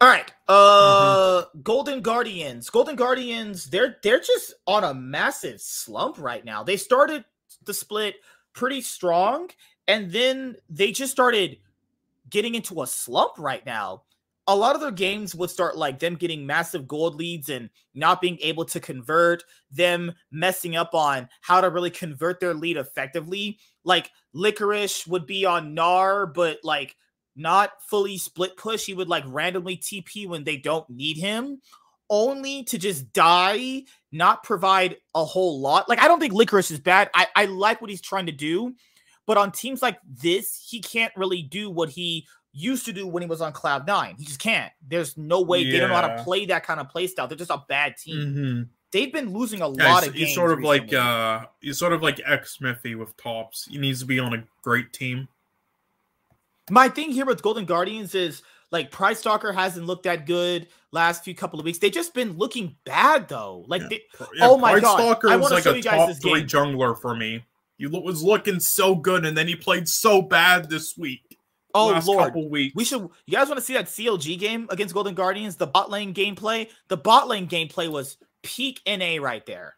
All right. Uh mm-hmm. Golden Guardians. Golden Guardians, they're they're just on a massive slump right now. They started the split pretty strong and then they just started getting into a slump right now. A lot of their games would start like them getting massive gold leads and not being able to convert, them messing up on how to really convert their lead effectively. Like Licorice would be on Gnar, but like not fully split push. He would like randomly TP when they don't need him, only to just die, not provide a whole lot. Like, I don't think Licorice is bad. I, I like what he's trying to do, but on teams like this, he can't really do what he used to do when he was on Cloud Nine. He just can't. There's no way they don't know how to play that kind of play style. They're just a bad team. Mm-hmm. They've been losing a Yeah, lot he's, of he's games. sort of like uh he's sort of like Xmithie with tops. He needs to be on a great team. My thing here with Golden Guardians is like Pridestalker hasn't looked that good last few couple of weeks. They've just been looking bad though. Like Yeah. they, Yeah, Oh my Pride God. Stalker I wanna like show you guys this three game. jungler for me. He was looking so good, and then he played so bad this week. Oh last lord, couple weeks. we should. You guys want to see that CLG game against Golden Guardians? The bot lane gameplay. The bot lane gameplay was peak NA right there.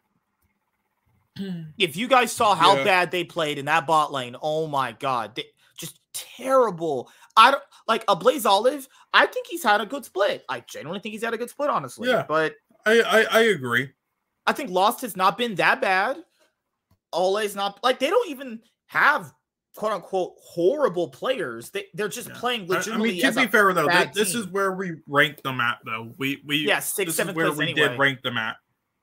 Hmm. If you guys saw how Yeah. bad they played in that bot lane, oh my god, they, just terrible. I don't like a Blaze Olive. I think he's had a good split. I genuinely think he's had a good split, honestly. Yeah. but I, I I agree. I think Lost has not been that bad. Olleh's not like they don't even have quote unquote horrible players. They they're just Yeah. playing I, I mean, to be fair though, thi- this is where we ranked them at though. We we yeah, is seventh where we anyway. did rank them at.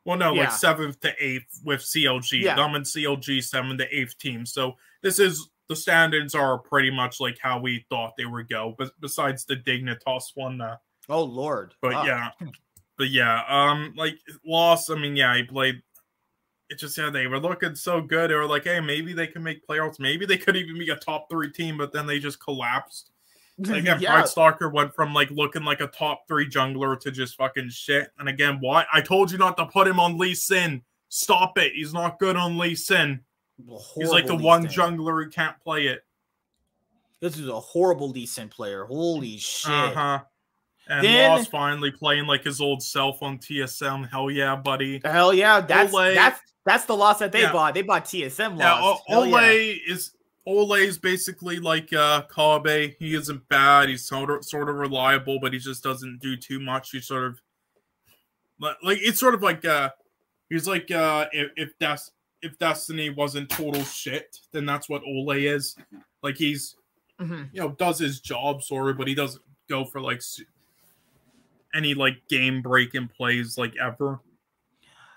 Well, no, Yeah. like seventh to eighth with CLG. Yeah. Them and CLG seven to eighth team. So this is the standards are pretty much like how we thought they would go. But besides the Dignitas one, uh, Oh lord. but yeah, but yeah, um, like lost. I mean, yeah, he played. It just yeah, they were looking so good. They were like, hey, maybe they can make playoffs. Maybe they could even be a top three team. But then they just collapsed. Again, yeah. Pridestalker went from like looking like a top three jungler to just fucking shit. And again, why? I told you not to put him on Lee Sin. Stop it. He's not good on Lee Sin. He's like the Horrible one Sin. jungler who can't play it. This is a horrible Lee Sin player. Holy shit. Uh huh. And Then- Lost finally playing like his old self on TSM. Hell yeah, buddy. Hell yeah, that's Olleh- that's that's the loss that they Yeah. bought. They bought TSM Yeah, loss. O- Olleh yeah. is Olleh is basically like uh Kabe. He isn't bad. He's sort of sort of reliable, but he just doesn't do too much. He sort of like like it's sort of like uh he's like uh if if that's if Destiny wasn't total shit, then that's what Olleh is. Like he's Mhm. you know does his job sort of, but he doesn't go for like any like game breaking plays like ever.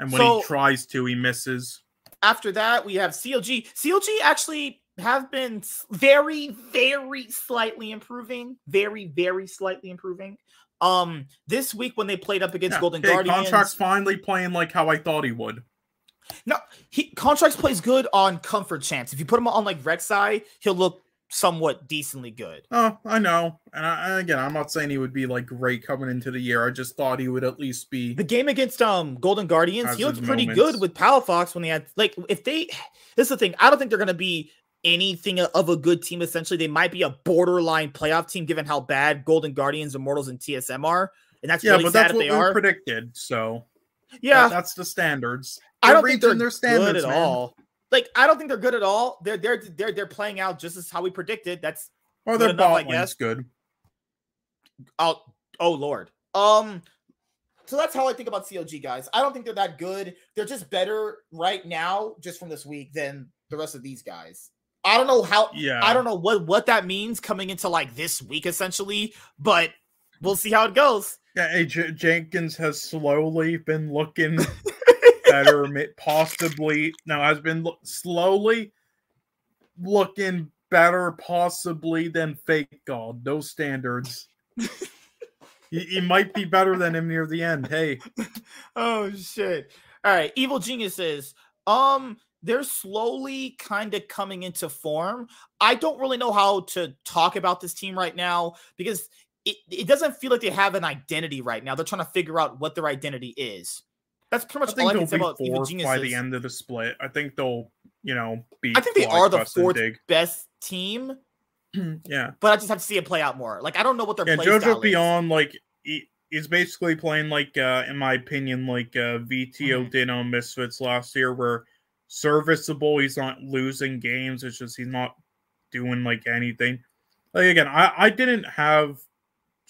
And when So- he tries to, he misses. After that, we have CLG. CLG actually have been very, very slightly improving. Very, very slightly improving. Um, this week when they played up against Yeah, Golden Guardians, Contractz finally playing like how I thought he would. No, he Contractz plays good on comfort chance. If you put him on like Rek'Sai, he'll look somewhat decently good. Oh, I know. And, I, again, I'm not saying he would be like great coming into the year. I just thought he would at least be. The game against um Golden Guardians, he looked pretty moments. good with Palafox when they had like if they this is the thing. I don't think they're gonna be anything of a good team. Essentially, they might be a borderline playoff team given how bad Golden Guardians, Immortals, and TSM are. And that's Yeah, really but sad that's if what they we are. predicted. So yeah, that- that's the standards. I They're don't think they're their standards, at man. all. Like I don't think they're good at all. They're they're they're they're playing out just as how we predicted. That's Or their enough, I bot lane's guess. good. Oh, oh lord. Um, so that's how I think about CLG guys. I don't think they're that good. They're just better right now, just from this week, than the rest of these guys. I don't know how. Yeah. I don't know what what that means coming into like this week, essentially. But we'll see how it goes. Yeah, hey, J- Jenkins has slowly been looking better, possibly. Now has been lo- slowly looking better, possibly than FakeGod. Those standards. he, he might be better than him near the end. Hey, Oh shit! All right, evil geniuses. Um, they're slowly kind of coming into form. I don't really know how to talk about this team right now because it, it doesn't feel like they have an identity right now. They're trying to figure out what their identity is. That's pretty I much think all I can say be about evil fourth geniuses. by the end of the split. I think they'll, you know, be. I think they are the fourth best team, Yeah. but I just have to see it play out more. Like I don't know what their Yeah, play Jojo. Beyond, like, he, he's basically playing like, uh, in my opinion, like uh, Vetheo Mhm. did on Misfits last year, where serviceable. He's not losing games. It's just he's not doing like anything. Like again, I I didn't have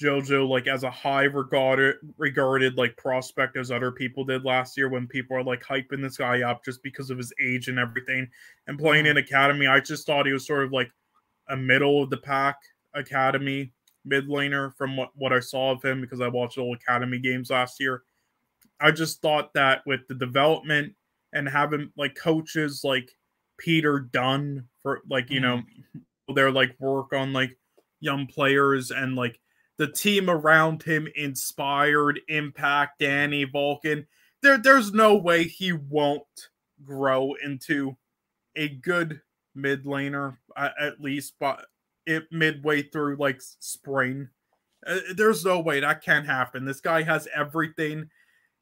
JoJo like as a high regarded regarded like prospect as other people did last year when people are like hyping this guy up just because of his age and everything and playing mm-hmm. in academy. I just thought he was sort of like a middle of the pack academy mid laner from what, what I saw of him because I watched all academy games last year. I just thought that with the development and having like coaches like Peter Dun for like, you know, mm-hmm. their like work on like young players and like the team around him inspired impact danny vulcan. There there's no way he won't grow into a good mid laner at least but it midway through like spring. Uh, there's no way that can't happen. This guy has everything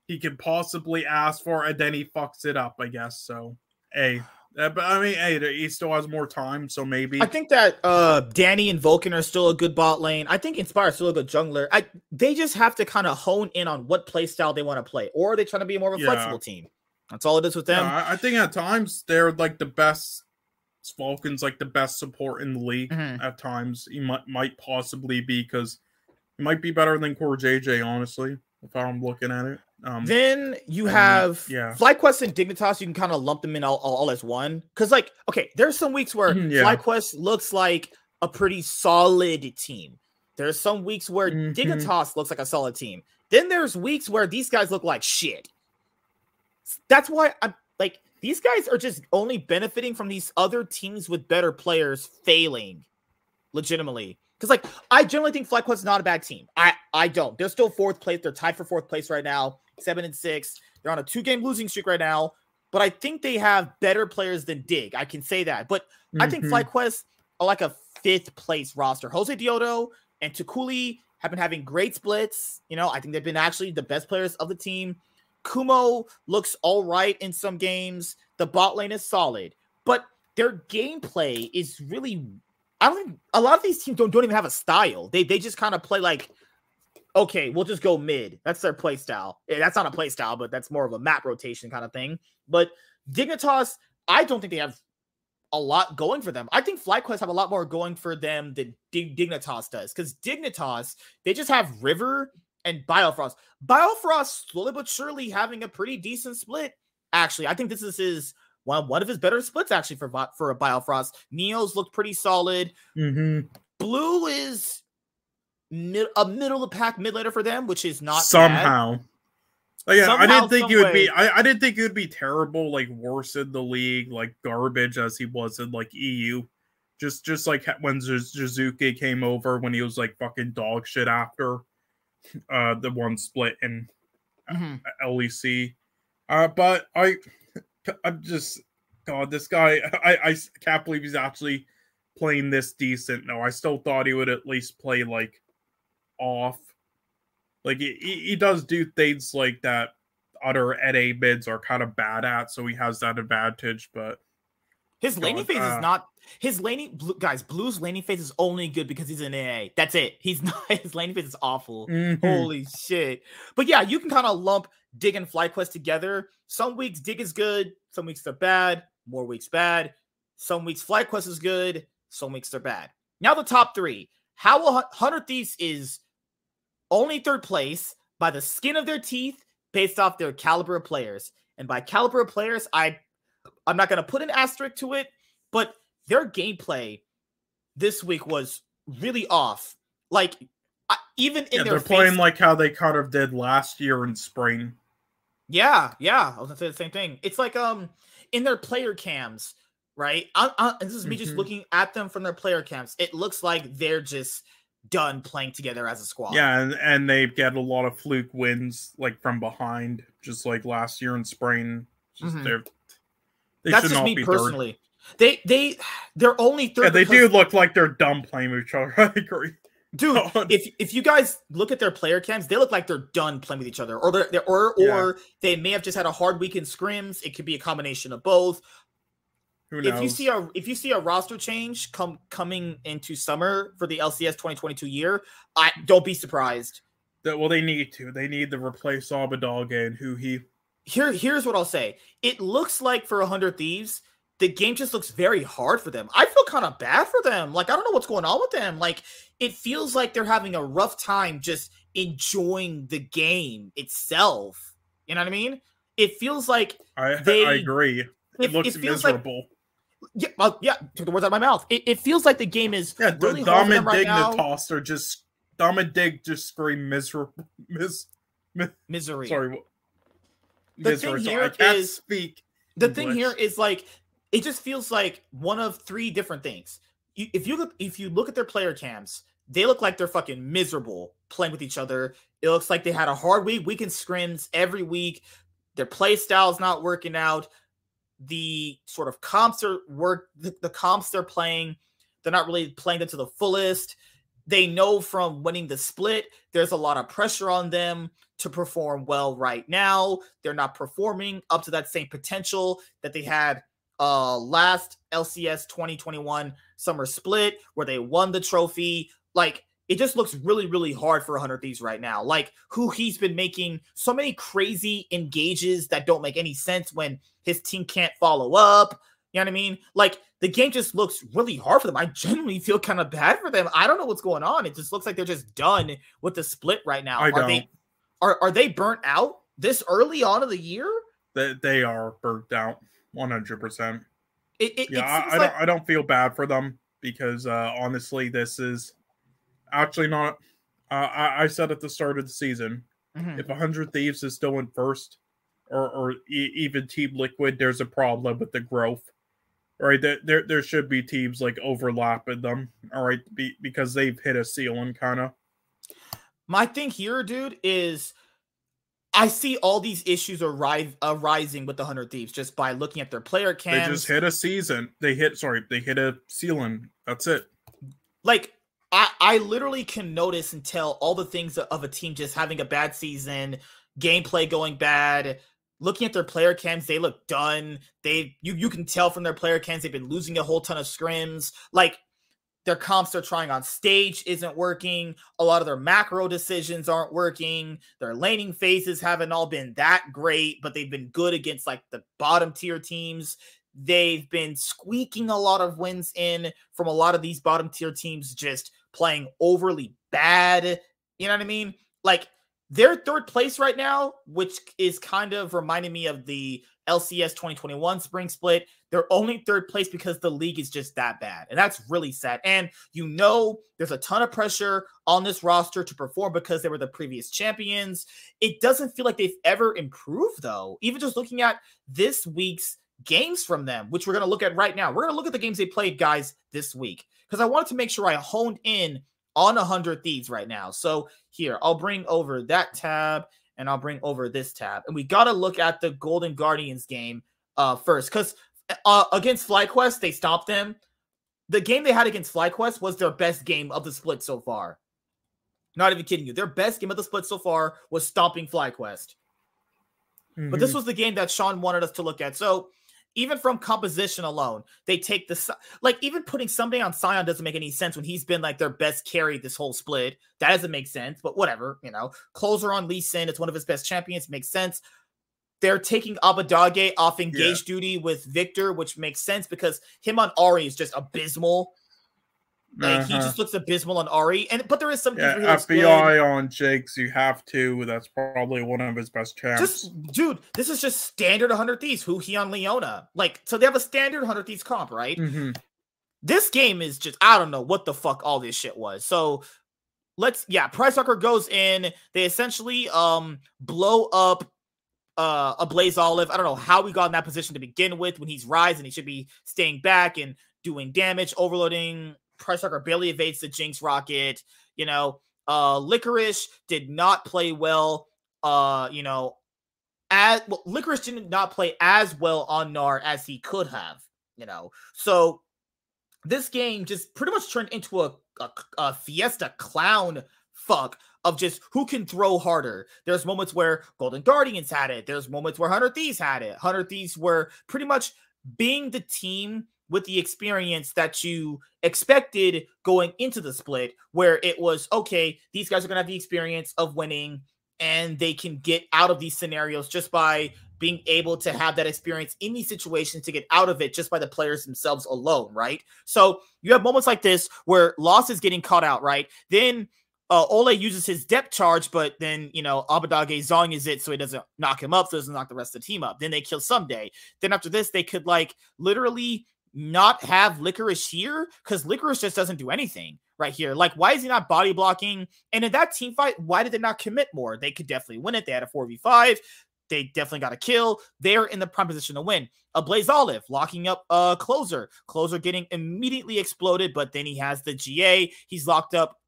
he can possibly ask for and then he fucks it up i guess so hey uh, but I mean, hey, he still has more time, so maybe. I think that uh Danny and Vulcan are still a good bot lane. I think Inspire is still a good jungler. I they just have to kind of hone in on what play style they want to play, or are they trying to be more of a Yeah. flexible team? That's all it is with them. Yeah, I, think at times they're like the best. Vulcan's like the best support in the league. Mhm. At times, he might might possibly be because he might be better than CoreJJ. Honestly, if I'm looking at it. Um, Then you Um, have yeah. FlyQuest and Dignitas. You can kind of lump them in all, all, all as one. Because, like, okay, there's some weeks where Mhm, yeah. FlyQuest looks like a pretty solid team. There's some weeks where Mhm. Dignitas looks like a solid team. Then there's weeks where these guys look like shit. That's why I'm like, these guys are just only benefiting from these other teams with better players failing legitimately. Because like I generally think FlyQuest is not a bad team. I I don't. They're still fourth place. They're tied for fourth place right now, seven and six. They're on a two game losing streak right now. But I think they have better players than Dig. I can say that. But I think mhm. FlyQuest are like a fifth place roster. Josedeodo and Toucouille have been having great splits. You know, I think they've been actually the best players of the team. Kumo looks all right in some games. The bot lane is solid, but their gameplay is really. I don't think a lot of these teams don't, don't even have a style. They they just kind of play like, okay, we'll just go mid. That's their play style. Eh, That's not a play style, but that's more of a map rotation kind of thing. But Dignitas, I don't think they have a lot going for them. I think FlyQuest have a lot more going for them than Dig- Dignitas does. Because Dignitas, they just have River and Biofrost. Biofrost slowly but surely having a pretty decent split. Actually, I think this is his one one of his better splits actually for for a Biofrost. Neo's looked pretty solid. Mhm. Blue is mid, a middle of the pack mid laner for them, which is not bad. somehow. Like, yeah, I didn't think some he would be. I, I didn't think he would be terrible, like worse in the league, like garbage as he was in like EU. Just, just like when Jiz- Jizuke came over, when he was like fucking dog shit after uh the one split in Mhm. LEC. Uh, but I, I'm just, God, this guy, I, I can't believe he's actually playing this decent. No, I still thought he would at least play like off. Like he, he does do things like that other NA bids are kind of bad at, so he has that advantage. But His laning phase uh, is not his laning blue, guys. Blue's laning phase is only good because he's an AA. That's it. He's not his laning phase is awful. mhm. Holy shit! But yeah, you can kind of lump Dig and FlyQuest together. Some weeks Dig is good, some weeks they're bad. More weeks bad. Some weeks FlyQuest is good, some weeks they're bad. Now the top three. How Hundred Thieves is only third place by the skin of their teeth, based off their caliber of players. And by caliber of players, I I'm not gonna put an asterisk to it, but their gameplay this week was really off. Like I, even in yeah, their they're playing like how they kind of did last year in spring. yeah, yeah. I was gonna say the same thing. It's like um in their player cams, right? I, I, this is me just Mhm. looking at them from their player cams. It looks like they're just done playing together as a squad. Yeah, and, and they get a lot of fluke wins like from behind, just like last year in spring. Just Mhm. they're they that's just not me be third. personally. They they they're only third. Yeah, they do look like they're dumb playing with each other. I agree. dude. God. if if you guys look at their player cams, they look like they're done playing with each other, or they're, they're or Yeah. or they may have just had a hard week in scrims. It could be a combination of both. If you see a if you see a roster change come coming into summer for the LCS 2022 year, I don't be surprised. that, well, they need to. They need to replace Abbedagge and who he. Here here's what I'll say. It looks like for 100 Thieves, the game just looks very hard for them. I feel kind of bad for them. Like I don't know what's going on with them. Like it feels like they're having a rough time just enjoying the game itself. You know what I mean? It feels like I they, I agree. It, it, looks it feels like miserable. Yeah, well, yeah, took the words out of my mouth. It, it feels like the game is yeah, really Dom and right now. Dignitas are just Dom and Dig just scream miserable. Mis, Misery. sorry. The thing misery. So here I can't is- speak. the thing here is like it just feels like one of three different things. You, if you look if you look at their player cams, they look like they're fucking miserable playing with each other. It looks like they had a hard week, weekend scrims every week. Their play style's not working out. The sort of comps are work the, the comps they're playing, they're not really playing them to the fullest. They know from winning the split, there's a lot of pressure on them to perform well right now. They're not performing up to that same potential that they had uh last LCS 2021 summer split where they won the trophy. Like it just looks really really hard for 100 Thieves right now. Like huhi's been making so many crazy engages that don't make any sense when his team can't follow up. You know what I mean? Like the game just looks really hard for them. I genuinely feel kind of bad for them. I don't know what's going on. It just looks like they're just done with the split right now. I are don't. they are are they burnt out this early on of the year? They, they are burnt out 100%. It, it, Yeah, it I, I like don't I don't feel bad for them because uh honestly this is actually not uh, I, I said at the start of the season Mhm. if 100 thieves is still in first or or e- even team liquid there's a problem with the growth all right? There there, there should be teams like overlapping them all right be, because they've hit a ceiling kind of my thing here, dude, is I see all these issues arise arising with the hundred thieves just by looking at their player they just hit a season. They hit sorry they hit a ceiling. That's it. Like I, I literally can notice and tell all the things of a team just having a bad season, gameplay going bad. Looking at their player cams, they look done. They you you can tell from their player cams they've been losing a whole ton of scrims. Like their comps they're trying on stage isn't working. A lot of their macro decisions aren't working. Their laning phases haven't all been that great, but they've been good against like the bottom tier teams. They've been squeaking a lot of wins in from a lot of these bottom tier teams just playing overly bad. You know what I mean? Like they're third place right now, which is kind of reminding me of the LCS 2021 spring split. They're only third place because the league is just that bad. And that's really sad. And you know, there's a ton of pressure on this roster to perform because they were the previous champions. It doesn't feel like they've ever improved, though. Even just looking at this week's games from them, which we're going to look at right now. We're going to look at the games they played, guys, this week because I wanted to make sure I honed in on 100 Thieves right now. So here, I'll bring over that tab and I'll bring over this tab. And we got to look at the Golden Guardians game uh, first because uh, against FlyQuest, they stopped them. The game they had against FlyQuest was their best game of the split so far. Not even kidding you. Their best game of the split so far was stomping FlyQuest. But this was the game that Sean wanted us to look at. So even from composition alone, they take the like even putting somebody on Sion doesn't make any sense when he's been like their best carry this whole split. That doesn't make sense, but whatever, you know. Closer on Lee Sin, it's one of his best champions, makes sense. They're taking Abbedagge off engage duty with Viktor, which makes sense because him on Ahri is just abysmal. Like he Uh-huh. just looks abysmal on Ahri, and but there is some yeah, things where he looks good. FBI on Jakes, you have to. That's probably one of his best champs. Just dude, this is just standard 100 Thieves. huhi on Leona? Like, so they have a standard 100 Thieves comp, right? Mhm. This game is just I don't know what the fuck all this shit was. So let's yeah, Pridestalkor goes in. They essentially um blow up uh Ablazeolive. I don't know how we got in that position to begin with when he's rising. He should be staying back and doing damage, overloading. Pridestalkor barely evades the Jinx rocket. You know, uh Licorice did not play well. Uh, you know, as well, Licorice did not play as well on Gnar as he could have, you know. So this game just pretty much turned into a, a, a fiesta clown fuck of just who can throw harder. There's moments where Golden Guardians had it. There's moments where Hundred Thieves had it. Hundred Thieves were pretty much being the team with the experience that you expected going into the split, where it was okay, these guys are going to have the experience of winning and they can get out of these scenarios just by being able to have that experience in these situations to get out of it just by the players themselves alone, right? So you have moments like this where Lost is getting caught out, right? Then uh, Olleh uses his depth charge, but then you know Abbedagge Zong is it so he doesn't knock him up, so doesn't knock the rest of the team up. Then they kill Ssumday. Then after this, they could like literally not have Licorice here because Licorice just doesn't do anything right here. Like, why is he not body blocking? And in that team fight, why did they not commit more? They could definitely win it. They had a 4v5. They definitely got a kill. They're in the prime position to win. Ablazeolive locking up a closer. Closer getting immediately exploded, but then he has the GA. He's locked up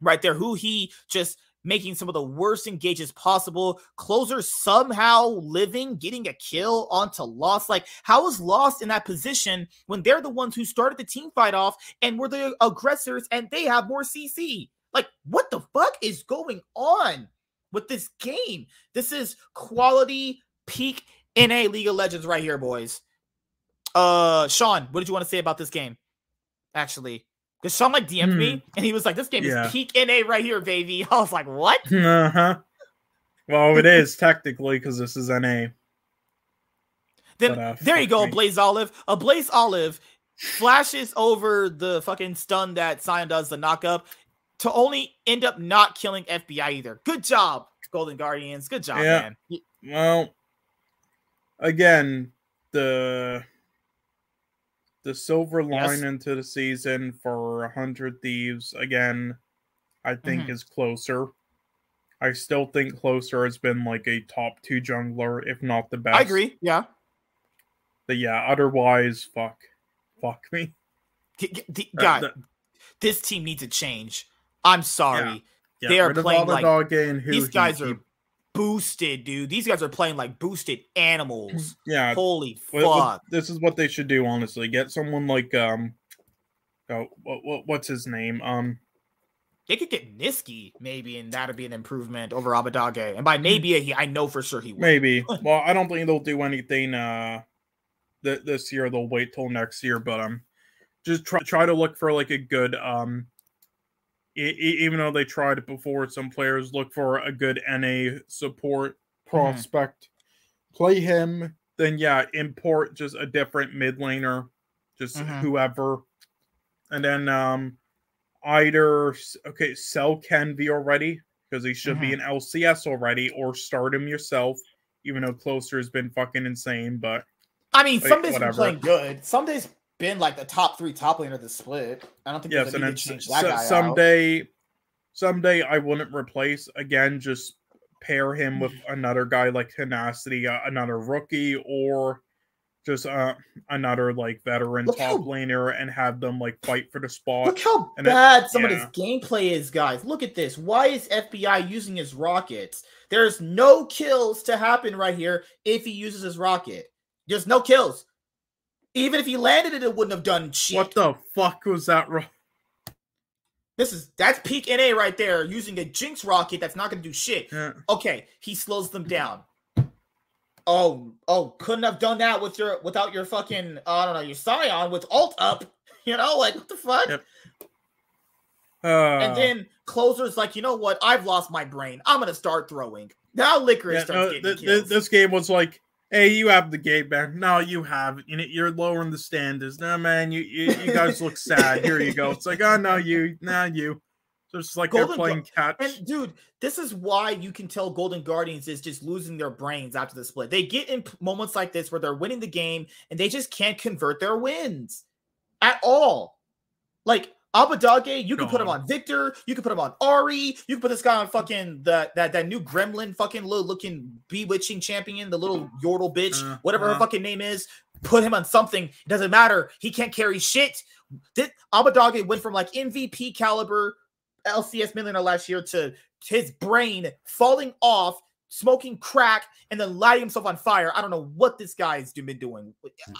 right there. huhi just making some of the worst engages possible. Closer somehow living, getting a kill onto Lost. Like, how is Lost in that position when they're the ones who started the team fight off and were the aggressors and they have more CC? Like, what the fuck is going on with this game? This is quality peak NA League of Legends right here, boys. Uh, Sean, what did you want to say about this game? Actually, because Sean like DM'd Hmm. me and he was like, "This game Yeah. is peak NA right here, baby." I was like, "What?" Uh huh. Well, it is technically because this is NA. Then But, uh, there you go, me. Blaze Olive. Ablazeolive flashes over the fucking stun that Sion does the knock up to only end up not killing FBI either. Good job, Golden Guardians. Good job, Yeah. man. Well, again, the the silver line Yes. into the season for a hundred thieves again, I think Mhm. is closer. I still think closer has been like a top two jungler, if not the best. I agree. Yeah. But yeah, otherwise, fuck, fuck me. G- g- the- Uh, the- this team needs a change. I'm sorry. yeah, They are playing like- Abbedagge and who These guys are boosted, dude. These guys are playing like boosted animals. yeah. Holy what- fuck. this is what they should do, honestly. Get someone like um, oh, what, what what's his name? Um, They could get Nisqy, maybe, and that'd be an improvement over Abbedagge. And by maybe, he, I know for sure he would. maybe. well, I don't think they'll do anything uh, th- this year. They'll wait till next year, but um, just try try to look for like a good um. Even though they tried it before, some players look for a good NA support prospect. Play him, then yeah, import just a different mid laner, just Mhm. whoever, and then um, either okay, sell Kenvi already because he should be an LCS already, or start him yourself. Even though Closer has been fucking insane, but I mean, Wait, Ssumday's been playing good. Ssumday's been like the top three top laner of the split. I don't think yes, there's a need to change that so- guy out. Ssumday, Ssumday I wouldn't replace again. Just pair him with Mm. another guy like Tenacity, uh, another rookie, or just uh, another like veteran Look top how- laner, and have them like fight for the spot. Look how and it- bad some of yeah. this gameplay is, guys. Look at this. Why is FBI using his rockets? There's no kills to happen right here if he uses his rocket. There's no kills. Even if he landed it, it wouldn't have done shit. What the fuck was that? Ro- This is that's peak NA right there, using a Jinx rocket that's not gonna do shit. Yeah. Okay, he slows them down. Oh, oh, couldn't have done that with your without your fucking I don't know your Sion with alt up. You know, like what the fuck? Yep. Uh, And then closer's like, you know what? I've lost my brain. I'm gonna start throwing. Now licorice yeah, starts no, getting th- th- this game was like, hey, you have the gate back. No, you have. Know, you're lowering the standards. No, man, you you, you guys look sad. Here you go. It's like, oh no, you, nah, you. So it's like Golden they're playing catch. And dude, this is why you can tell Golden Guardians is just losing their brains after the split. They get in moments like this where they're winning the game and they just can't convert their wins at all. Like Abbedagge, you can put him on Viktor, you can put him on Ahri, you can put this guy on fucking the that that new gremlin fucking little looking bewitching champion, the little yordle bitch, Uh, whatever her uh. fucking name is. Put him on something. It doesn't matter. He can't carry shit. This Abbedagge went from like MVP caliber LCS millionaire last year to his brain falling off, smoking crack, and then lighting himself on fire. I don't know what this guy's been doing.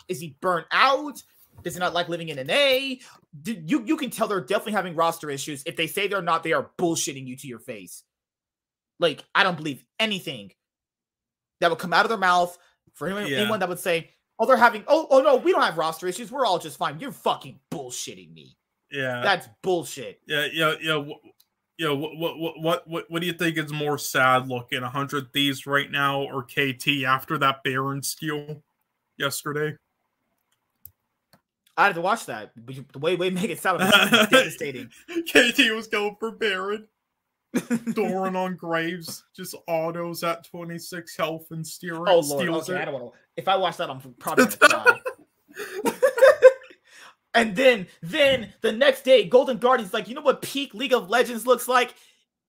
Is he burnt out? Does he not like living in an A? D- You you can tell they're definitely having roster issues. If they say they're not, they are bullshitting you to your face. Like I don't believe anything that would come out of their mouth for anyone, Yeah. anyone that would say, "Oh, they're having oh oh no, we don't have roster issues. We're all just fine." You're fucking bullshitting me. yeah, That's bullshit. yeah, yeah, yeah. know, what what what what what do you think is more sad looking, hundred thieves right now or KT after that Baron steal yesterday? I had to watch that. The way we make it sound devastating. KT was going for Baron. Doran on Graves, just autos at 26 health and steering. Oh lord. steals Okay, I don't want to. If I watch that, I'm probably gonna cry. and then, then the next day, Golden Guardian's like, you know what peak League of Legends looks like?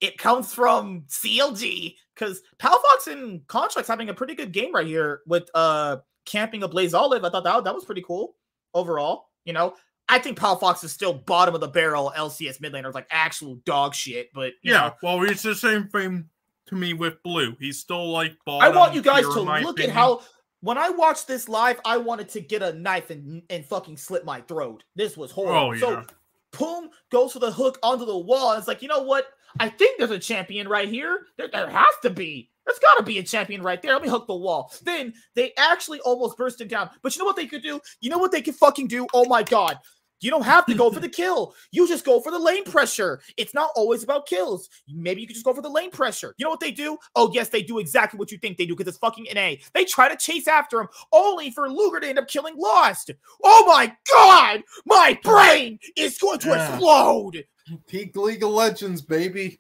It comes from CLG because Palafox and Contractz having a pretty good game right here with uh camping Ablazeolive. I thought that that was pretty cool overall. You know, I think Palafox is still bottom of the barrel LCS mid laner, like actual dog shit. But you Yeah, know, well, it's the same thing to me with Blue. He's still like bottom. I want you guys to look at how when I watched this live, I wanted to get a knife and and fucking slit my throat. This was horrible. Oh, yeah. So Poome goes for the hook onto the wall. And it's like, you know what? I think there's a champion right here. There, there has to be. There's got to be a champion right there. Let me hook the wall. Then they actually almost burst him down. But you know what they could do? You know what they could fucking do? Oh my god. You don't have to go for the kill. You just go for the lane pressure. It's not always about kills. Maybe you could just go for the lane pressure. You know what they do? Oh, yes, they do exactly what you think they do because it's fucking NA. They try to chase after him only for Luger to end up killing Lost. Oh my god! My brain is going to Yeah. explode. Peak League of Legends, baby.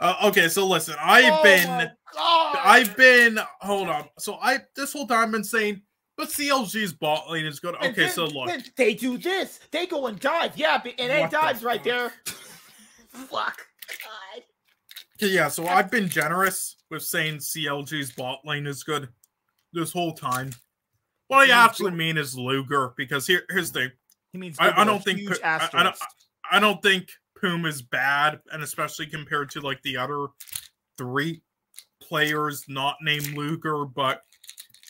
Uh, okay, so listen, I've Oh been. I've been, hold on. So I this whole time been saying, but CLG's bot lane is good. Okay, then- so look, they do this. They go and dive. Yeah, and A What the dives right there. Fuck. God. Yeah, so I've been generous with saying CLG's bot lane is good this whole time. What I actually mean is Luger, because here, here's the thing. He means I, I don't think I, I don't. I don't think Poome is bad, and especially compared to like the other three players not named Luger, but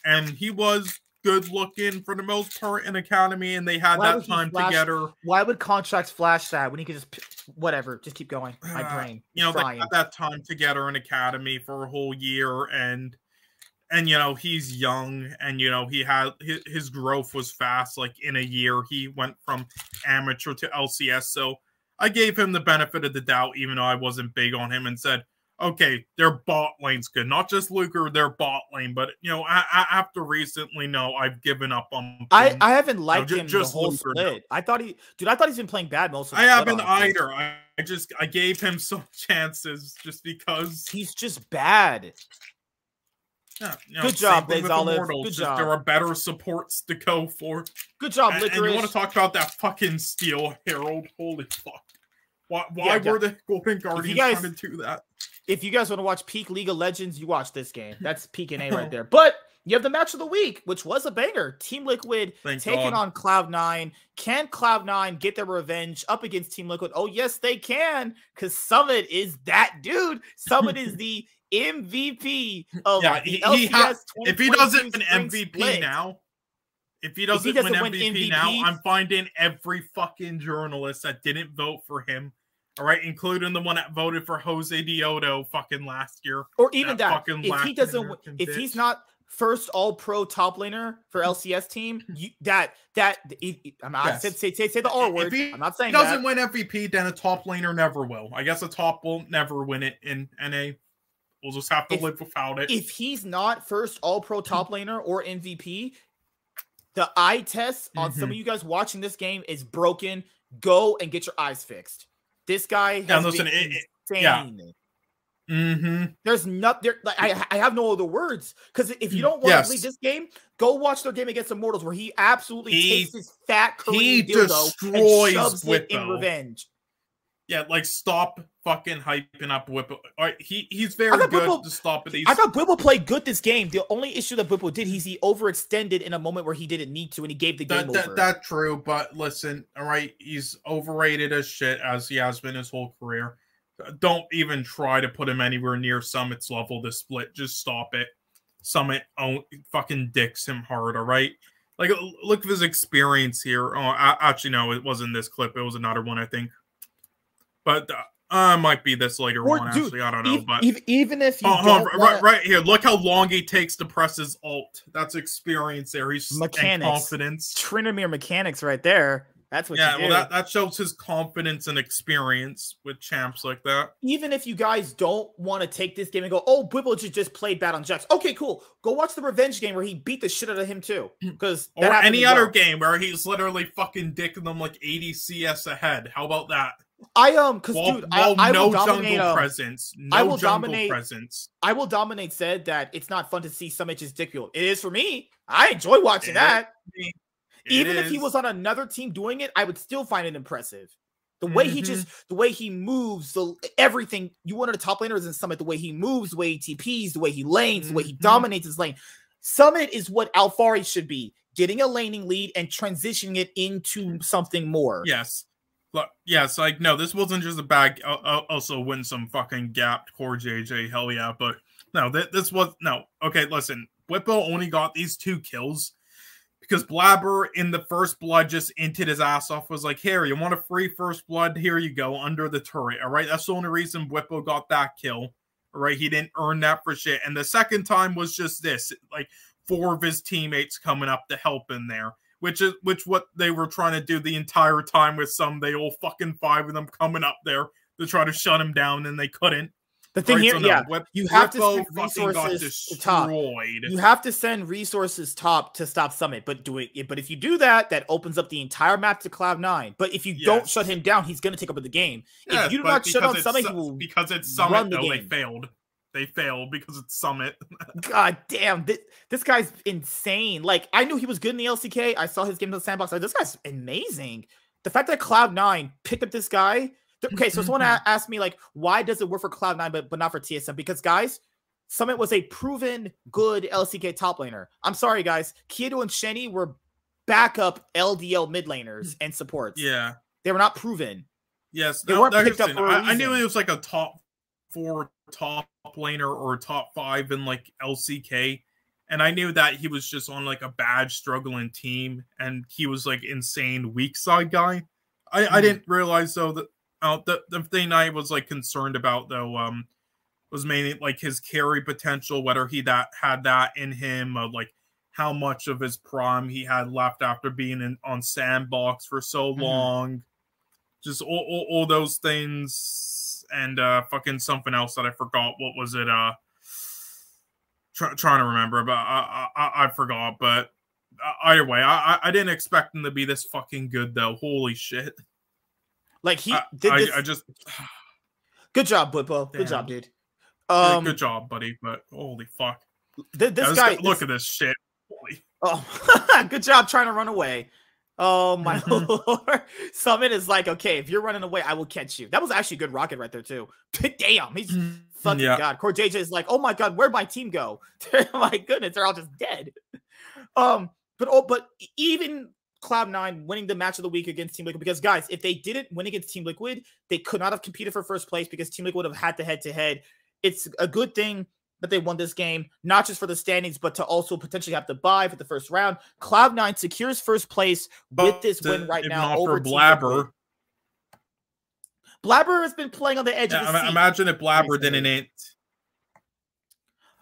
and he was good looking for the most part in Academy, and they had Why that time flash- together. Why would Contractz flash that when he could just whatever? Just keep going. My Uh, brain. you know, they had that time together in academy for a whole year, and and you know he's young, and you know he had his, his growth was fast. Like in a year, he went from amateur to LCS. So I gave him the benefit of the doubt, even though I wasn't big on him, and said, okay, their bot lane's good, not just Luger, their bot lane. But you know, I, a- after recently, no, I've given up on. I, I haven't liked him just the whole Luger now. split. I thought he, dude. I thought he's been playing bad most of. The time. I haven't either. I, I just I gave him some chances just because. He's just bad. Yeah, you know, Good job, thing with Olive. Immortals, Good just job. There are better supports to go for. Good job, And, and you want to talk about that fucking Steal Herald? Holy fuck! Why, why Yeah, yeah. were the Golden Guardians guys- trying to do that? if you guys want to watch peak League of Legends, you watch this game. That's peak NA right there. But you have the match of the week, which was a banger. Team Liquid Thank taking God. on Cloud9. Can Cloud9 get their revenge up against Team Liquid? Oh, yes, they can, because Summit is that dude. Summit is the MVP of Yeah, the he- he LCS If he doesn't win MVP split. now, if he doesn't, doesn't win, win MVP, now, I'm finding every fucking journalist that didn't vote for him. All right, including the one that voted for Jose Diodo fucking last year. or even that that, fucking if he doesn't, American if he's not first All Pro top laner for LCS team, you, that that I'm not Yes. say, say say the R word. I'm not saying doesn't that. win MVP, then a top laner never will. I guess a top will never win it in NA. We'll just have to If- live without it. If he's not first All Pro top laner or MVP, the eye test on some Mhm. of you guys watching this game is broken. Go and get your eyes fixed. This guy has listen, been it- it- yeah. Hmm There's nothing. there. Like, I I have no other words because if you don't want Mm, Yes. to leave this game, go watch their game against Immortals where he absolutely He- takes his fat he Korean dildo destroys and shoves it in revenge. Yeah, like stop fucking hyping up Bwipo. All right, he he's very good Bwipo- to stop at these. I thought Bwipo played good this game. The only issue that Bwipo did, he's he overextended in a moment where he didn't need to, and he gave the game that, that over. that true, but listen, all right, he's overrated as shit as he has been his whole career. Don't even try to put him anywhere near Summit's level to split. Just stop it. Summit own, fucking dicks him hard, all right? Like look at his experience here. Oh, I, actually no, it wasn't this clip. It was another one, I think. But uh, uh might be this later Or, one. dude, Actually, I don't know. even, but even, even if you Oh, don't right, wanna- right here. Look how long he takes to press his alt. That's experience there. He's Mechanics. confidence. Tryndamere mechanics right there. That's what yeah, well, that, that shows his confidence and experience with champs like that. Even if you guys don't want to take this game and go, oh, Bwipo just played bad on Jax. Okay, cool. Go watch the revenge game where he beat the shit out of him too. Because Or any other game where he's literally fucking dicking them like 80 CS ahead. How about that? I um, because Well, dude, well, I, I no will dominate. jungle Um, presence. No I will jungle dominate- presence. I will dominate. Said that it's not fun to see Summit just dick. It is for me. I enjoy watching It that. Even if he was on another team doing it, I would still find it impressive. The way he Mhm. just, the way he moves, the everything. You wanted a top laners in Summit. The way he moves, the way he TPs, the way he lanes, the way he Mhm. dominates his lane. Summit is what Alphari should be: getting a laning lead and transitioning it into something more. Yes. Look, yes, like no, this wasn't just a bag. Uh, uh, also, Winsome fucking gapped CoreJJ. Hell yeah, but no, th- this was no. Okay, listen, Bwipo only got these two kills because Blaber in the first blood just inted his ass off. Was like, here, you want a free first blood? Here you go, under the turret. All right, that's the only reason Bwipo got that kill. All right, he didn't earn that for shit. And the second time was just this, like four of his teammates coming up to help in there which is which what they were trying to do the entire time with some they all fucking five of them coming up there to try to shut him down and they couldn't. The thing here, yeah, Whip- you have to send resources to top. You have to send resources top to stop Summit, but do it. But if you do that, that opens up the entire map to Cloud Nine. But if you don't shut him down, he's going to take over the game. Yes, if you do not shut because down it's Summit, Su- he will. because it's Summit the though, they failed. They failed because it's Summit. God damn, this, this guy's insane. Like I knew he was good in the LCK. I saw his game in the sandbox. Like, this guy's amazing. The fact that Cloud Nine picked up this guy. Okay, so someone asked me like, why does it work for Cloud Nine but but not for TSM? Because guys, Summit was a proven good LCK top laner. I'm sorry, guys. Kiedo and Shenny were backup LDL mid laners and supports. yeah. They were not proven. Yes. They no, weren't picked up listen, for a I, I knew it was like a top four top laner or top five in like LCK. And I knew that he was just on like a bad struggling team and he was like insane weak side guy. I, I Mhm. didn't realize though that uh, the, the thing I was like concerned about though um was mainly like his carry potential, whether he that had that in him, uh, like how much of his prime he had left after being in on sandbox for so Mhm. long. Just all, all, all those things and uh fucking something else that i forgot. What was it uh try, trying to remember but i i, I forgot. But uh, either way I, I i didn't expect him to be this fucking good though. Holy shit Like he I, did I, this. I just good job, Bwipo. Good job, dude. good- Um, good job buddy but holy fuck th- this guy. look at this shit holy Oh, good job trying to run away. Oh my Mhm. lord. Summit is like, okay, if you're running away, I will catch you. That was actually a good rocket right there, too. Damn, he's fucking Yeah. god. CoreJJ is like, oh my god, where'd my team go? my goodness, they're all just dead. Um, but oh, but even Cloud9 winning the match of the week against Team Liquid, because guys, if they didn't win against Team Liquid, they could not have competed for first place because Team Liquid would have had to head to head. It's a good thing that they won this game, not just for the standings, but to also potentially have to buy for the first round. Cloud9 secures first place with this win right now over Blaber. Blaber has been playing on the edge yeah, of the seat. imagine if Blaber didn't it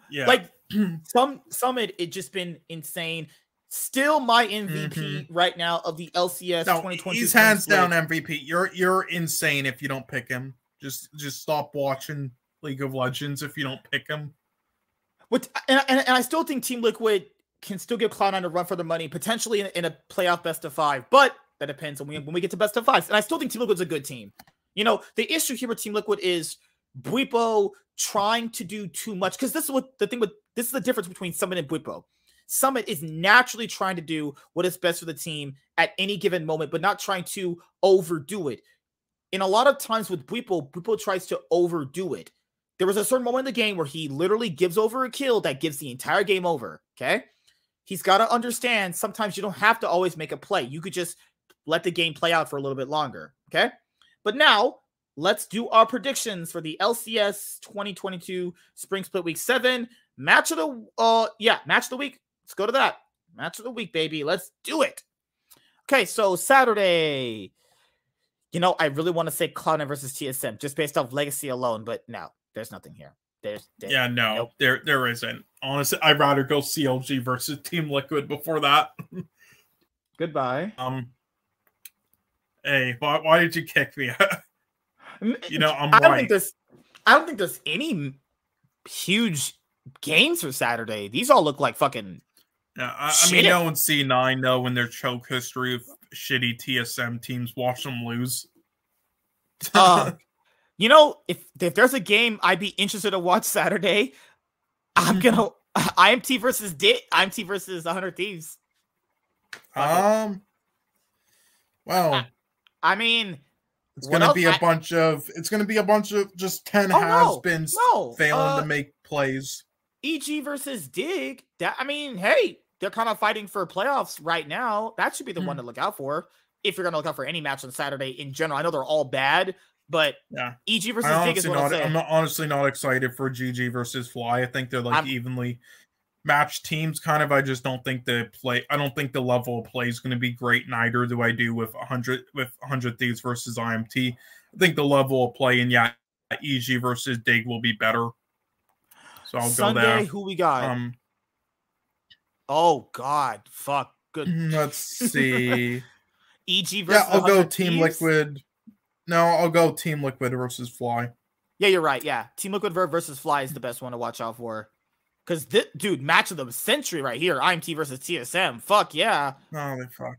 yeah Like some summit, it just been insane. Still my MVP mm-hmm. right now of the LCS No, 2020. he's hands down MVP. You're you're insane if you don't pick him. Just just stop watching League of Legends if you don't pick him. What and, and, and I still think Team Liquid can still give Cloud9 a run for the money, potentially in, in a playoff best of five. But that depends on when we, when we get to best of fives. And I still think Team Liquid's a good team. You know, the issue here with Team Liquid is Bwipo trying to do too much because this is what the thing with this is the difference between Summit and Bwipo. Summit is naturally trying to do what is best for the team at any given moment, but not trying to overdo it. In a lot of times with Bwipo, Bwipo tries to overdo it. There was a certain moment in the game where he literally gives over a kill that gives the entire game over. Okay. He's got to understand sometimes you don't have to always make a play. You could just let the game play out for a little bit longer. Okay. But now let's do our predictions for the LCS 2022 Spring Split Week 7 match of the uh yeah, match of the week. Let's go to that. Match of the week, baby. Let's do it. Okay, so Saturday. You know, I really want to say Cloud9 versus TSM just based off legacy alone, but no, there's nothing here. There's there- Yeah, no, Nope. there there isn't. Honestly, I'd rather go CLG versus Team Liquid before that. Goodbye. Um, Hey, why, why did you kick me? you know, I'm I don't right. think there's I don't think there's any huge games for Saturday. These all look like fucking Yeah, I, I mean, no one's C9 though in their choke history of shitty TSM teams. Watch them lose. uh you know, if if there's a game I'd be interested to watch Saturday, I'm gonna IMT versus Dit IMT versus 100 Thieves. um, well, I mean, it's gonna be a I- bunch of it's gonna be a bunch of just ten Oh, has no, no, failing uh, to make plays. EG versus Dig. That I mean, hey, they're kind of fighting for playoffs right now. That should be the one Hmm. to look out for if you're gonna look out for any match on Saturday in general. I know they're all bad, but Yeah. EG versus I is honestly not. I'm not honestly not excited for GG versus Fly. I think they're like I'm- evenly matched teams. Kind of. I just don't think the play. I don't think the level of play is going to be great. Neither do I do with 100 with 100 Thieves versus IMT. I think the level of play and yeah, EG versus Dig will be better. So I'll Sunday, go there. who we got? Um, oh God, fuck. Good. let's see. EG versus. yeah, I'll go Team Thieves? Liquid. No, I'll go Team Liquid versus Fly. Yeah, you're right. Yeah, Team Liquid Ver- versus Fly is the best one to watch out for. Cause this dude, match of the century right here. IMT versus TSM. Fuck yeah. Oh, they fuck.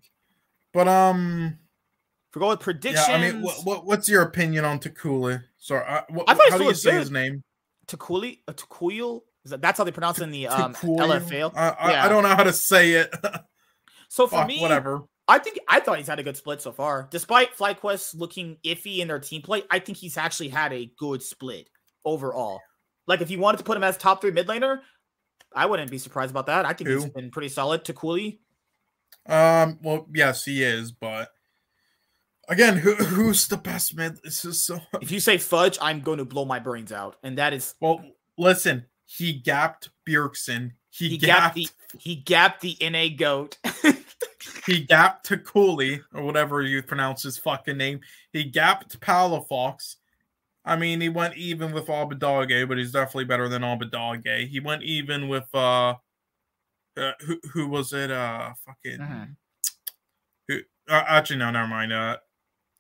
But um, If we go with predictions, yeah. I mean, what, what what's your opinion on Takuli? Sorry, uh, what, I how do you say good. his name? Takuli, uh, Takuyel. That's how they pronounce it in the um? LFA? I, I, Yeah. I don't know how to say it. So for Fuck, me, whatever. I think I thought he's had a good split so far. Despite FlyQuest looking iffy in their team play, I think he's actually had a good split overall. Like if you wanted to put him as top three mid laner, I wouldn't be surprised about that. I think he's been pretty solid. Takuli. Um, well, yes, he is, but again, who who's the best mid? This is so If you say fudge, I'm going to blow my brains out. And that is well. Listen, he gapped Bjergsen. He, he gapped. gapped the he gapped the NA goat. he gapped to Takuli or whatever you pronounce his fucking name. He gapped Palafox. I mean, he went even with Abbedagge, but he's definitely better than Abbedagge. He went even with uh, uh who who was it? Uh, fucking. Mhm. Who? Uh, actually, no, never mind. Uh,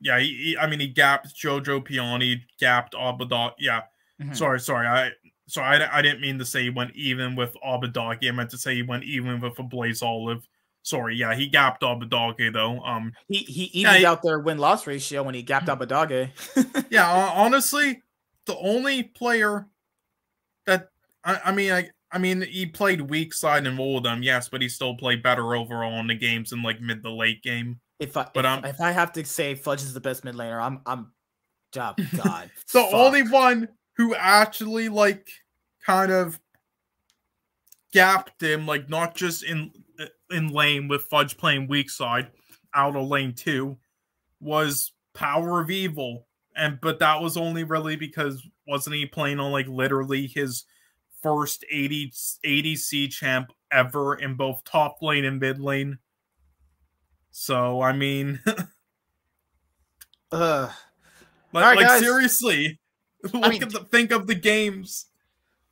yeah, he, he- I mean, he gapped Jojopyun, gapped Abbedagge. Yeah, Mhm. sorry, sorry. I sorry, I, I didn't mean to say he went even with Abbedagge. I meant to say he went even with Ablazeolive. Sorry, yeah, he gapped Abbedagge though. Um, He he evened out their win loss ratio when he gapped Abbedagge. yeah, honestly, the only player that I, I mean, I I mean, he played weak side in all of them, yes, but he still played better overall in the games in like mid to late game. If I But, if, um, if I have to say Fudge is the best mid laner, I'm I'm oh, God. The fuck. only one who actually like kind of gapped him, like not just in in lane with Fudge playing weak side, out of lane two, was Power of Evil. And but that was only really because wasn't he playing on like literally his first 80 ADC champ ever in both top lane and mid lane? So I mean uh, like, Alright, like seriously. Look mean- at the think of the games.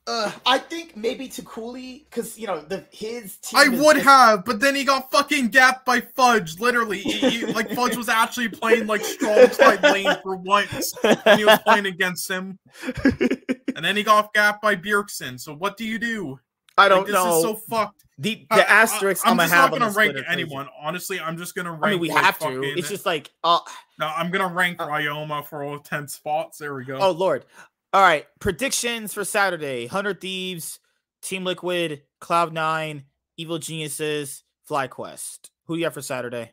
Uh, I think maybe to Takuli, because you know the his team. I would just- have, but then he got fucking gapped by Fudge. Literally, He- he- like Fudge was actually playing like strong side lane for once and he was playing against him, and then he got gapped by Bjergsen. So what do you do? I don't this know. This is so fucked. The the asterisks I, I'm gonna just not gonna rank split are crazy. anyone. Honestly, I'm just gonna rank. I mean, we like, have to. fucking- It's just like, uh, no. I'm gonna rank uh, Ryoma for all ten spots. There we go. oh lord. All right, predictions for Saturday: Hundred Thieves, Team Liquid, Cloud Nine, Evil Geniuses, FlyQuest. Who do you have for Saturday?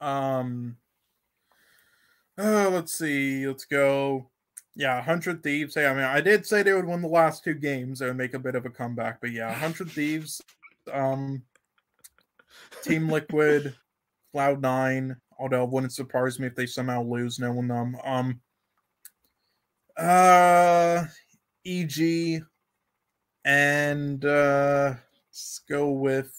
Um. Uh, let's see. Let's go. Yeah, hundred thieves. Hey, I mean, I did say they would win the last two games. They would make a bit of a comeback, but yeah, hundred thieves. Um, Team Liquid, Cloud Nine. Although it wouldn't surprise me if they somehow lose, knowing them. Um. Uh, EG, and uh, let's go with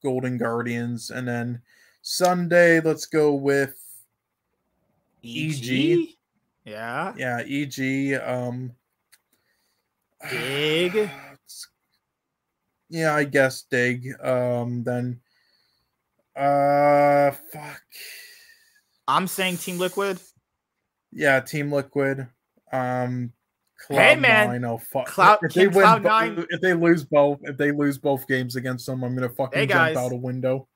Golden Guardians, and then Sunday, let's go with EG. E Yeah. yeah, EG. Um, Dig. Yeah, I guess Dig. Um, then Uh, fuck. I'm saying Team Liquid. Yeah, Team Liquid. Um, Hey, man. Nine, oh fuck. Cloud- if they King win, Cloud bo- Nine- if they lose both, if they lose both games against them, I'm gonna fucking Hey, jump out a window.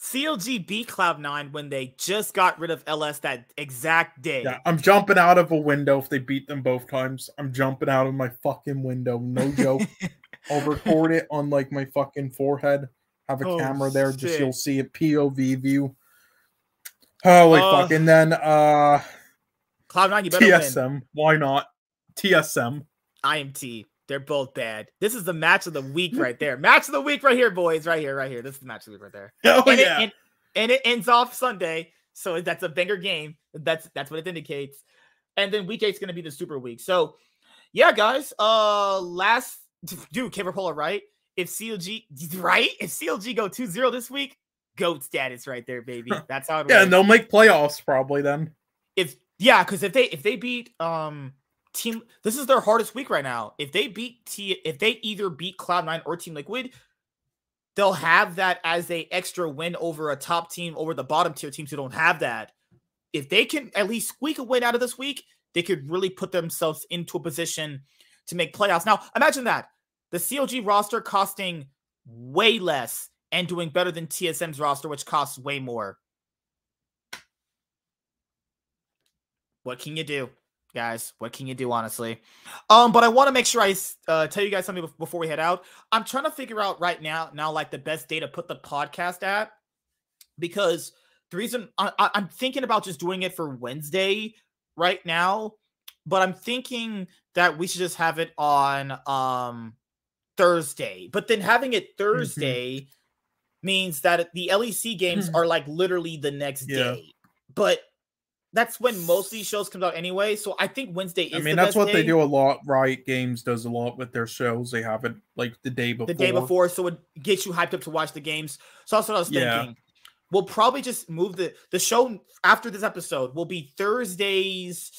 CLG beat Cloud9 when they just got rid of LS that exact day. Yeah, I'm jumping out of a window if they beat them both times. I'm jumping out of my fucking window. No joke. I'll record it on like my fucking forehead. Have a Oh, camera there, just you'll see it POV view. Holy Uh, fuck! And then uh Cloud9, you better win. TSM. Why not? TSM. IMT. They're both bad. This is the match of the week right there. match of the week right here, boys. Right here, right here. This is the match of the week right there. Oh and, yeah. it, and, and it ends off Sunday, so that's a banger game. That's that's what it indicates. And then week eight's gonna be the super week. So yeah, guys. Uh last dude, Caverpola, right? If CLG right, if CLG go 2-0 this week, GOAT status right there, baby. That's how it yeah, works. and they'll make playoffs probably then. if yeah, because if they if they beat um team this is their hardest week right now. If they beat T if they either beat Cloud9 or Team Liquid, they'll have that as a extra win over a top team over the bottom tier teams who don't have that. If they can at least squeak a win out of this week, they could really put themselves into a position to make playoffs. Now, imagine that. The CLG roster costing way less and doing better than TSM's roster, which costs way more. What can you do, guys? What can you do, honestly? Um, but I want to make sure I uh, tell you guys something before we head out. I'm trying to figure out right now, now like the best day to put the podcast at, because the reason I, I, I'm thinking about just doing it for Wednesday right now, but I'm thinking that we should just have it on um Thursday. But then having it Thursday means that the LEC games are like literally the next Yeah. day. But that's when most of these shows comes out anyway. So I think Wednesday is I mean, that's what day, they do a lot. Riot Games does a lot with their shows. They have it like the day before. the day before, so it gets you hyped up to watch the games. So that's what I was Yeah. thinking. We'll probably just move the the show after this episode will be Thursdays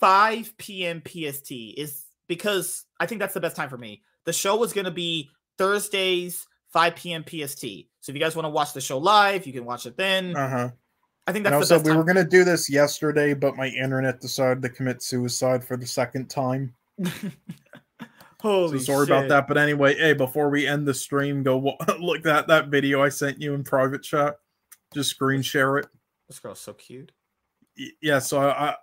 5 p.m. PST is because I think that's the best time for me. The show was going to be Thursdays 5 p.m. PST. So if you guys want to watch the show live, you can watch it then. Uh huh. I think And that's the also, we time. were gonna do this yesterday, but my internet decided to commit suicide for the second time. Holy so sorry about that. But anyway, hey, before we end the stream, go look at that video I sent you in private chat. Just screen share it. This girl's so cute. Yeah. So I, I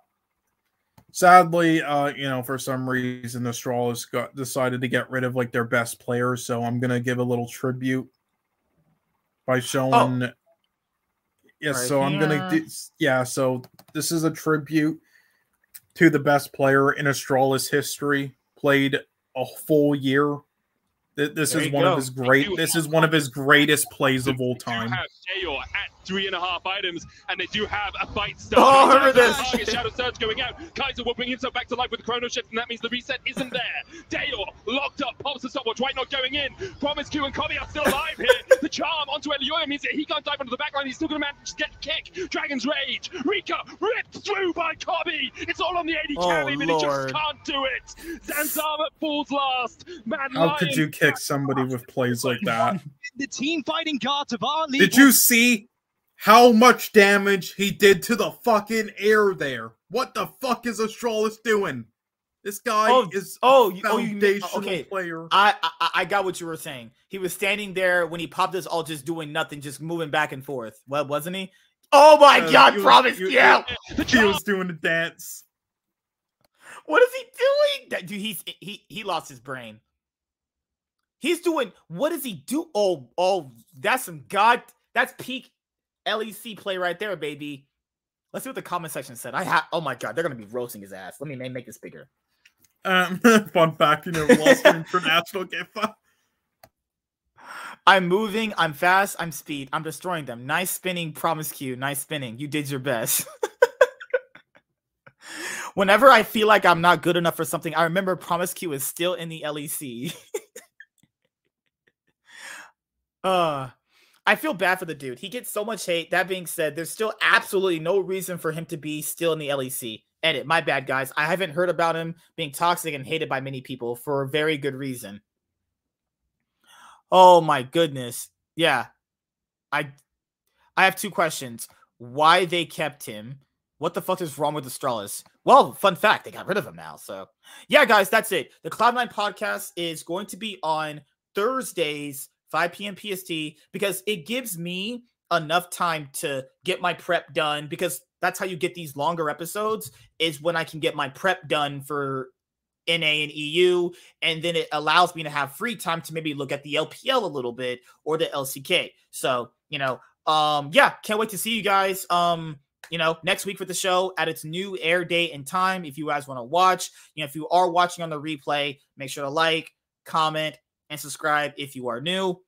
sadly, uh, you know, for some reason, the Straws got decided to get rid of like their best players. So I'm gonna give a little tribute by showing. Yeah, Right so I'm gonna do. Yeah, so this is a tribute to the best player in Astralis history. Played a full year. This There is one go. of his great. This is one of his greatest plays of all time. have Dayor at three and a half items, and they do have a fight Oh, start. I remember this. Target Shadow Surge going out. Kaiser will bring himself back to life with the Chrono Shift, and that means the reset isn't there. Dajor locked up, pops the stopwatch, White not going in. Promisq and Kobbe are still alive here. the charm onto Elyoya means that he can't dive onto the backline. He's still going to manage to get a kick. Dragon's Rage. Reeker ripped through by Kobbe. It's all on the 80 Oh, carry, but he just can't do it. Zanzarah falls last. Man How could you kick somebody with plays like that? the team fighting guards of our league. Did you see how much damage he did to the fucking air there? What the fuck is Astralis doing? This guy Oh, is Oh, a you, oh, you okay. player. I, I I got what you were saying. He was standing there when he popped his all, just doing nothing, just moving back and forth. Well, wasn't he? Oh my Uh, God! he was- promise you. The He charm was doing a dance. What is he doing? Dude, he's he he lost his brain. He's doing what does he do? Oh, oh, that's some god. That's peak LEC play right there, baby. Let's see what the comment section said. I have. Oh my god, they're gonna be roasting his ass. Let me make this bigger. Um, fun fact, you never lost international game. I'm moving. I'm fast. I'm speed. I'm destroying them. Nice spinning, Promisq. Nice spinning. You did your best. Whenever I feel like I'm not good enough for something, I remember Promisq is still in the LEC. uh I feel bad for the dude. He gets so much hate. That being said, there's still absolutely no reason for him to be still in the LEC. Edit, my bad, guys. I haven't heard about him being toxic and hated by many people for a very good reason. Oh my goodness. Yeah. I I have two questions. Why they kept him? What the fuck is wrong with Astralis? Well, fun fact, they got rid of him now. So, yeah, guys, that's it. The Cloud9 podcast is going to be on Thursdays, 5 p.m. PST, because it gives me enough time to get my prep done because that's how you get these longer episodes is when I can get my prep done for NA and EU and then it allows me to have free time to maybe look at the LPL a little bit or the LCK. So, you know, um yeah, can't wait to see you guys um you know, next week for the show at its new air date and time if you guys want to watch. You know, if you are watching on the replay, make sure to like, comment and subscribe if you are new.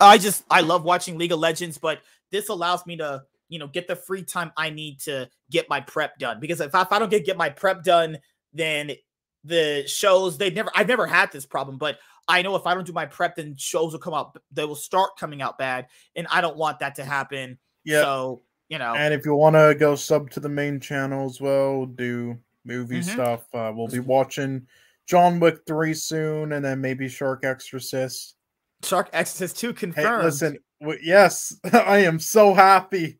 I just I love watching League of Legends, but this allows me to you know get the free time I need to get my prep done. Because if I, if I don't get get my prep done, then the shows they never I've never had this problem, but I know if I don't do my prep, then shows will come out. They will start coming out bad, and I don't want that to happen. Yeah. So you know, And if you want to go sub to the main channel as well, do movie Mhm. stuff. Uh, we'll be watching John Wick 3 soon and then maybe Shark Exorcist. Shark Exorcist two confirmed. Hey, listen, w- yes, I am so happy.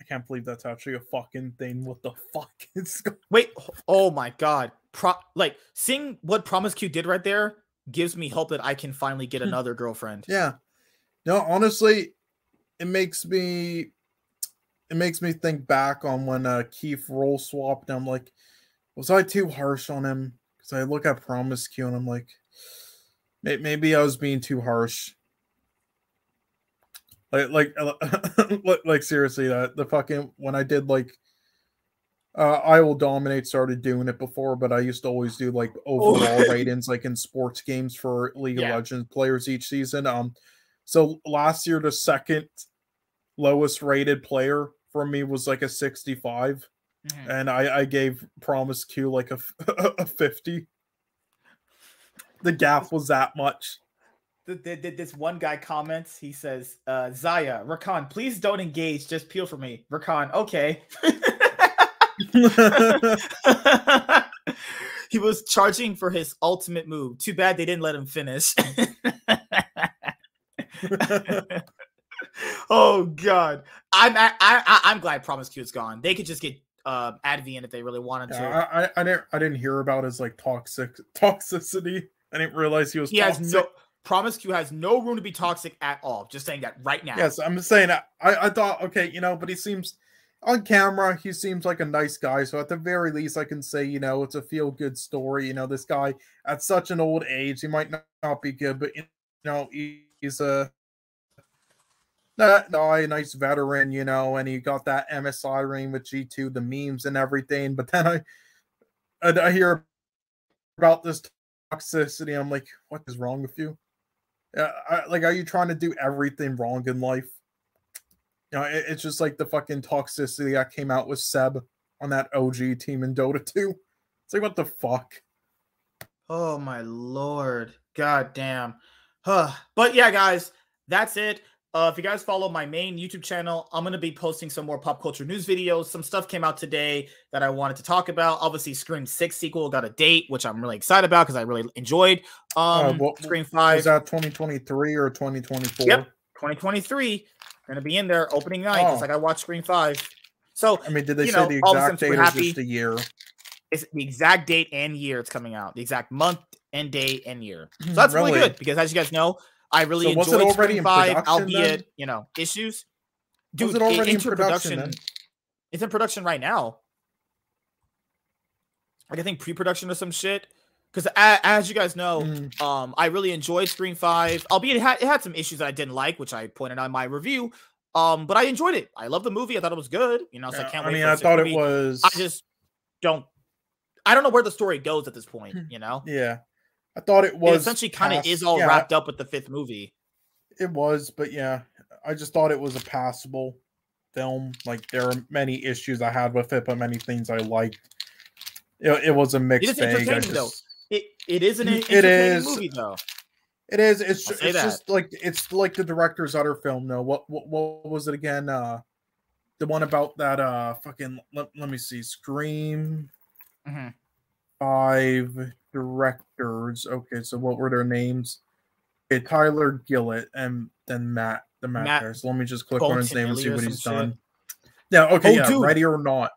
I can't believe that's actually a fucking thing. What the fuck is going Wait, oh my god. Pro- like seeing what Promisq did right there gives me hope that I can finally get another girlfriend. Yeah. No, honestly, it makes me it makes me think back on when uh Keith role swapped. And I'm like, was I too harsh on him? Because I look at Promisq and I'm like, maybe I was being too harsh. Like, like, like, like seriously, that the fucking when I did like, uh, I will dominate started doing it before, but I used to always do like overall ratings, like in sports games for League Yeah. of Legends players each season. Um, so last year the second lowest rated player for me was like a 65 Mhm. and I, I gave Promisq like a, a 50. The gap was that much. Th- th- th- This one guy comments, he says, uh, Xayah, Rakan, please don't engage, just peel for me. Rakan, okay. he was charging for his ultimate move. Too bad they didn't let him finish. oh god, I'm I, I I'm glad Promisq is gone. They could just get uh Advienne if they really wanted to. Yeah, I, I, I didn't I didn't hear about his like toxic toxicity. I didn't realize he was he toxic. has no Promisq has no room to be toxic at all. Just saying that right now. Yes, I'm saying I, I thought okay, you know, but he seems on camera, he seems like a nice guy. So at the very least, I can say, you know, it's a feel good story. You know, this guy at such an old age, he might not, not be good, but you know, he, he's a that guy, a nice veteran, you know, and he got that MSI ring with G2, the memes and everything. But then I I, I hear about this toxicity. I'm like, what is wrong with you? Yeah, I, like, are you trying to do everything wrong in life? You know, it- it's just like the fucking toxicity that came out with Seb on that OG team in Dota 2. It's like, what the fuck? Oh my lord. God damn. Huh. But yeah, guys, that's it. Uh, if you guys follow my main YouTube channel, I'm gonna be posting some more pop culture news videos. Some stuff came out today that I wanted to talk about. Obviously, Scream 6 sequel got a date, which I'm really excited about because I really enjoyed. Um Uh, what- Scream Is that 2023 or 2024? Yep. 2023. Gonna be in there opening night, Oh. like I watched Scream 5. So I mean, did they say know, the all of a exact date or just a year? it's the exact date and year it's coming out, the exact month and day and year. So that's really, Really? good because as you guys know, I really So was it enjoyed already Scream in 5, albeit, then? you know, issues. Was Dude, it already in into production then? It's in production right now. Like I think pre-production or some shit. Because as you guys know, Mm. um, I really enjoyed Scream Five, albeit it had, it had some issues that I didn't like, which I pointed out in my review. Um, but I enjoyed it. I love the movie. I thought it was good. You know, so I can't I wait. mean, I thought it was. I just don't. I don't know where the story goes at this point. You know, yeah, I thought it it was essentially kind of is all yeah, wrapped up with the fifth movie. It was, but yeah, I just thought it was a passable film. Like there are many issues I had with it, but many things I liked. It, it was a mixed is bag. I entertaining, though. It it is an It entertaining is. movie though. It is. It's, I'll ju- say it's just like it's like the director's other film. though. what what what was it again? Uh, the one about that uh fucking. Let, let me see. Scream Mhm. Five directors. Okay, so what were their names? Okay, Tyler Gillett and then Matt the Matt, Matt Harris. Let me just click on his name and see what he's some done. Yeah, okay, Oh, yeah, dude. ready or not.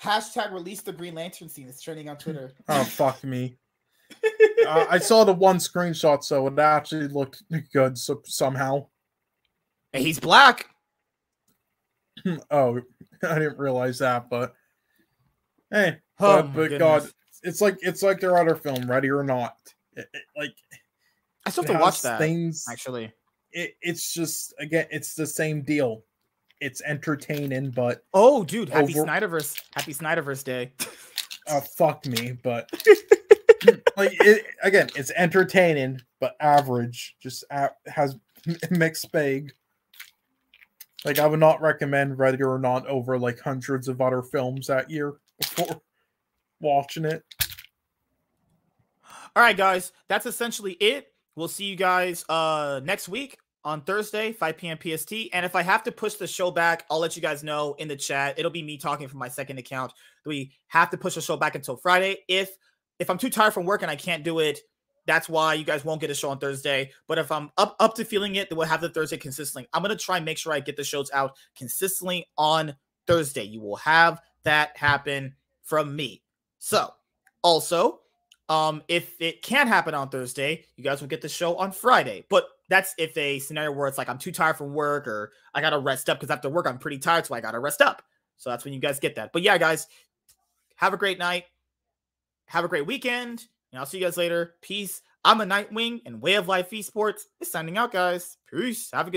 Hashtag release the Green Lantern scene. It's trending on Twitter. Oh fuck me. uh, I saw the one screenshot, so it actually looked good so, somehow. And he's black. Oh, I didn't realize that, but hey, Oh, but, but God, it's like it's like their other film, Ready or Not. It- it- like I still have to watch that. Things, Actually, it, it's just again, it's the same deal. It's entertaining, but oh, dude, happy Over- Snyderverse, happy Snyderverse day. uh, fuck me. But like it again, it's entertaining, but average. Just a- has mixed bag. Like I would not recommend Ready or Not over like hundreds of other films that year before watching it. All right, guys, that's essentially it. We'll see you guys uh next week on Thursday, 5 p.m. PST. And if I have to push the show back, I'll let you guys know in the chat. It'll be me talking from my second account. We have to push the show back until Friday. If if I'm too tired from work and I can't do it, that's why you guys won't get a show on Thursday. But if I'm up up to feeling it, then we'll have the Thursday consistently. I'm gonna try and make sure I get the shows out consistently on Thursday. You will have that happen from me. So also, um, if it can't happen on Thursday, you guys will get the show on Friday. But that's if a scenario where it's like I'm too tired from work or I gotta rest up because after work I'm pretty tired, so I gotta rest up. So that's when you guys get that. But yeah, guys, have a great night. Have a great weekend. And I'll see you guys later. Peace. I'm a Nightwing and Way of Life Esports is signing out, guys. Peace. Have a good